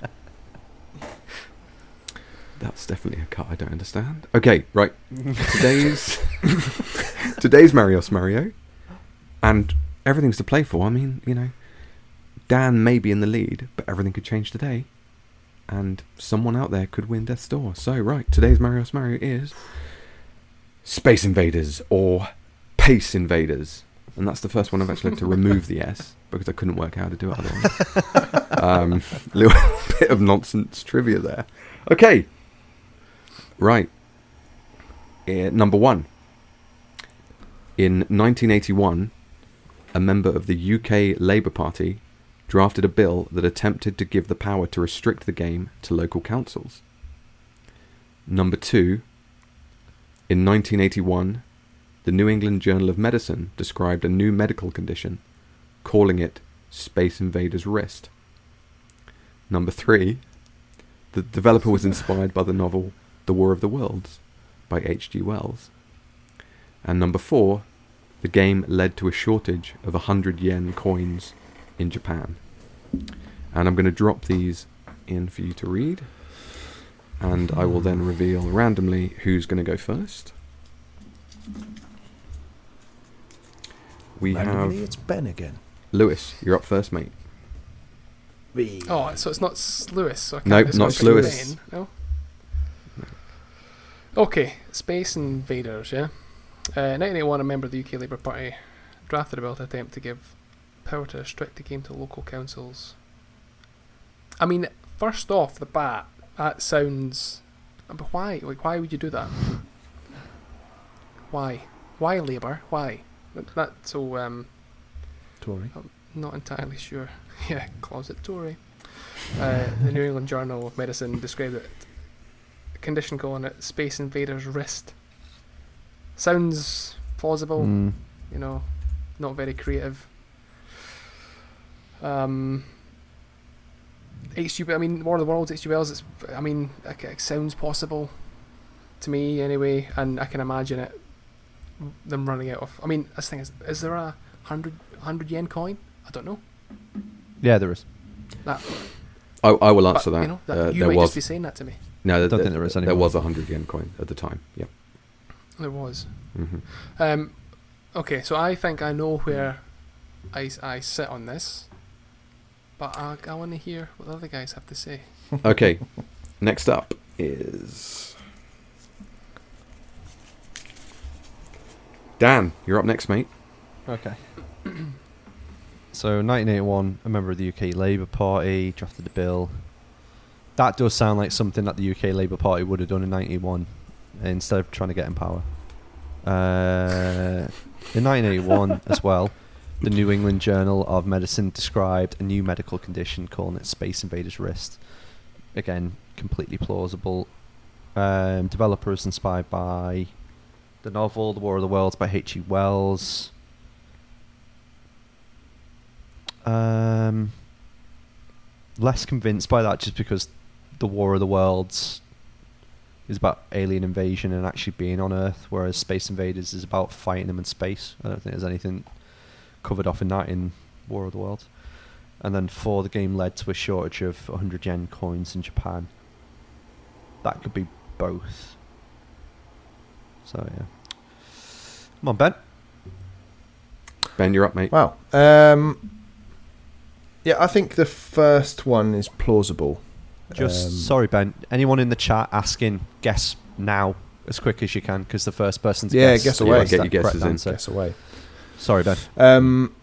That's definitely a cut I don't understand. Okay, right. Today's today's Mario's Mario, and everything's to play for. I mean, you know, Dan may be in the lead, but everything could change today, and someone out there could win Death's Door. So, right, today's Mario's Mario is Space Invaders or Pace Invaders, and that's the first one I've actually had to remove the S because I couldn't work out how to do it otherwise. um, little bit of nonsense trivia there. Okay. Right. Uh, number one. In 1981, a member of the UK Labour Party drafted a bill that attempted to give the power to restrict the game to local councils. Number two. In 1981, the New England Journal of Medicine described a new medical condition, calling it Space Invaders Wrist. Number three, the developer was inspired by the novel The War of the Worlds by H.G. Wells. And number four, the game led to a shortage of 100 yen coins in Japan. And I'm going to drop these in for you to read. And I will then reveal randomly who's going to go first. We Randomly, have it's Ben again. Lewis. You're up first, mate. Oh, so it's not Lewis. So I Nope, not go for Sluis. No. Okay, Space Invaders. Yeah. Uh, 1981, a member of the UK Labour Party drafted a bill to attempt to give power to restrict the game to local councils. I mean, first off the bat, that sounds. But why? Like, why would you do that? Why? Why Labour? Why? That, that's so um, Tory. not entirely sure. yeah, closet Tory. Uh, the New England Journal of Medicine described it. A condition calling it Space Invaders Wrist. Sounds plausible, Mm. you know, not very creative. Um, H.G. I mean, War of the Worlds, H.G. Wells. It's, I mean, it, it sounds possible to me anyway, and I can imagine it. Them running out of. I mean, this thing is: is there a hundred hundred yen coin? I don't know. Yeah, there is. That, I, I will answer But, that. You know, that Uh, you there might was just be saying that to me. no, I Don't there, think there is there was a hundred yen coin at the time. Yep. There was. hmm Um, okay, so I think I know where I, I sit on this. But I, I want to hear what the other guys have to say. Okay, next up is Dan. You're up next, mate. Okay. so 1981, a member of the UK Labour Party drafted a bill. That does sound like something that the UK Labour Party would have done in 91 instead of trying to get in power. Uh, in 1981 as well, the New England Journal of Medicine described a new medical condition calling it Space Invaders Wrist. Again, completely plausible. Um, inspired by the novel The War of the Worlds by H.G. Wells. Um, less convinced by that just because The War of the Worlds is about alien invasion and actually being on Earth, whereas Space Invaders is about fighting them in space. I don't think there's anything covered off in that in War of the Worlds. And then four, the game led to a shortage of 100 yen coins in Japan. That could be both. So yeah. Come on, Ben. Ben, you're up, mate. Wow. Um, yeah, I think the first one is plausible. Just Um, sorry, Ben. Anyone in the chat asking, guess now as quick as you can because the first person to Yeah, guess, guess you away. Get your correct guesses in. answer. Guess away. Sorry, Ben. Um,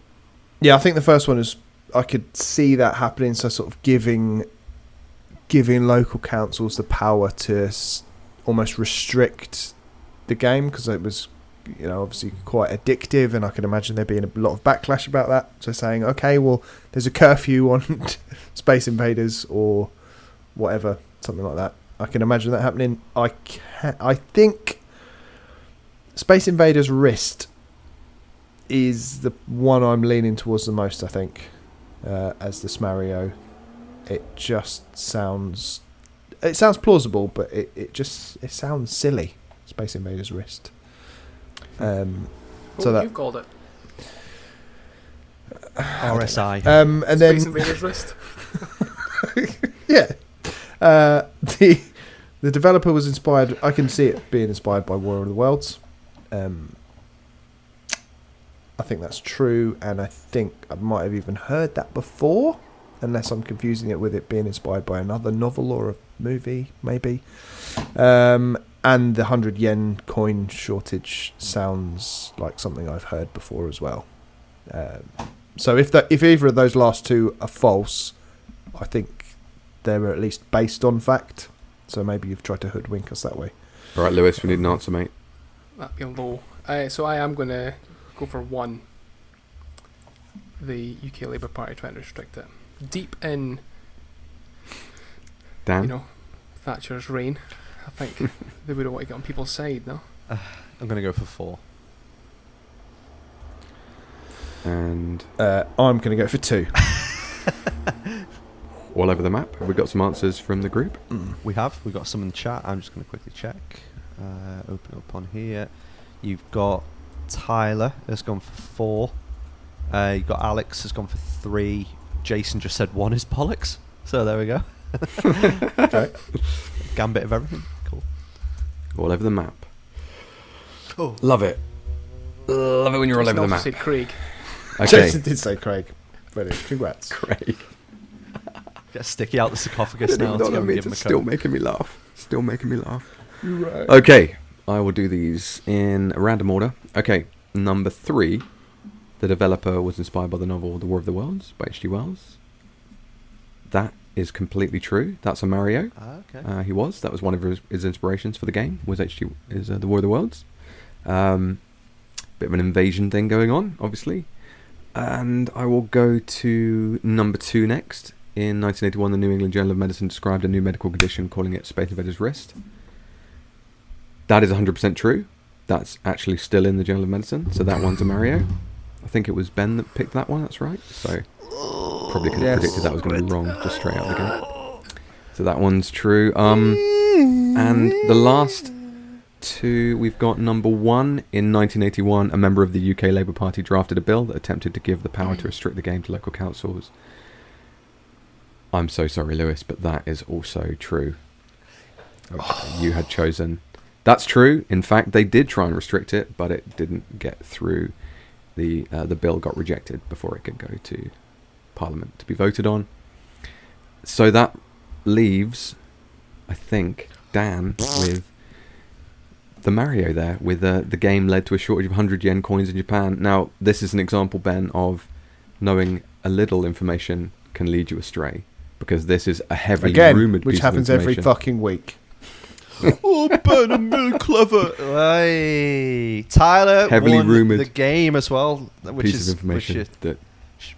yeah, I think the first one is. I could see that happening. So sort of giving, giving local councils the power to s- almost restrict the game because it was, you know, obviously quite addictive, and I can imagine there being a lot of backlash about that. So saying, okay, well, there's a curfew on Space Invaders or whatever, something like that. I can imagine that happening. I can I think Space Invaders Wrist is the one I'm leaning towards the most. I think uh, as the Smario, it just sounds it sounds plausible, but it, it just it sounds silly. Space Invaders Wrist. Um, What So would that- you called it? RSI. um, and then Space Invaders Wrist. yeah, uh, the the developer was inspired. I can see it being inspired by War of the Worlds. Um, I think that's true, and I think I might have even heard that before, unless I'm confusing it with it being inspired by another novel or a movie, maybe. Um, and the hundred yen coin shortage sounds like something I've heard before as well. Um, so if that if either of those last two are false, I think they were at least based on fact. So maybe you've tried to hoodwink us that way. All right, Lewis, we need an answer, mate. That'd be a low. Uh, so I am going to go for one. The UK Labour Party trying to restrict it. Deep in, Dan. you know, Thatcher's reign, I think they would want to get on people's side, no? I'm going to go for four. and Uh, I'm going to go for two. all over the map. Have we got some answers from the group? We have. We've got some in the chat. I'm just going to quickly check. Uh, open up on here. You've got Tyler has gone for four. Uh, you've got Alex has gone for three. Jason just said one is bollocks. So there we go. Gambit of everything. Cool. All over the map. Love it. Love it when you're all Jason over the map. said Craig. Okay. Jason did say Craig. Brilliant. Congrats. Craig. Get sticky out the sarcophagus now. Didn't To go and know give him a it's still coat. making me laugh. Still making me laugh. Right. Okay, I will do these in a random order. Okay, number three. The developer was inspired by the novel The War of the Worlds by H.G. Wells. That is completely true. That's a Mario. Ah, okay. Uh, he was. That was one of his, his inspirations for the game. Was H.G. is uh, The War of the Worlds. Um, bit of an invasion thing going on, obviously. And I will go to number two next. In 1981, the New England Journal of Medicine described a new medical condition, calling it Space Invaders Wrist. That is 100% true. That's actually still in the Journal of Medicine, so that one's a Mario. I think it was Ben that picked that one. That's right. So probably could have Yes. predicted that was going to be wrong just straight out of the gate. So that one's true. Um, and the last two, we've got number one in 1981. A member of the UK Labour Party drafted a bill that attempted to give the power to restrict the game to local councils. I'm so sorry, Lewis, but that is also true. You had chosen. That's true. In fact, they did try and restrict it, but it didn't get through. The uh, the bill got rejected before it could go to Parliament to be voted on. So that leaves, I think, Dan with the Mario there, with uh, the game led to a shortage of 100 yen coins in Japan. Now, this is an example, Ben, of knowing a little information can lead you astray. Because this is a heavily Again, rumoured which happens every fucking week. oh, Ben, I'm really clever. Hey, Tyler Heavily won rumoured the game as well, which piece is of information Which is, that sh-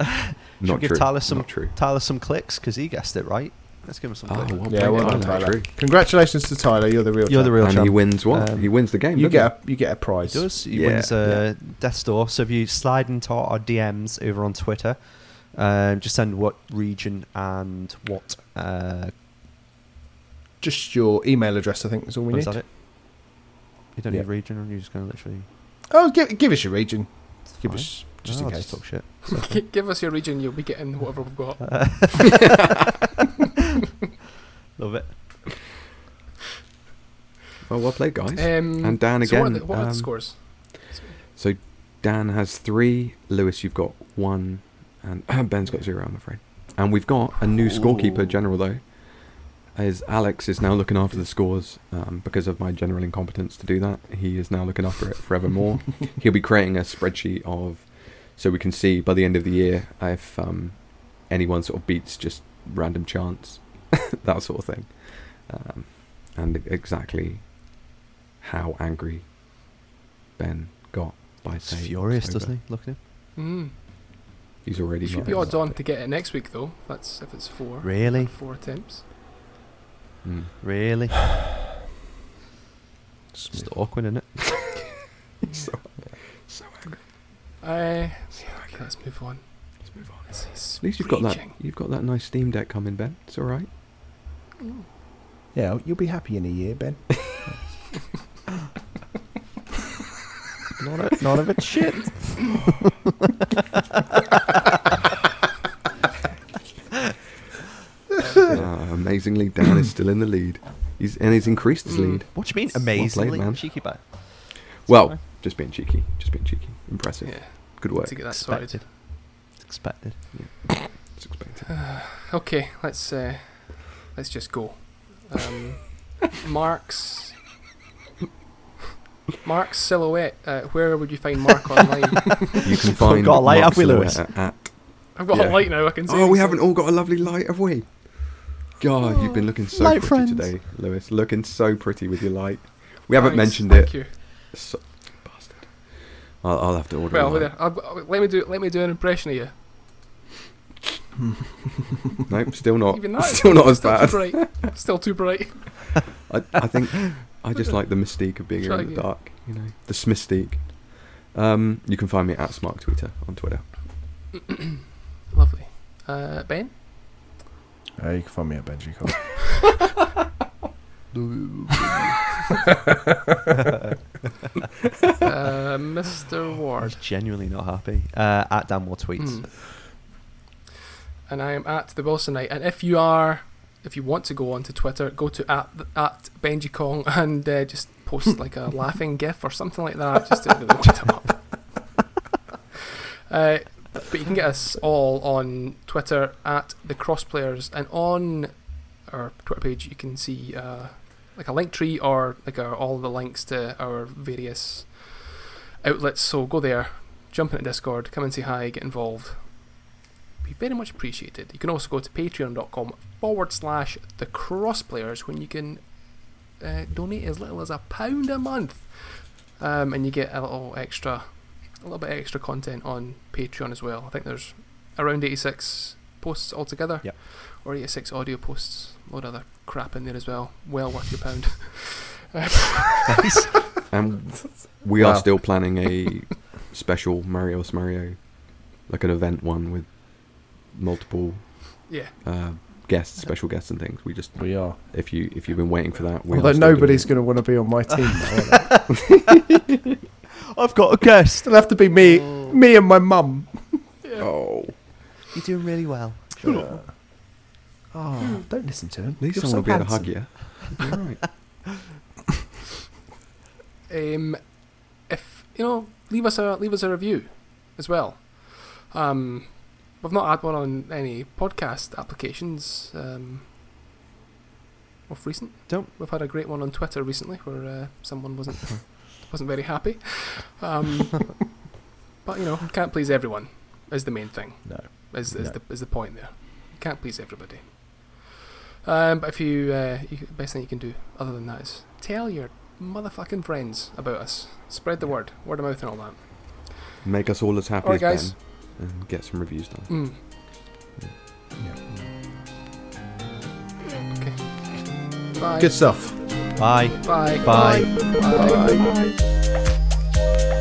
not give true. Tyler some- not true. Tyler some clicks because he guessed it right. Let's give him some Oh, clicks. well Yeah, well done, Tyler. true. Congratulations to Tyler. You're the real. You're the real And champ. he wins what? Um, he wins the game. You doesn't get a you get a prize. He does. He Yeah. wins uh, Death's Door. So if you slide into our DMs over on Twitter, um, just send what region and what. Uh, Just your email address. I think is all we what need. is that it? You don't Yeah. need region, or you're just going to literally. Oh, give, give us your region. Give Fine. us just No, in I'll case. talk shit. G- Give us your region, you'll be getting whatever we've got. Love it. Well, well played, guys. Um, and Dan so what are again. the, what are the um, scores? So Dan has three. Lewis, you've got one, and Ben's got zero. I'm afraid. And we've got a new scorekeeper general though. As Alex is now looking after the scores um, because of my general incompetence to do that. He is now looking after it forevermore. He'll be creating a spreadsheet of, so we can see by the end of the year if um, anyone sort of beats just random chance, that sort of thing, um, and exactly how angry Ben got by It's saying furious, it's doesn't he? Look at him. Mm. He's already Should be odds on to get it next week though. That's if it's four. Really? Four attempts. Mm. Really? Smooth. Just awkward, isn't it? so, so angry. Uh, okay, let's move on. Let's move on. This is At least you've got that. You've got that nice Steam Deck coming, Ben. It's all right. Yeah, you'll be happy in a year, Ben. None of, none of it's shit. Uh, amazingly, Dan is still in the lead. He's and he's increased his Mm. lead. What do you mean, Well played, amazingly? man. Cheeky bat. Well, just being cheeky. Just being cheeky. Impressive. Yeah, Good work. to get that sorted. expected. It's expected. It's expected. Okay, let's uh, let's just go. Um, Mark's Mark's silhouette. Uh, where would you find Mark online? You can find. I've got a light, Mark have we, Lewis? Silhouette At, I've got Yeah. a light now. I can see. oh, we so- haven't all got a lovely light, have we? God, you've been looking so Light pretty friends. today, Lewis. Looking so pretty with your light. We haven't mentioned thank it. You. So, bastard. I'll, I'll have to order. Well, a wait light. there. Let me do let me do an impression of you. Nope, still not. Even that, still not as still bad. Too bright. Still too bright. I, I think I just like the mystique of being Try in the dark. You know, the mystique. Um, you can find me at Smark Tweeter on Twitter. Lovely. Uh, ben. Uh, you can find me at Benji Cole. Uh, Mr. Ward. was genuinely not happy. Uh, at Dan More tweets. Hmm. And I am at the Wilson Night. And if you are, if you want to go onto Twitter, go to at at Benji Kong and uh, just post like a laughing gif or something like that, just to really lift it up. But you can get us all on Twitter at the Crossplayers, and on our Twitter page you can see uh, like a link tree or like our, all the links to our various outlets. So go there, jump into Discord, come and say hi, get involved. Be very much appreciated. You can also go to patreon.com forward slash the crossplayers when you can uh, donate as little as a pound a month. Um, and you get a little extra, a little bit extra content on Patreon as well. I think there's around 86 posts altogether. Yep. Or 86 audio posts. A lot of other crap in there as well. Well worth your pound. Nice. And we are still planning a special Mario Mario, like an event one with multiple yeah. uh, guests, special guests and things. We just, We are. if you if you've been waiting for that, we Although are nobody's going to want to be on my team now. are they? I've got a guest. It'll have to be me, Oh. me and my mum. Oh, You're doing really well. Uh, Oh, don't listen to him. at least You're someone so will be able to hug handsome. you. You're right. um, if you know, leave us a leave us a review as well. Um, we've not had one on any podcast applications. Um, of recent, Don't- we've had a great one on Twitter recently where uh, someone wasn't wasn't very happy. Um, but you know, can't please everyone is the main thing. No. Is is No. the is the point there? You can't please everybody. Um, but if you, uh, you, best thing you can do other than that is tell your motherfucking friends about us. Spread the word, word of mouth, and all that. Make us all as happy Alright, as guys. Ben, and get some reviews done. Mm. Yeah. Okay. Bye. Good stuff. Bye. Bye. Bye. Bye. Bye. Bye.